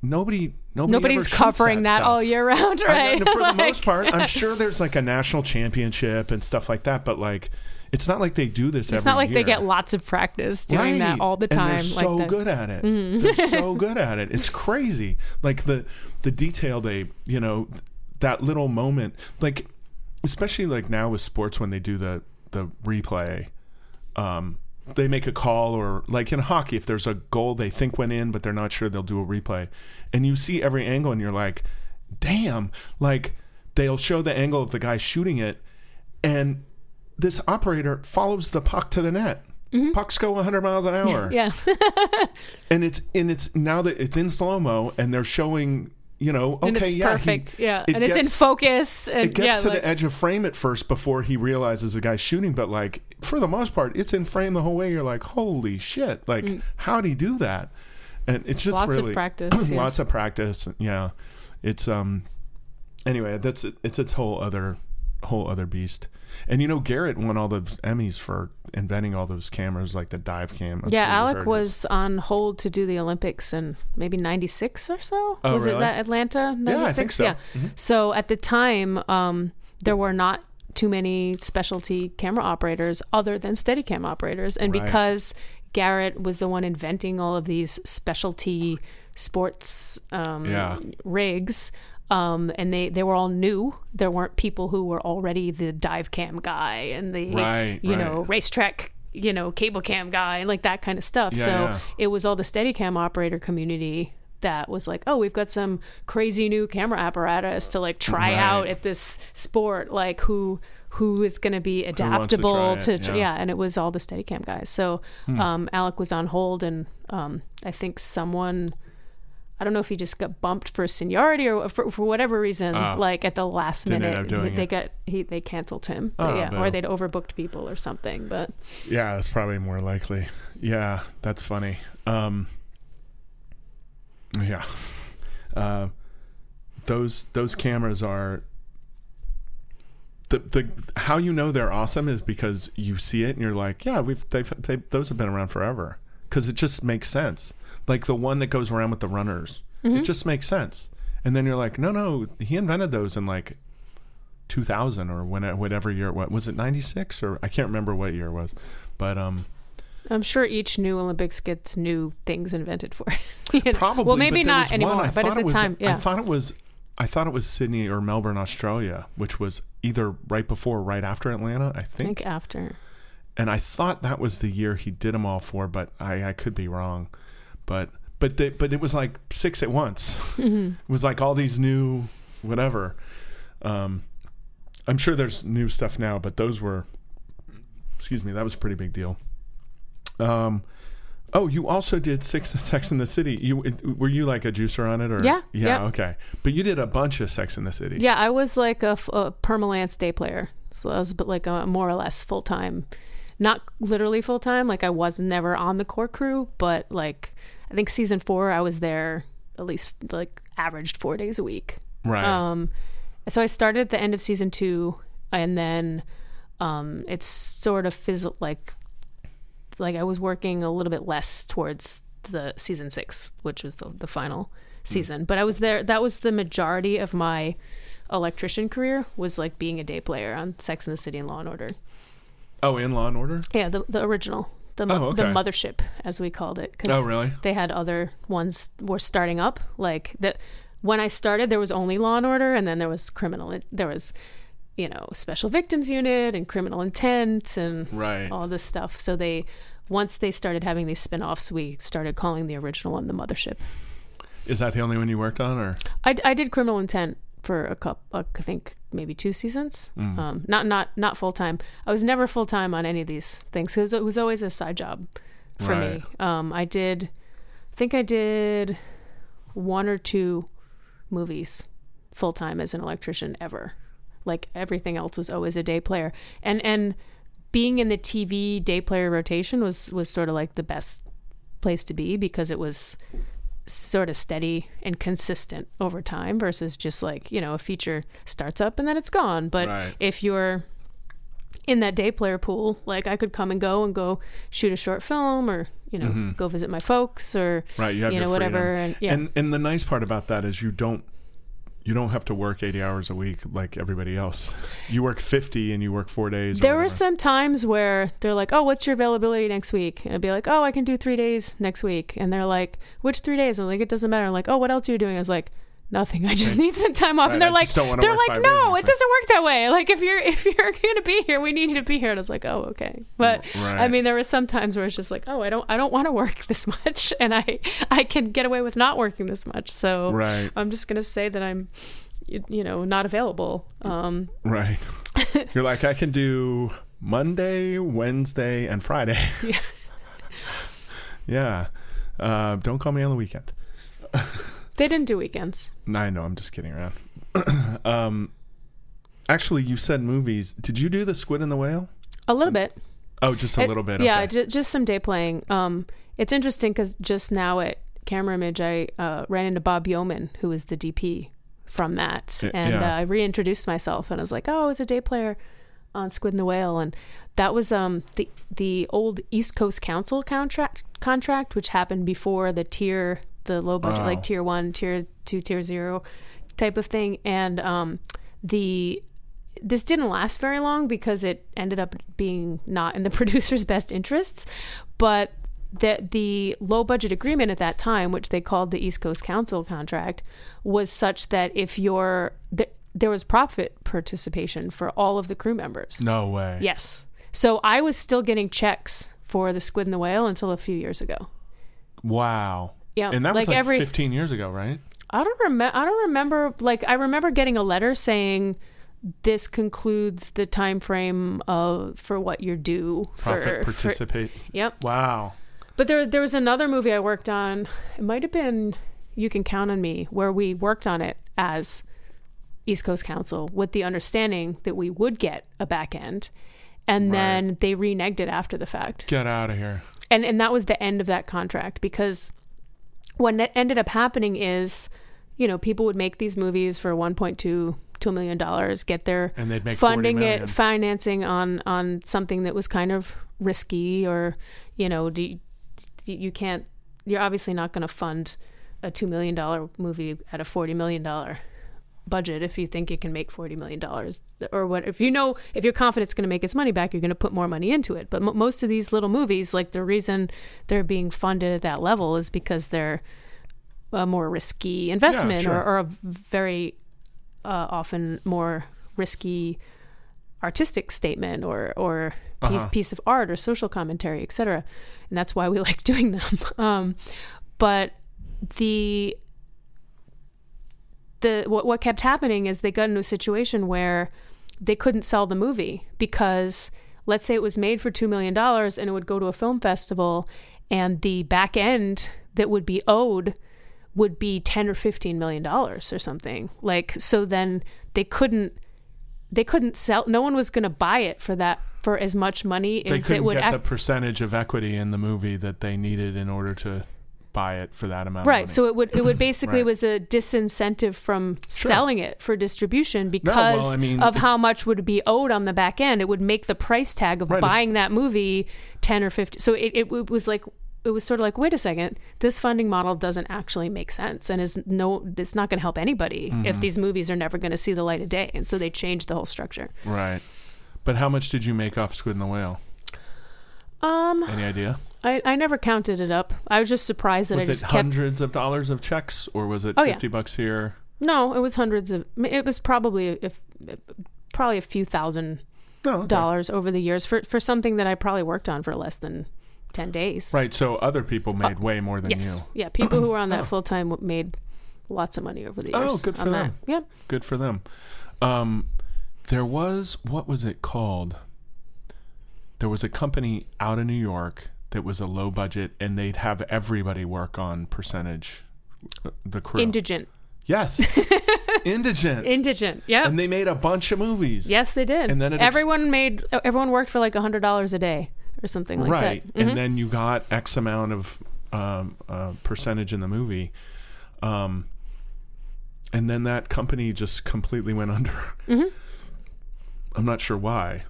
nobody, nobody Nobody's covering that, stuff. all year round, right? and for the most part, I'm sure there's like a national championship and stuff like that, but like it's not like they do this every It's not like they get lots of practice doing that all the And time. they're so the, good at it. They're so good at it. It's crazy. Like the the detail they, you know, that little moment, like especially like now with sports when they do the the replay, um, they make a call or like in hockey, if there's a goal they think went in but they're not sure, they'll do a replay, and you see every angle and you're like, damn, like they'll show the angle of the guy shooting it, and this operator follows the puck to the net. Pucks go 100 miles an hour Yeah. and it's and it's now that it's in slow mo and they're showing you know, okay, and it's yeah, he- perfect. yeah, it and it's in focus. And it gets yeah, to like, the edge of frame at first before he realizes the guy's shooting, but like for the most part, it's in frame the whole way. You're like, holy shit! Like, how do he do that? And it's just Mm. Lots of really practice, yes. lots of practice. Yeah, it's um. Anyway, that's it's its whole other whole other beast. And you know, Garrett won all those Emmys for inventing all those cameras, like the dive cam. I'm yeah, sure Alec was on hold to do the Olympics in maybe '96 or so. Oh, was really? it that Atlanta Yeah, I think so. Mm-hmm. So at the time, um, there were not too many specialty camera operators other than Steadicam operators, and Right. because Garrett was the one inventing all of these specialty sports um, Yeah. rigs. Um, and they, they were all new. There weren't people who were already the dive cam guy and the Right, you know racetrack you know cable cam guy and like that kind of stuff. Yeah, so yeah. it was all the Steadicam operator community that was like, oh, we've got some crazy new camera apparatus to like try Right. out at this sport. Like who who is going to be to adaptable try to, yeah. Hmm. yeah. and it was all the Steadicam guys. So um, Alec was on hold, and um, I think someone. I don't know if he just got bumped for seniority or for, for whatever reason. Ah. like at the last minute, they it. got he they canceled him. But Oh, yeah, no. or they'd overbooked people or something. But Yeah, that's probably more likely. Yeah, that's funny. Um, yeah, uh, those those cameras are the the how you know they're awesome is because you see it and you're like, yeah, we've they've they, those have been around forever because it just makes sense. Like the one that goes around with the runners, it just makes sense. And then you're like, no, no, he invented those in like 2000 or when whatever year what was it 96 or I can't remember what year it was but um I'm sure each new Olympics gets new things invented for it. You know? probably Well, maybe not anymore, one, but at the was- time, yeah. I thought it was I thought it was Sydney or Melbourne Australia which was either right before or right after Atlanta I I think, think after. and I thought that was the year he did them all for but I I could be wrong but but the, but it was like six at once Mm-hmm. it was like all these new whatever um I'm sure there's new stuff now but those were excuse me that was a pretty big deal um oh you also did six sex in the city you were you like a juicer on it or Yeah, yeah yeah. okay but you did a bunch of sex in the city Yeah, I was like a permalance day player. So I was but like a more or less full time, not literally full time. Like I was never on the core crew, but like I think season four, I was there at least like averaged four days a week. right Um, so I started at the end of season two, and then um, it's sort of fizzled like like I was working a little bit less towards the season six, which was the, the final season. But I was there. That was the majority of my electrician career was like being a day player on Sex and the City and Law and Order. oh in Law and Order Yeah, the the original, the Oh, okay. the mothership as we called it. 'cause oh really they had other ones were starting up like that when i started there was only law and order and then there was criminal there was you know special victims unit and criminal intent and right all this stuff so they once they started having these spin-offs we started calling the original one the mothership is that the only one you worked on or i, I did criminal intent for a couple i think maybe two seasons Mm. um, not not not full-time i was never full-time on any of these things because it was always a side job for Right. me um, i did i think i did one or two movies full time as an electrician ever. Like everything else was always a day player. And and being in the TV day player rotation was was sort of like the best place to be because it was sort of steady and consistent over time versus just like, you know, a feature starts up and then it's gone. But Right. if you're in that day player pool, like I could come and go and go shoot a short film or, you know, mm-hmm. go visit my folks or Right, you have you know, whatever and yeah. And and the nice part about that is you don't you don't have to work 80 hours a week like everybody else. You work 50 and you work 4 days There were some times where they're like, "Oh, what's your availability next week?" And I'd be like, "Oh, I can do three days next week." And they're like, "Which three days?" I'm like, "It doesn't matter." I'm like, "Oh, what else are you doing?" I was like, "Nothing. I just need some time off." Right, and they're I like, just don't wanna "They're like, no, it doesn't work that way. Like if you're if you're gonna be here, we need you to be here." And I was like, "Oh, okay." But I mean, there were some times where it's just like, "Oh, I don't I don't want to work this much, and I I can get away with not working this much." So Right. I'm just gonna say that I'm. You you know, not available. Um, Right. You're like I can do Monday, Wednesday, and Friday. Yeah. yeah. Uh, don't call me on the weekend. They didn't do weekends. No, I know. I'm just kidding around. um, actually, you said movies. Did you do the Squid and the Whale? A little bit. Oh, just a It- little bit. Yeah, okay. ju- just some day playing. Um, it's interesting because just now at Camerimage, I uh, ran into Bob Yeoman, who was the DP from that, Y- and yeah. uh, I reintroduced myself, and I was like, "Oh, I was a day player on Squid and the Whale," and that was um the the old East Coast Council contract contract, which happened before the tier, the low budget, Wow. like tier one, tier two, tier zero type of thing, and um the this didn't last very long because it ended up being not in the producer's best interests. But the the low budget agreement at that time, which they called the East Coast Council contract, was such that if you're th- there was profit participation for all of the crew members. no way. Yes. So I was still getting checks for the Squid and the Whale until a few years ago. Wow. Yeah, And that was like like every- 15 years ago, right? I don't remember. I don't remember. Like I remember getting a letter saying this concludes the time frame of for what you're due Profit for, for participate. Yep. Wow. But there there was another movie I worked on. It might have been You Can Count on Me, where we worked on it as East Coast Council with the understanding that we would get a back end. And Right. then they reneged it after the fact Get out of here. and and that was the end of that contract because what ended up happening is you know people would make these movies for 1.2 2 million dollars get their And they'd make funding it financing on on something that was kind of risky or you know do you, you can't you're obviously not going to fund a 2 million dollar movie at a 40 million dollar budget if you think it can make 40 million dollars or what if you know if you're confident it's going to make its money back you're going to put more money into it but m- most of these little movies like the reason they're being funded at that level is because they're a more risky investment sure. or, or a very uh, often more risky artistic statement or or piece Uh-huh. piece of art or social commentary etc and that's why we like doing them um, but the the what, what kept happening is they got into a situation where they couldn't sell the movie because let's say it was made for $2 million and it would go to a film festival and the back end that would be owed would be 10 or 15 million dollars or something. Like so then they couldn't they couldn't sell no one was going to buy it for that for as much money They as it couldn't would get ac- the percentage of equity in the movie that they needed in order to buy it for that amount. of right so it would it would basically Right. was a disincentive from Sure. selling it for distribution well, because I mean, of if- how much would be owed on the back end it would make the price tag of Right, if- buying that movie 10 or 50 so it, it, it was like it was sort of like wait a second this funding model doesn't actually make sense and is no it's not going to help anybody Mm-hmm. if these movies are never going to see the light of day and so they changed the whole structure Right. But how much did you make off Squid and the Whale? um Any idea? I, I never counted it up i was just surprised that Was i it just kept hundreds of dollars of checks or was it Oh, yeah. 50 bucks here? no it was hundreds of it was probably a, a- probably a few thousand okay. dollars over the years for for something that I probably worked on for less than ten days. Right. So other people made way more than yes, you. yeah, people who were on that full time made lots of money over the years. Oh, good for on that. them. Yeah, Good for them. Um, there was what was it called? There was a company out of New York that was a low budget, and they'd have everybody work on percentage. uh, The crew. indigent, yes, indigent, indigent. Yeah, and they made a bunch of movies. yes, they did. and then it ex- everyone made everyone worked for like a hundred dollars a day or something like right, that. Mhm. and then you got X amount of um, uh, percentage in the movie. Um, and then that company just completely went under. Mhm. I'm not sure why.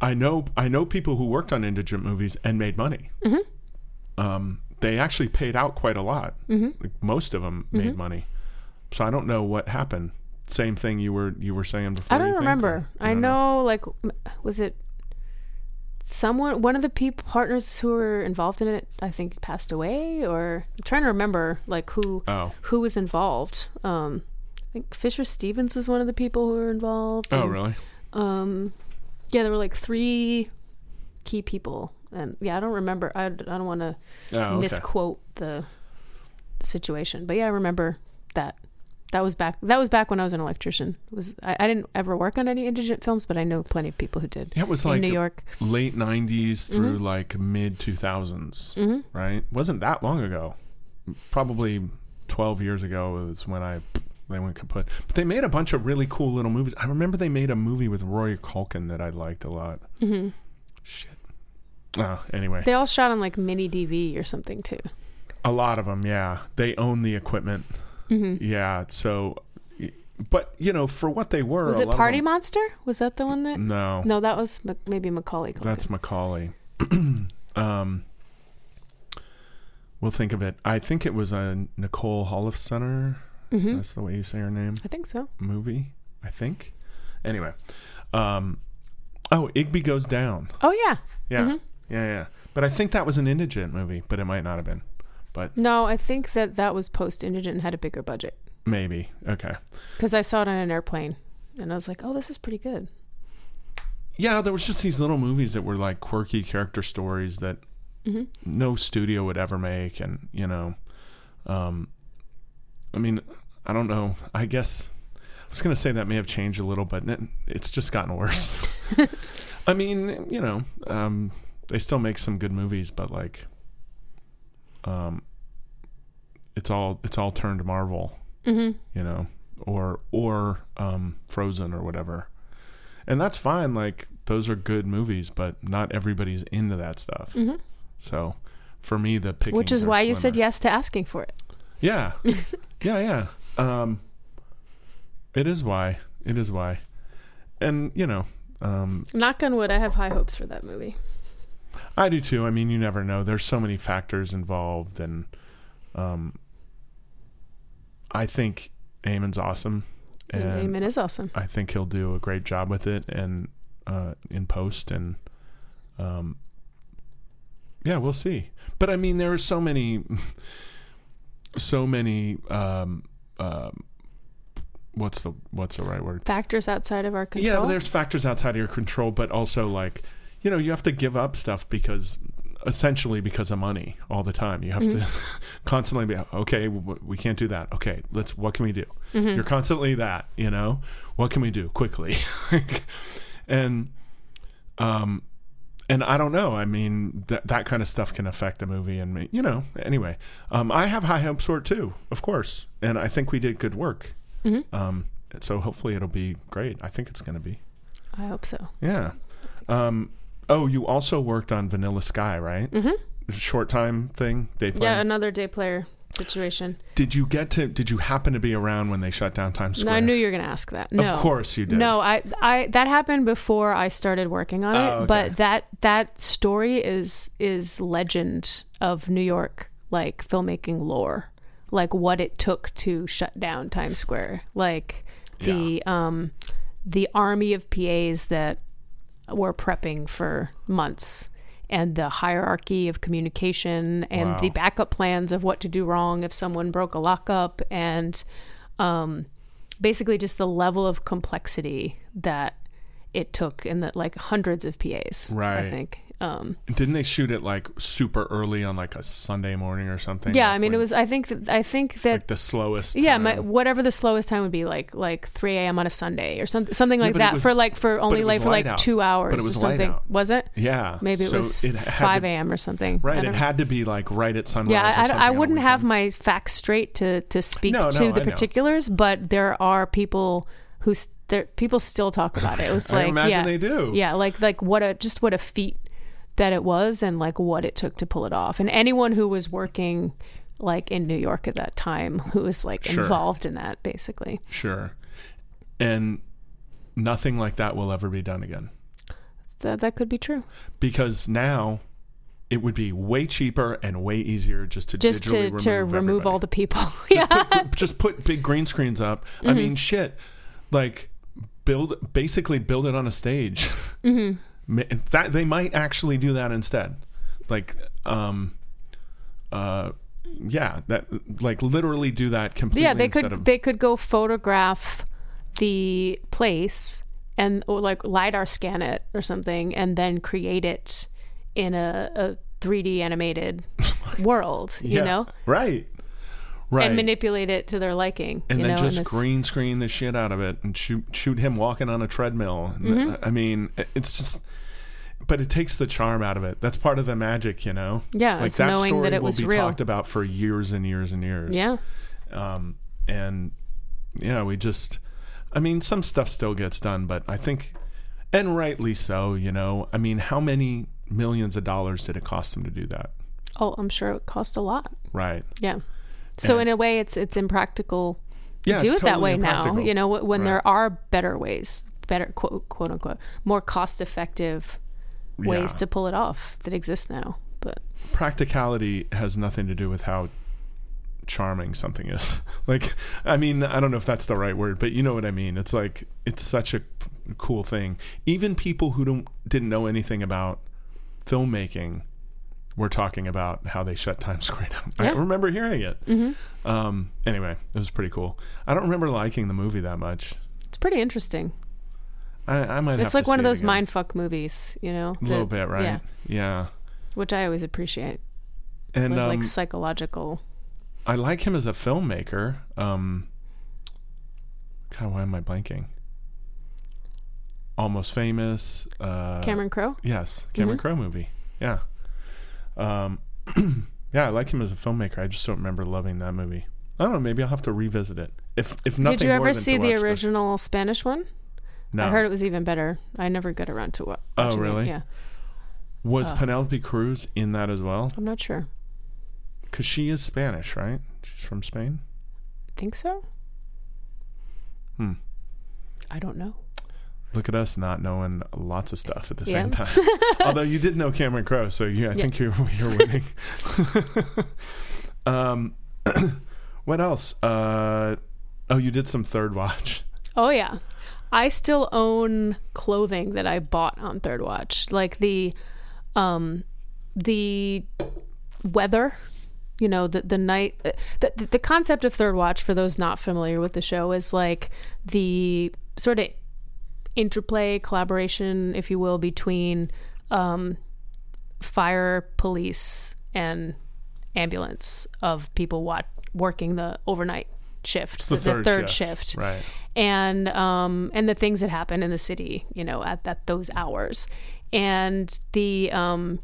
I know I know people who worked on indigent movies and made money. Mhm. Um, they actually paid out quite a lot. Mhm. Like, most of them made money. So I don't know what happened. Same thing you were you were saying before. I don't you think, remember. I, don't know, like, was it someone, one of the people partners who were involved in it? I think passed away, or I'm trying to remember, like who Oh, who was involved. Um, I think Fisher Stevens was one of the people who were involved. oh, and, really? Um, yeah, there were like three key people, and yeah, I don't remember. I, I don't want to Oh, okay. misquote the situation, but yeah, I remember that. That was back. That was back when I was an electrician. It was I, I didn't ever work on any indigent films, but I know plenty of people who did Yeah, it was in like New York. late 90s through like mid 2000s, hmm right? Wasn't that long ago. Probably 12 years ago was when I they went kaput. But they made a bunch of really cool little movies. I remember they made a movie with Roy Culkin that I liked a lot. hmm Shit. Oh, anyway, They all shot on like mini DV or something too. a lot of them, yeah. They own the equipment. hmm Yeah, so but you know, for what they were, Was it Party them- Monster? Was that the one that? No. No, that was maybe Macaulay Culkin. That's Macaulay. um, we'll think of it. I think it was a Nicole Holofcener. Hmm That's the way you say her name. I think so. Movie, I think. Anyway, um, oh, Igby goes down. Oh yeah. Yeah, Mhm. yeah, yeah. But I think that was an indigent movie, but it might not have been. But no, I think that that was post Indigent and had a bigger budget Maybe. Okay. because I saw it on an airplane and I was like, oh, this is pretty good. Yeah, there was just these little movies that were like quirky character stories that hmm no studio would ever make and you know um i mean i don't know. I guess i was going to say that may have changed a little but it- it's just gotten worse. I mean you know um they still make some good movies but like um it's all it's all turned marvel hmm you know or or um frozen or whatever. And that's fine like those are good movies but not everybody's into that stuff. Hmm so for me, the pickings Which is why you said yes to asking for it. Yeah, yeah, yeah. Um, it is why. It is why. And you know, um, Knock on wood, I have high hopes for that movie. I do too. I mean, you never know. There's so many factors involved, and um, I think Eamon's awesome, And Amen is awesome. I think he'll do a great job with it, and uh, in post, and um, yeah, we'll see. But I mean, there are so many, so many. Um, um, what's the what's the right word? Factors outside of our control. Yeah, there's factors outside of your control, but also like, you know, you have to give up stuff because essentially because of money all the time. You have to constantly be okay. We can't do that. Okay, let's. What can we do? Mhm. You're constantly that. You know, what can we do quickly? and um, and I don't know. I mean, that that kind of stuff can affect a movie, and me- you know. Anyway, um, I have high hopes for it too, of course, and I think we did good work. Mhm. Um, so hopefully it'll be great. I think it's going to be. I hope so. Yeah. Um, oh, you also worked on Vanilla Sky, right? hmm Short time thing. Day play. Yeah, another day player situation. did you get to? Did you happen to be around when they shut down Times Square? No? I knew you were going to ask that. No. Of course you did. No, I, I that happened before I started working on it. Oh, okay. But that that story is is legend of New York like filmmaking lore, like what it took to shut down Times Square, like the um the army of PAs that were prepping for months. And the hierarchy of communication and Wow. the backup plans of what to do wrong if someone broke a lockup and um, basically just the level of complexity that it took and that like hundreds of PAs. Right. I think. Um, Didn't they shoot it like super early on like a Sunday morning or something? yeah, Like I mean, it was. I think. That, I think that. like the slowest. yeah, my, whatever the slowest time would be, like like 3 a.m. on a Sunday or something, something like it that was- for like for only like for like out. two hours But it was or something. out. Was it? Yeah. Maybe it So was it 5 a.m. or something. Right. It know. had to be like right at sunrise. Yeah, or I, I, I wouldn't have my facts straight to to speak No, to no, the I know. particulars, but there are people who s- there people still talk about it. It was I like imagine yeah, they do. yeah, like like what a just what a feat that it was, and like what it took to pull it off. And anyone who was working like in New York at that time, who was like Sure. involved in that, basically. Sure. And nothing like that will ever be done again. That that could be true. because now it would be way cheaper and way easier just to Just to to remove all the people. yeah. just, put, just put big green screens up. I Mm-hmm. mean, shit, like build basically build it on a stage. Mm-hmm. That they might actually do that instead. Like, um, uh, yeah, that like literally do that completely. yeah they could of, they could go photograph the place and or like lidar scan it or something and then create it in a, a 3d animated world you yeah, know right, right, and manipulate it to their liking and you then know just and green screen the shit out of it and shoot shoot him walking on a treadmill. Mm-hmm. I mean, it's just, but it takes the charm out of it. That's part of the magic, you know. Yeah, like that knowing story that it will was be real. talked about for years and years and years. yeah Um, and yeah, we just, I mean, some stuff still gets done, but I think, and rightly so, you know, I mean, how many millions of dollars did it cost them to do that? Oh, I'm sure it cost a lot. Right. Yeah. So And- in a way, it's it's impractical to Yeah, do it that totally way now. You know, when Right. there are better ways, better quote quote unquote, more cost effective ways Yeah. to pull it off that exist now. But practicality has nothing to do with how charming something is. like, I mean, I don't know if that's the right word, but you know what I mean. It's like it's such a cool thing. Even people who don't didn't know anything about filmmaking were talking about how they shut Times Square down. I remember hearing it. Mm-hmm. Um, anyway, it was pretty cool. I don't remember liking the movie that much. it's pretty interesting. I, I might. have It's like one of those mind fuck movies, you know? A little bit, right? Yeah, Yeah. which I always appreciate. And um, like psychological. I like him as a filmmaker. Um, God, why am I blanking? Almost famous. Uh, Cameron Crowe. Yes, Cameron Mhm. Crowe movie. Yeah. Um, yeah, I like him as a filmmaker. I just don't remember loving that movie. I don't know. Maybe I'll have to revisit it. If if nothing Did you ever see the original Spanish one? No. I heard it was even better. I never got around to wa- Oh, watching it. really? Yeah, Was Oh. Penelope Cruz in that as well? I'm not sure. Because she is Spanish, right? She's from Spain. Think so? Hmm. I don't know. Look at us not knowing lots of stuff at the Yeah. same time. Although you did know Cameron Crowe, so you, I Yeah. think you're you're winning. um, what else? Uh, oh, you did some third watch. Oh yeah. I still own clothing that I bought on Third Watch. Like the um the weather, you know, the the night the the, the concept of Third Watch for those not familiar with the show is like the sort of interplay collaboration if you will between um fire police and ambulance of people wat- working the overnight shift It's the, third, shift right? and um and the things that happen in the city you know at that those hours and the um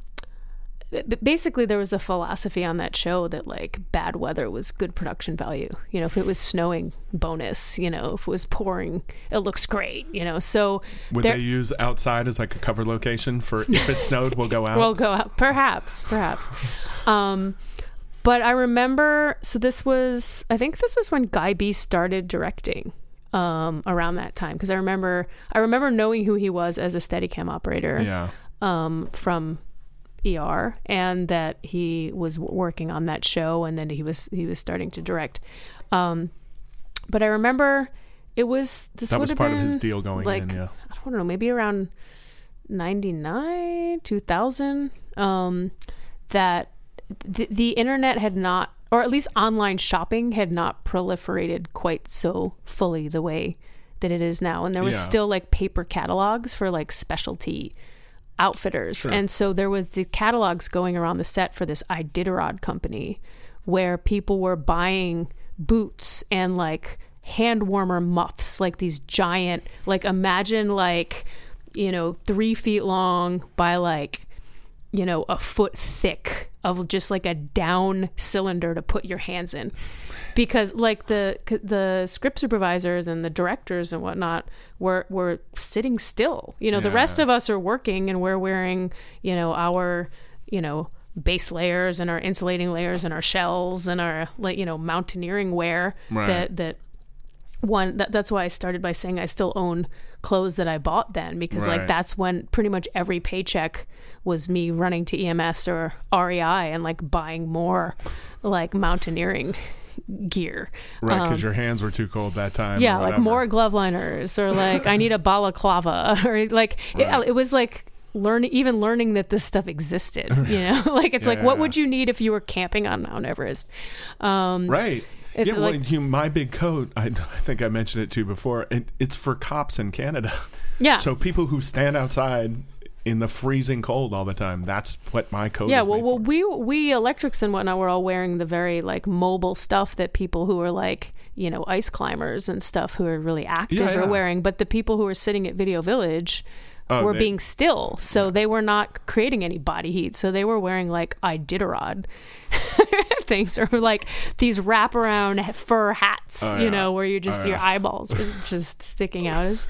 basically there was a philosophy on that show that like bad weather was good production value you know if it was snowing bonus you know if it was pouring it looks great you know so Would there- they use outside as like a cover location for if it snowed, we'll go out? We'll go out. Perhaps, perhaps. Um, but I remember, so this was, I think this was when Guy Bee started directing um, around that time. Because I remember, I remember knowing who he was as a Steadicam operator yeah, um, from ER, and that he was working on that show, and then he was he was starting to direct. Um, but I remember it was this that was part of his deal going like in. Yeah, I don't know, maybe around 99, 2000, um, that the, the internet had not, or at least online shopping had not proliferated quite so fully the way that it is now. And there was Yeah. still like paper catalogs for like specialty outfitters. Sure. And so there was the catalogs going around the set for this Iditarod company where people were buying boots and like hand warmer muffs, like these giant, like imagine like, you know, three feet long by like, you know, a foot thick of just like a down cylinder to put your hands in. Because like the the script supervisors and the directors and whatnot were were sitting still. You know, the rest of us are working and we're wearing, you know, our, you know, base layers and our insulating layers and our shells and our like, you know, mountaineering wear Right. that that one that, that's why I started by saying I still own clothes that I bought then because Right. like that's when pretty much every paycheck was me running to EMS or REI and like buying more like mountaineering gear. right. Because your hands were too cold that time. Um, Yeah, like more glove liners or like I need a balaclava or like Right. it, it was like learning even learning that this stuff existed, you know? like it's like what Yeah. would you need if you were camping on Mount Everest? Um Right. It- yeah, well, like- you, my big coat. I, I think I mentioned it to you before. It, it's for cops in Canada. yeah. So people who stand outside in the freezing cold all the time. That's what my coat. yeah is well, well for. we we electrics and whatnot were all wearing the very like mobile stuff that people who are like you know ice climbers and stuff who are really active Yeah, yeah. are wearing but the people who are sitting at video village Oh, were they- being still so they were not creating any body heat so they were wearing like iditarod things, or like these wraparound fur hats, Oh, you know, where you're just Oh, your yeah. eyeballs were just sticking out. It was,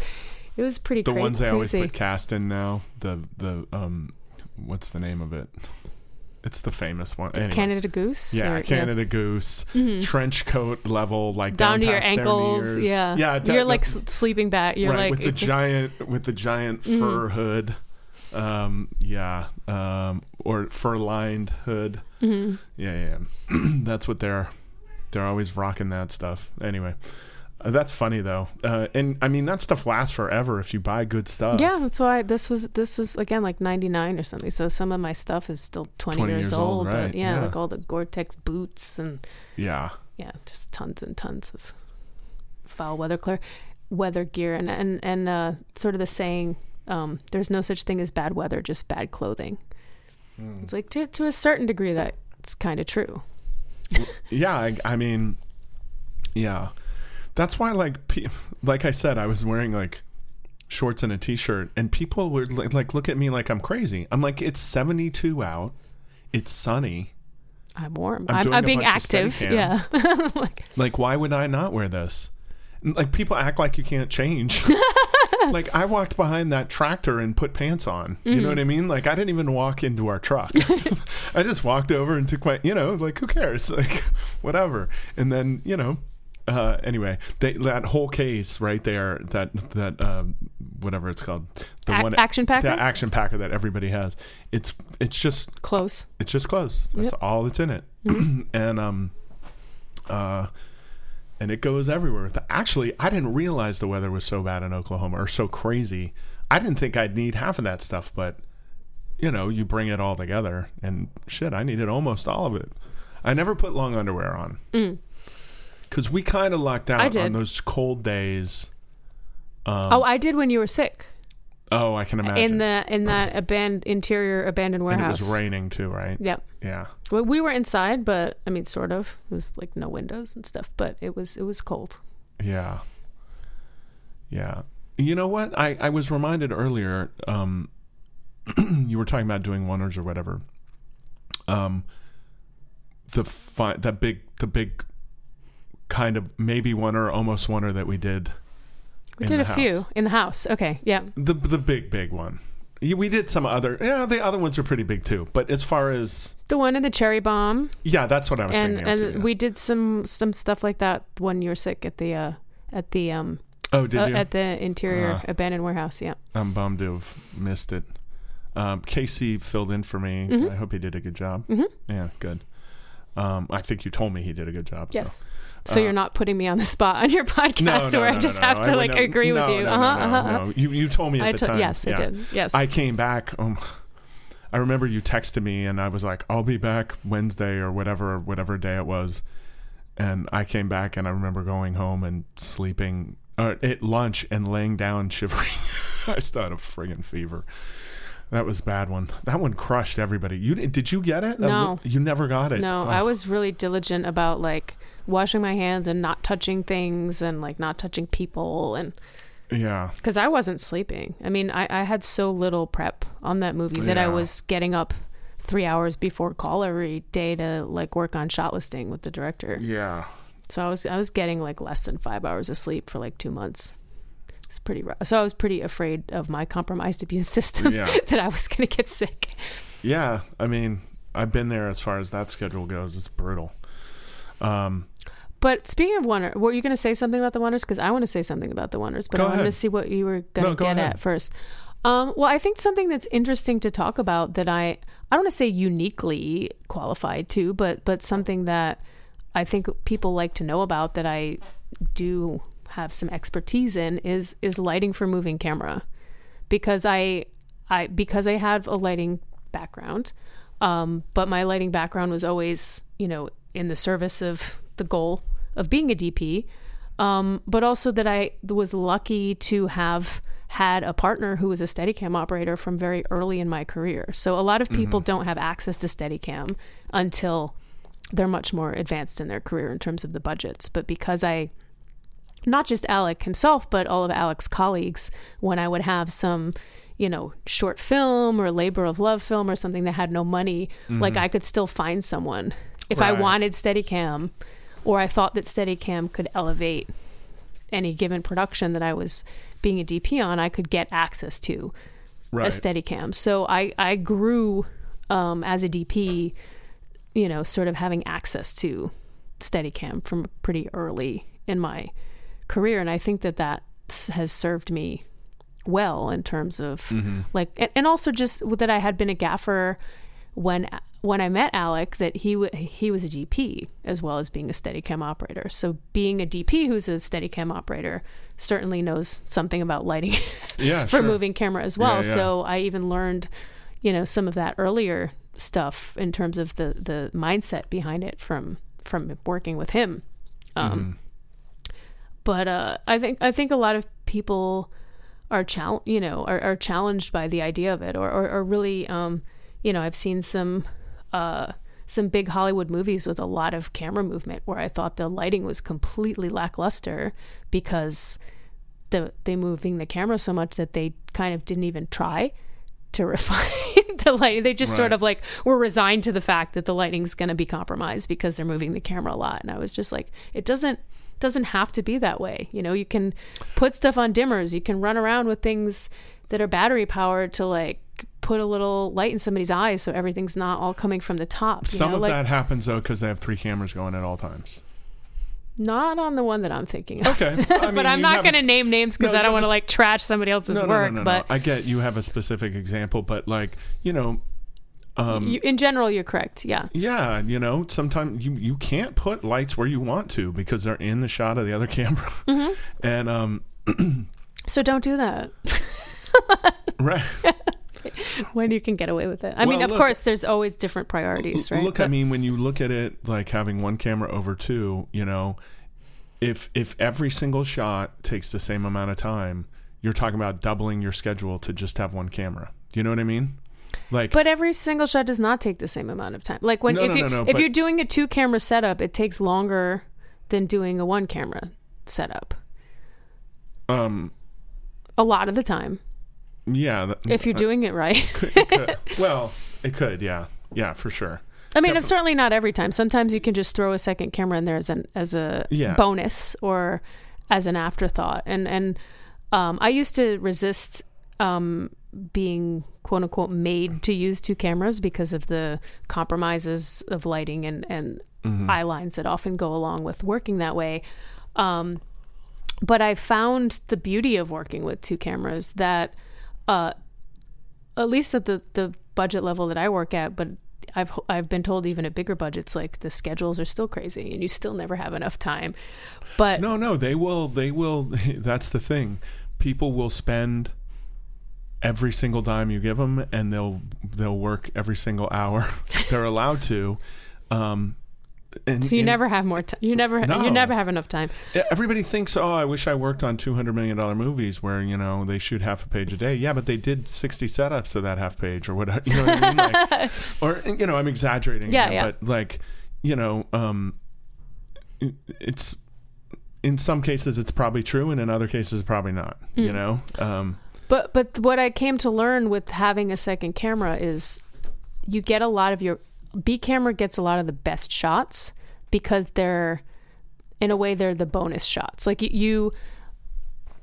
it was pretty. the cra- ones I always put cast in now. The the um, what's the name of it? It's the famous one. Anyway. Canada Goose. Yeah, or- Canada Goose, trench coat level, like Down, down, to your ankles. Yeah. yeah. da- You're like sleeping back. You're right like with the giant with the giant Mm-hmm. fur hood. Um, yeah, um, or fur lined hood. Mm-hmm. Yeah, yeah, yeah. that's what they're they're always rocking that stuff. Anyway, that's funny though, uh, and I mean that stuff lasts forever if you buy good stuff. Yeah, that's why this was this was again like '99 or something. So some of my stuff is still 20, 20 years, years old, right, But yeah, yeah. like all the Gore-Tex boots and yeah, yeah, just tons and tons of foul weather clear weather gear and and and uh, sort of the saying, um, "There's no such thing as bad weather, just bad clothing." Hmm. It's like to to a certain degree that's kind of true. yeah. I, I mean, yeah. That's why, like, pe- like I said, I was wearing like shorts and a t-shirt, and people would like, like look at me like I'm crazy. I'm like, it's 72 out, it's sunny. I'm warm. I'm I'm, I'm being active. Yeah, like Like, why would I not wear this? Like, people act like you can't change. like, I walked behind that tractor and put pants on. You Mm-hmm. know what I mean? Like, I didn't even walk into our truck. I just walked over and took my, you know, like, who cares? Like, whatever. And then, you know, uh, anyway, they, that whole case right there, that that um, whatever it's called, the Ac- action packer? the action packer that everybody has. It's it's just close. it's just clothes. That's Yep. all that's in it. and um uh and it goes everywhere. Actually, I didn't realize the weather was so bad in Oklahoma or so crazy. I didn't think I'd need half of that stuff, but you know, you bring it all together and shit, I needed almost all of it. I never put long underwear on. Cuz we kind of locked out on those cold days. oh, I did when you were sick Oh, I can imagine. in the in that abandoned interior abandoned and it was raining too, right? Yep. Yeah. Well, we were inside, but I mean, sort of. It was like no windows and stuff, but it was it was cold. Yeah. Yeah. You know what? I, I was reminded earlier, um, you were talking about doing oners or whatever. Um, the fi- that big, the big kind of maybe oner almost oner that we did. We did a the few in the house. Okay, yeah. The, the big, big one. We did some other, yeah, the other ones are pretty big too. But as far as, The one in the cherry bomb, yeah, that's what I was and thinking. and of too, yeah. we did some some stuff like that when you were sick at the uh at the um oh, did uh, you? at the interior Uh. abandoned warehouse. Yeah. I'm bummed to have missed it. Um, Casey filled in for me. Mm-hmm. I hope he did a good job. Mm-hmm. Yeah, good. Um, I think you told me he did a good job. Yes. So. So you're not putting me on the spot on your podcast No, no, where I just no, have no. to like agree no, with you. No, uh-huh, no, no, uh-huh. no. You you told me at I the to- time. yes, I did. Yes. I came back. Um, I remember you texted me, and I was like, "I'll be back Wednesday or whatever, whatever day it was." And I came back, and I remember going home and sleeping uh, at lunch and laying down shivering. I still had a friggin' fever. That was a bad one. That one crushed everybody. You did you get it? No. Uh, you never got it. No, Oh. I was really diligent about like washing my hands and not touching things and like not touching people and Yeah, because I wasn't sleeping. I mean, I, I had so little prep on that movie that I was getting up three hours before call every day to like work on shot listing with the director. yeah. So I was I was getting like less than five hours of sleep for like two months. It's pretty rough. So I was pretty afraid of my compromised immune system Yeah. that I was gonna get sick. Yeah, I mean, I've been there as far as that schedule goes. It's brutal. Um, But speaking of oner, were you going to say something about the oners? Because I want to say something about the oners, but I wanted to see what you were going to No, go get ahead. at first. Um, well, I think something that's interesting to talk about that I I don't want to say uniquely qualified to, but but something that I think people like to know about that I do have some expertise in is is lighting for moving camera because I I because I have a lighting background, um, but my lighting background was always you know in the service of the goal of being a DP, um, but also that I was lucky to have had a partner who was a Steadicam operator from very early in my career. So a lot of people don't have access to Steadicam until they're much more advanced in their career in terms of the budgets. But because I not just Alec himself, but all of Alec's colleagues, when I would have some, you know, short film or labor of love film or something that had no money, like I could still find someone If I wanted Steadicam, or I thought that Steadicam could elevate any given production that I was being a DP on, I could get access to right. a Steadicam. So I I grew um, as a DP, you know, sort of having access to Steadicam from pretty early in my career, and I think that that has served me well in terms of Mm-hmm. like, and, and also just that I had been a gaffer when when I met Alec that he w- he was a DP as well as being a Steadicam operator. So being a DP who's a Steadicam operator certainly knows something about lighting yeah, for sure. moving camera as well. Yeah, yeah. So I even learned, you know, some of that earlier stuff in terms of the the mindset behind it from from working with him. Um, Mm-hmm. But uh, I think I think a lot of people are chal- you know are, are challenged by the idea of it, or or, or really, um, you know, I've seen some. Uh, some big Hollywood movies with a lot of camera movement where I thought the lighting was completely lackluster because the they moving the camera so much that they kind of didn't even try to refine the lighting. They just sort of like were resigned to the fact that the lighting's going to be compromised because they're moving the camera a lot. And I was just like, it doesn't doesn't have to be that way. You know, you can put stuff on dimmers. You can run around with things that are battery powered to like put a little light in somebody's eyes so everything's not all coming from the top. you Some know? of like, that happens though because they have three cameras going at all times. Not on the one that I'm thinking of. Okay, I mean, but I'm not going to name names because No, I don't want to like trash somebody else's No, work. no, no, but no. I get you have a specific example, but like you know, um, you, in general, you're correct. Yeah. yeah, you know, sometimes you you can't put lights where you want to because they're in the shot of the other camera, Mm-hmm. and um, So don't do that right. when you can get away with it. I mean, of look- course, there's always different priorities, right? Look, I mean, when you look at it like having one camera over two, you know, if if every single shot takes the same amount of time, you're talking about doubling your schedule to just have one camera. Do you know what I mean? Like, But every single shot does not take the same amount of time. Like when No, if no, you no, if you're doing a two camera setup, it takes longer than doing a one camera setup. um, A lot of the time, yeah. that- if you're doing it right. it could, well, it could, yeah, yeah, for sure. I mean, it's certainly not every time. Sometimes you can just throw a second camera in there as an as a Yeah. bonus or as an afterthought. And and um, I used to resist um, being quote unquote made to use two cameras because of the compromises of lighting and and eye lines that often go along with working that way. Um, but I found the beauty of working with two cameras that, uh, at least at the the budget level that I work at, but I've I've been told even at bigger budgets, like the schedules are still crazy and you still never have enough time. But No, no, they will. They will. That's the thing. People will spend every single dime you give them, and they'll they'll work every single hour they're allowed to. Um, and, so you and never have more time. You never No. you never have enough time. everybody thinks, oh, I wish I worked on two hundred million dollar movies where you know they shoot half a page a day. Yeah, but they did sixty setups of that half page or whatever. You know what I mean? Like, or you know, I'm exaggerating. Yeah, here, yeah. But like, you know, um, it- it's in some cases it's probably true, and in other cases probably not. Mm. You know, um, But but what I came to learn with having a second camera is you get a lot of your B camera gets a lot of the best shots because they're in a way they're the bonus shots. Like you,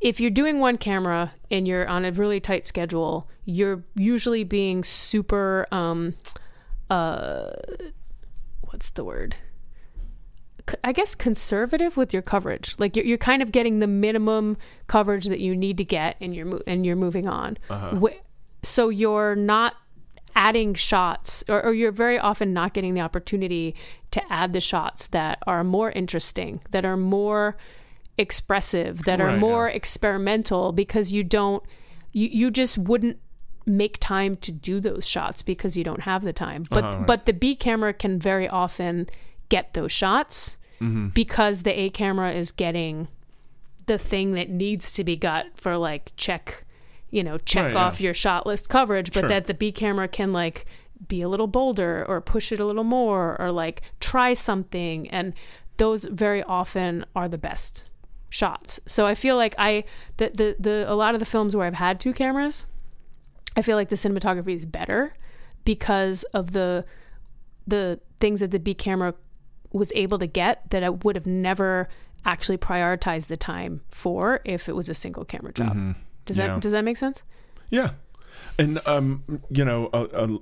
if you're doing one camera and you're on a really tight schedule, you're usually being super um uh what's the word? I guess conservative with your coverage. Like you're, you're kind of getting the minimum coverage that you need to get, and you're mo- and you're moving on. Wh- So you're not adding shots, or, or you're very often not getting the opportunity to add the shots that are more interesting, that are more expressive, that are Right, more yeah. experimental, because you don't, you you just wouldn't make time to do those shots because you don't have the time. But Uh-huh, right. but the B camera can very often get those shots Mm-hmm. because the A camera is getting the thing that needs to be got for like check, you know, check Right, yeah. off your shot list coverage, but Sure. that the B camera can like be a little bolder or push it a little more or like try something and those very often are the best shots. So I feel like I the the, the a lot of the films where I've had two cameras, I feel like the cinematography is better because of the the things that the B camera was able to get that I would have never actually prioritized the time for if it was a single camera job. Does Yeah. that does that make sense? Yeah, and um, you know, a, a,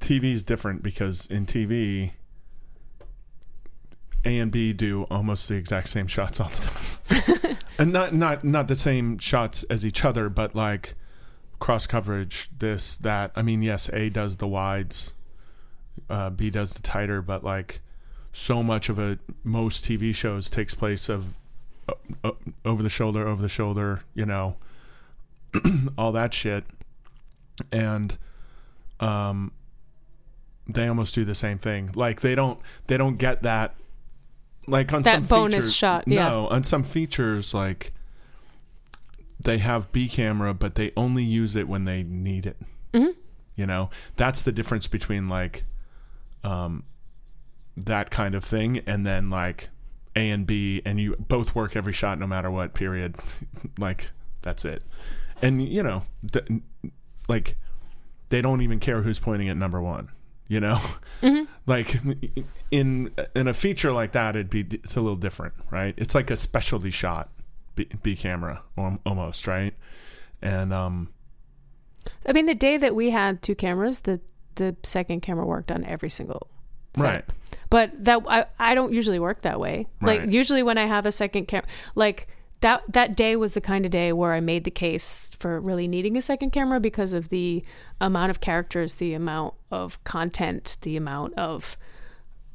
TV is different because in TV, A and B do almost the exact same shots all the time, and not not not the same shots as each other, but like cross coverage, this that. I mean, yes, A does the wides, uh, B does the tighter, but like so much of a most TV shows takes place of uh, uh, over the shoulder, over the shoulder, you know, all that shit, and um, they almost do the same thing. Like they don't they don't get that like on That some bonus features- shot, yeah. No, on some features like they have B camera, but they only use it when they need it. Mhm. You know, that's the difference between like um that kind of thing and then like A and B and you both work every shot no matter what period. like that's it. And you know, th- like they don't even care who's pointing at number 1, you know? Like in in a feature like that it'd be it's a little different, right? It's like a specialty shot B, B camera almost, right? And um I mean, the day that we had two cameras, the the second camera worked on every single. Set. right. But that I, I don't usually work that way. Right. Like usually when I have a second camera, like that that day was the kind of day where I made the case for really needing a second camera because of the amount of characters, the amount of content, the amount of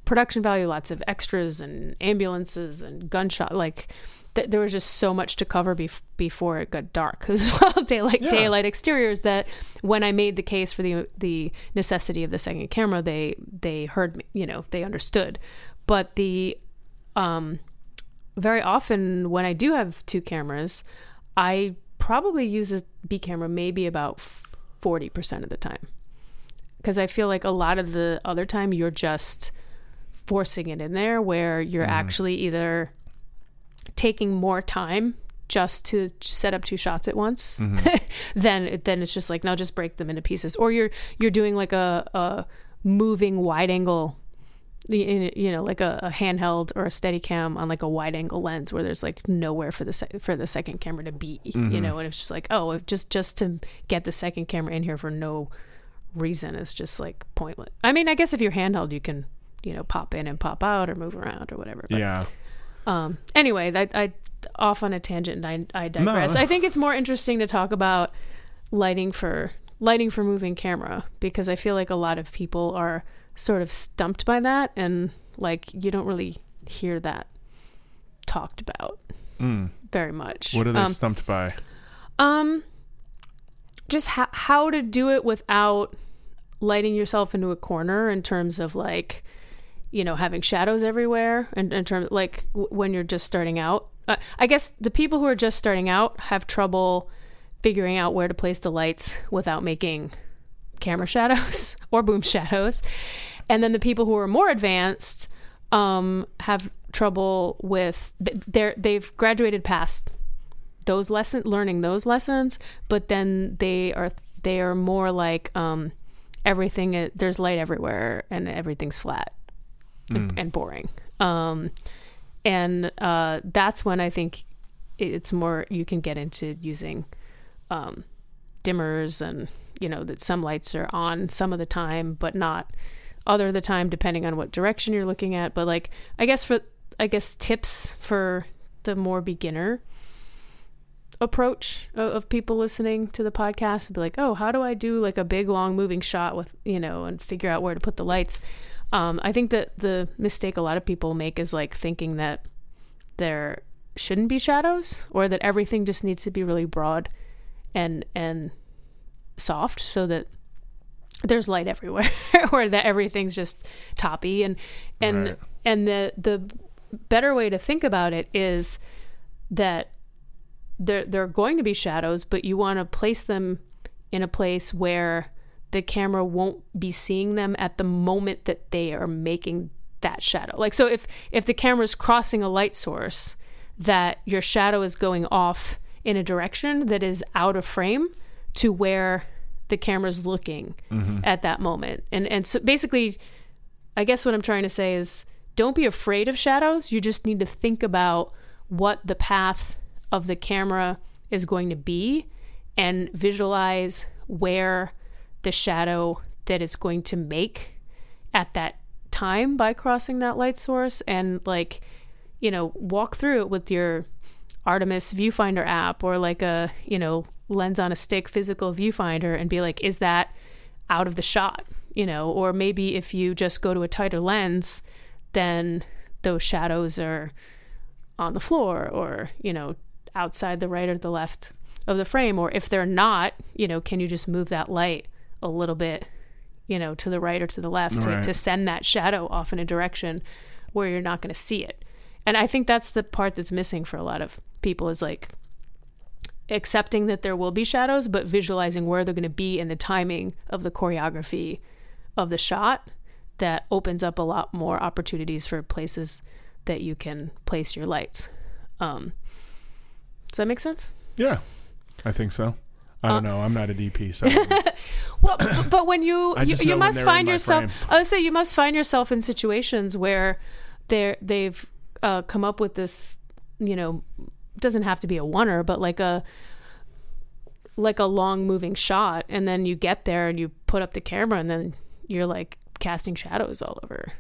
production value, lots of extras and ambulances and gunshot. Like th- there was just so much to cover bef- before it got dark. Because well, daylight Yeah. daylight exteriors that when I made the case for the the necessity of the second camera, they they heard me. You know, they understood. But the um, very often when I do have two cameras, I probably use a B camera maybe about forty percent of the time because I feel like a lot of the other time you're just forcing it in there where you're actually either taking more time just to set up two shots at once mm-hmm. then then it's just like now just break them into pieces. Or you're you're doing like a, a moving wide angle you you know like a, a handheld or a Steadicam on like a wide angle lens where there's like nowhere for the se- for the second camera to be you know mm-hmm. and it's just like oh if just just to get the second camera in here for no reason is just like pointless. I mean i guess if you're handheld you can you know pop in and pop out or move around or whatever but, Yeah. Um anyway I, I off on a tangent and i, I digress No. i think it's more interesting to talk about lighting for lighting for moving camera because i feel like a lot of people are sort of stumped by that and like you don't really hear that talked about Mm. very much What are they um, stumped by? um, just ho- how to do it without lighting yourself into a corner in terms of like, you know, having shadows everywhere, and in terms like w- when you're just starting out. Uh, I guess the people who are just starting out have trouble figuring out where to place the lights without making camera shadows or boom shadows, and then the people who are more advanced um, have trouble with they're they've graduated past those lesson learning those lessons but then they are they are more like um everything there's light everywhere and everything's flat and, and boring. Um and uh that's when i think it's more you can get into using um dimmers and you know that some lights are on some of the time but not other of the time depending on what direction you're looking at. But like i guess for i guess tips for the more beginner approach of, of people listening to the podcast and be like oh how do i do like a big long moving shot with you know and figure out where to put the lights um, i think that the mistake a lot of people make is like thinking that there shouldn't be shadows or that everything just needs to be really broad and and soft so that there's light everywhere or that everything's just toppy and and Right. and the the better way to think about it is that there there are going to be shadows but you want to place them in a place where the camera won't be seeing them at the moment that they are making that shadow. Like so if if the camera is crossing a light source that your shadow is going off in a direction that is out of frame to where the camera's looking mm-hmm. at that moment. And and so basically I guess what I'm trying to say is don't be afraid of shadows. You just need to think about what the path of the camera is going to be and visualize where the shadow that it's going to make at that time by crossing that light source and like you know walk through it with your artemis viewfinder app or like a you know lens on a stick physical viewfinder and be like is that out of the shot you know? Or maybe if you just go to a tighter lens then those shadows are on the floor or you know outside the right or the left of the frame. Or if they're not you know can you just move that light a little bit you know to the right or to the left Right. to, to send that shadow off in a direction where you're not going to see it and i think that's the part that's missing for a lot of people is like accepting that there will be shadows but visualizing where they're going to be and the timing of the choreography of the shot that opens up a lot more opportunities for places that you can place your lights um, does that make sense Yeah, I think so. I don't Uh, know. I'm not a DP, so Well, but when you you, you must find yourself. I would say you must find yourself in situations where they they've uh, come up with this, you know, doesn't have to be a oner, but like a like a long moving shot, and then you get there and you put up the camera, and then you're like casting shadows all over.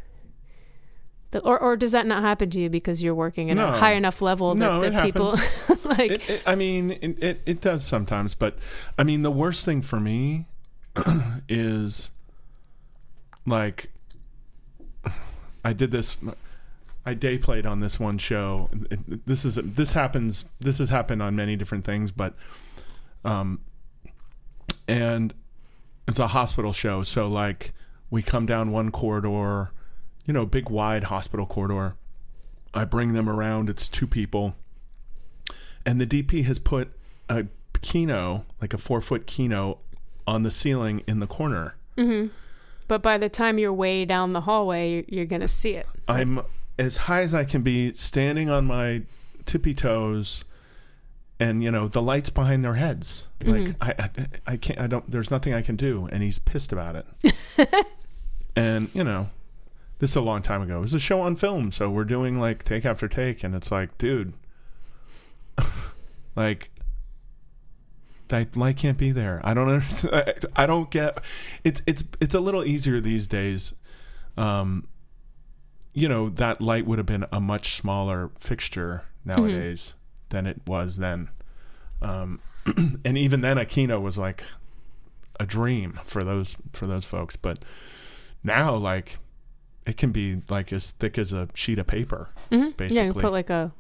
The, or, or does that not happen to you because you're working at No. a high enough level that, No, that people like it, it, I mean, it, it it does sometimes, but I mean, the worst thing for me is like I did this. I day played on this one show. This is this happens. This has happened on many different things, but um, and it's a hospital show. So like we come down one corridor, you know, big wide hospital corridor. I bring them around. It's two people, and the DP has put a kino, like a four foot kino, on the ceiling in the corner. Mm-hmm. but by the time you're way down the hallway you're, you're gonna see it I'm as high as I can be, standing on my tippy toes, and you know the lights behind their heads. Like mm-hmm. I, I, I can't. I don't. There's nothing I can do, and he's pissed about it. and you know, this is a long time ago. It was a show on film, so we're doing like take after take, and it's like, dude, like. That light can't be there. I don't understand. I, I don't get. It's it's it's a little easier these days. Um, you know that light would have been a much smaller fixture nowadays than it was then um, and even then a kino was like a dream for those for those folks but now like it can be like as thick as a sheet of paper Mm-hmm. basically Yeah, you put like a,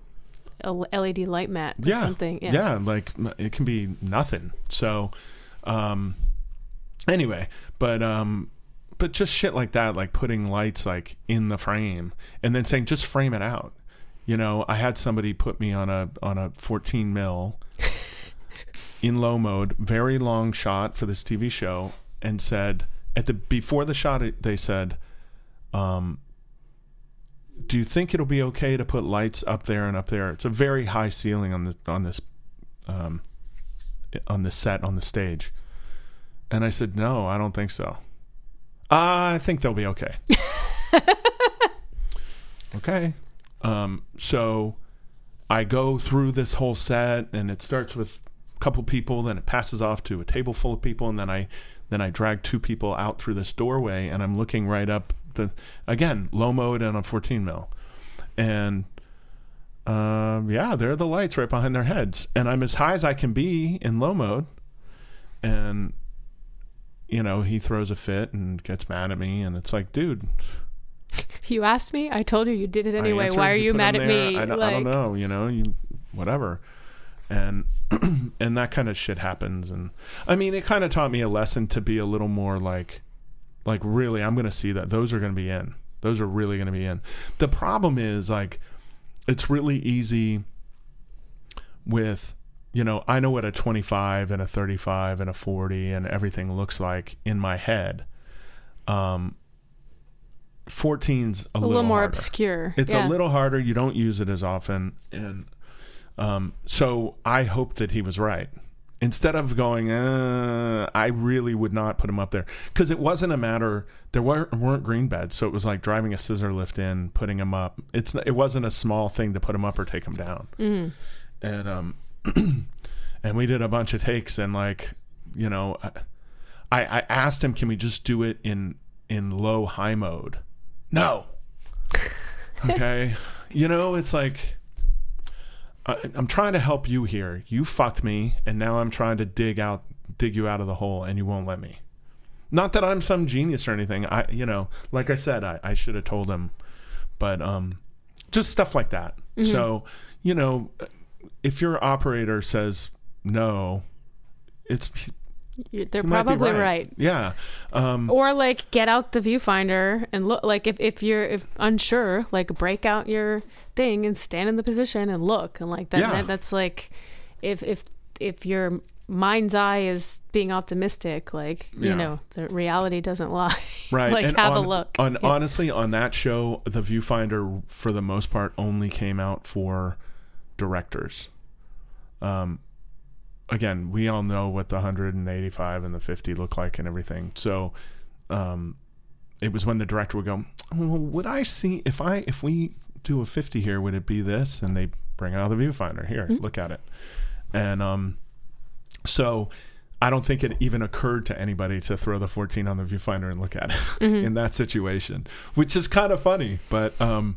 a LED light mat or yeah something. Yeah. yeah like it can be nothing so um anyway but um but just shit like that like putting lights like in the frame and then saying just frame it out you know i had somebody put me on a on a 14 mil in low mode very long shot for this tv show and said at the before the shot they said um do you think it'll be okay to put lights up there and up there? It's a very high ceiling on this on this um, on this set on the stage, and I said no, I don't think so. I think they'll be okay. okay, um, so I go through this whole set, and it starts with a couple people, then it passes off to a table full of people, and then I then I drag two people out through this doorway, and I'm looking right up the again low mode and a 14 mil, and um, yeah, there are the lights right behind their heads, and I'm as high as I can be in low mode, and you know he throws a fit and gets mad at me, and it's like, dude, You asked me. I told you you did it anyway. answered, Why are you put mad at there. me? I don't, I don't know. You know, you whatever, and and that kind of shit happens. And I mean, it kind of taught me a lesson to be a little more like, like really, I'm going to see that those are going to be in. Those are really going to be in. The problem is like, it's really easy with. You know, I know what a 25 and a 35 and a 40 and everything looks like in my head. Um, 14's a, a little, more harder. obscure. It's yeah. a little harder. You don't use it as often, and um, so I hope that he was right, instead of going, uh, I really would not put them up there because it wasn't a matter. There weren't, weren't green beds, so it was like driving a scissor lift in, putting them up. It's it wasn't a small thing to put them up or take them down. Mm. And um, and we did a bunch of takes, and like you know, I I asked him, can we just do it in in low high mode? No. Okay, you know, it's like. I- I'm trying to help you here. You fucked me, and now I'm trying to dig out, dig you out of the hole, and you won't let me. Not that I'm some genius or anything. I, you know, like I said, I, I should have told him, but um, just stuff like that. So, you know, if your operator says no, it's They're be probably right. Yeah. Um, Or like get out the viewfinder and look like if, if you're if unsure, like break out your thing and stand in the position and look and like that, Yeah. that that's like if if if your mind's eye is being optimistic, like Yeah. you know, the reality doesn't lie. right. like and have on, a look. On Yeah. honestly, on that show, the viewfinder for the most part only came out for directors. Um, again, we all know what the 185 and the 50 look like and everything. So, um, it was when the director would go, well, "Would I see if I if we do a 50 here? Would it be this?" And they bring out the viewfinder here, look at it, and um, so. I don't think it even occurred to anybody to throw the 14 on the viewfinder and look at it in that situation, which is kind of funny, but um,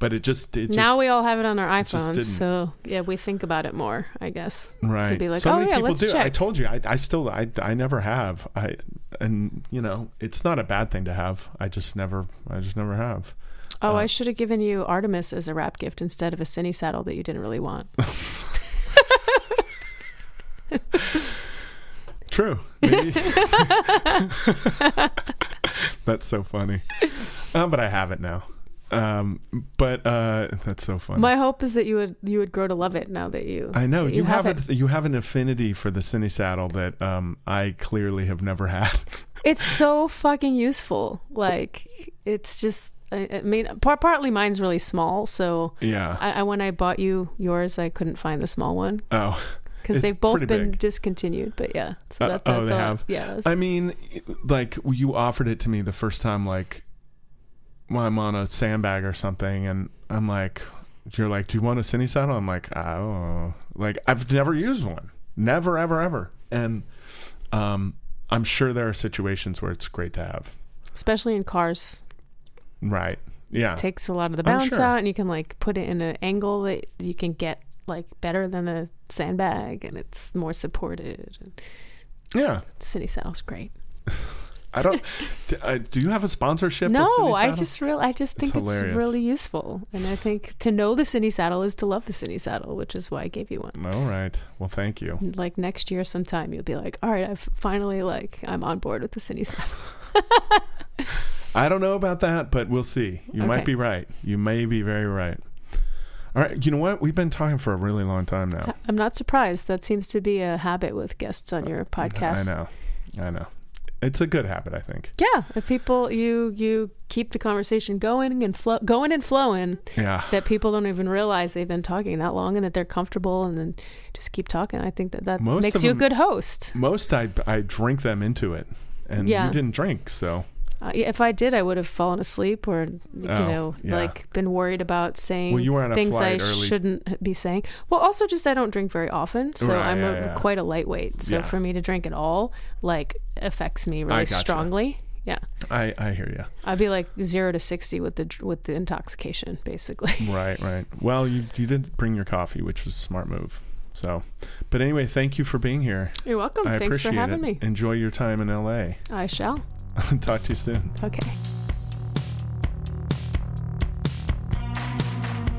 but it just it just now we all have it on our iPhones, so yeah, we think about it more, I guess. right. To be like, so oh many yeah, people let's do. check. I told you, I, I still, I, I never have. I and you know, it's not a bad thing to have. I just never, I just never have. oh, uh, I should have given you Artemis as a wrap gift instead of a cine saddle that you didn't really want. True. Maybe. that's so funny. Uh, but I have it now. Um, but uh, that's so funny. My hope is that you would you would grow to love it now that you I know that you, have, it. a, you have an affinity for the cine saddle that um, I clearly have never had. It's so fucking useful. Like it's just. I, I mean, par- partly mine's really small, so yeah. I, I when I bought you yours, I couldn't find the small one oh. because they've both been big. discontinued. But yeah, so Uh, that, oh, that's they all. have? Yeah, that's- I mean, like you offered it to me the first time, like when I'm on a sandbag or something, and I'm like, "You're like, do you want a cine saddle?" I'm like, "Oh, like I've never used one, never, ever, ever." And um, I'm sure there are situations where it's great to have. especially in cars, Right? Yeah. It takes a lot of the bounce sure. out, and you can like put it in an angle that you can get like better than a sandbag, and it's more supported. Yeah. Cine Saddle's great. I don't. uh, do you have a sponsorship? No, I just real I just think it's, hilarious. really useful, and I think to know the Cine Saddle is to love the Cine Saddle, which is why I gave you one. All right. Well, thank you. Like next year, sometime you'll be like, all right, I've finally like I'm on board with the Cine Saddle. I don't know about that, but we'll see. You might be right. You may be very right. All right. You know what? We've been talking for a really long time now. I'm not surprised. That seems to be a habit with guests on your podcast. I know. I know. It's a good habit, I think. Yeah, if people you you keep the conversation going and flow, going and flowing, Yeah. that people don't even realize they've been talking that long and that they're comfortable, and then just keep talking. I think that that Most makes you a good host. Most I I drink them into it, and Yeah. you didn't drink, so Uh, if I did, I would have fallen asleep or you Oh, know yeah. like been worried about saying Well, things I early. shouldn't be saying. Well, also just I don't drink very often, so Right, I'm yeah, a, yeah. quite a lightweight. So for me to drink at all like affects me really gotcha. strongly. Yeah, I I hear you. I'd be like zero to sixty with the with the intoxication, basically. Right, right. Well, you you did bring your coffee, which was a smart move. So, but anyway, thank you for being here. You're welcome. I Thanks for appreciate having it. me. Enjoy your time in LA. I shall. Talk to you soon. Okay.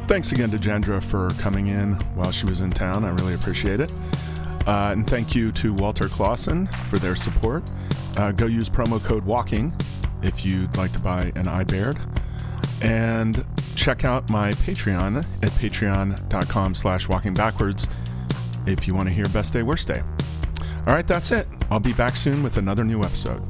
Thanks again to Jendra for coming in while she was in town. I really appreciate it. Uh, and thank you to Walter Klassen for their support. Uh, go use promo code WALKING if you'd like to buy an iBaird. And check out my Patreon at patreon.com slash walking backwards if you want to hear Best Day, Worst Day. All right, that's it. I'll be back soon with another new episode.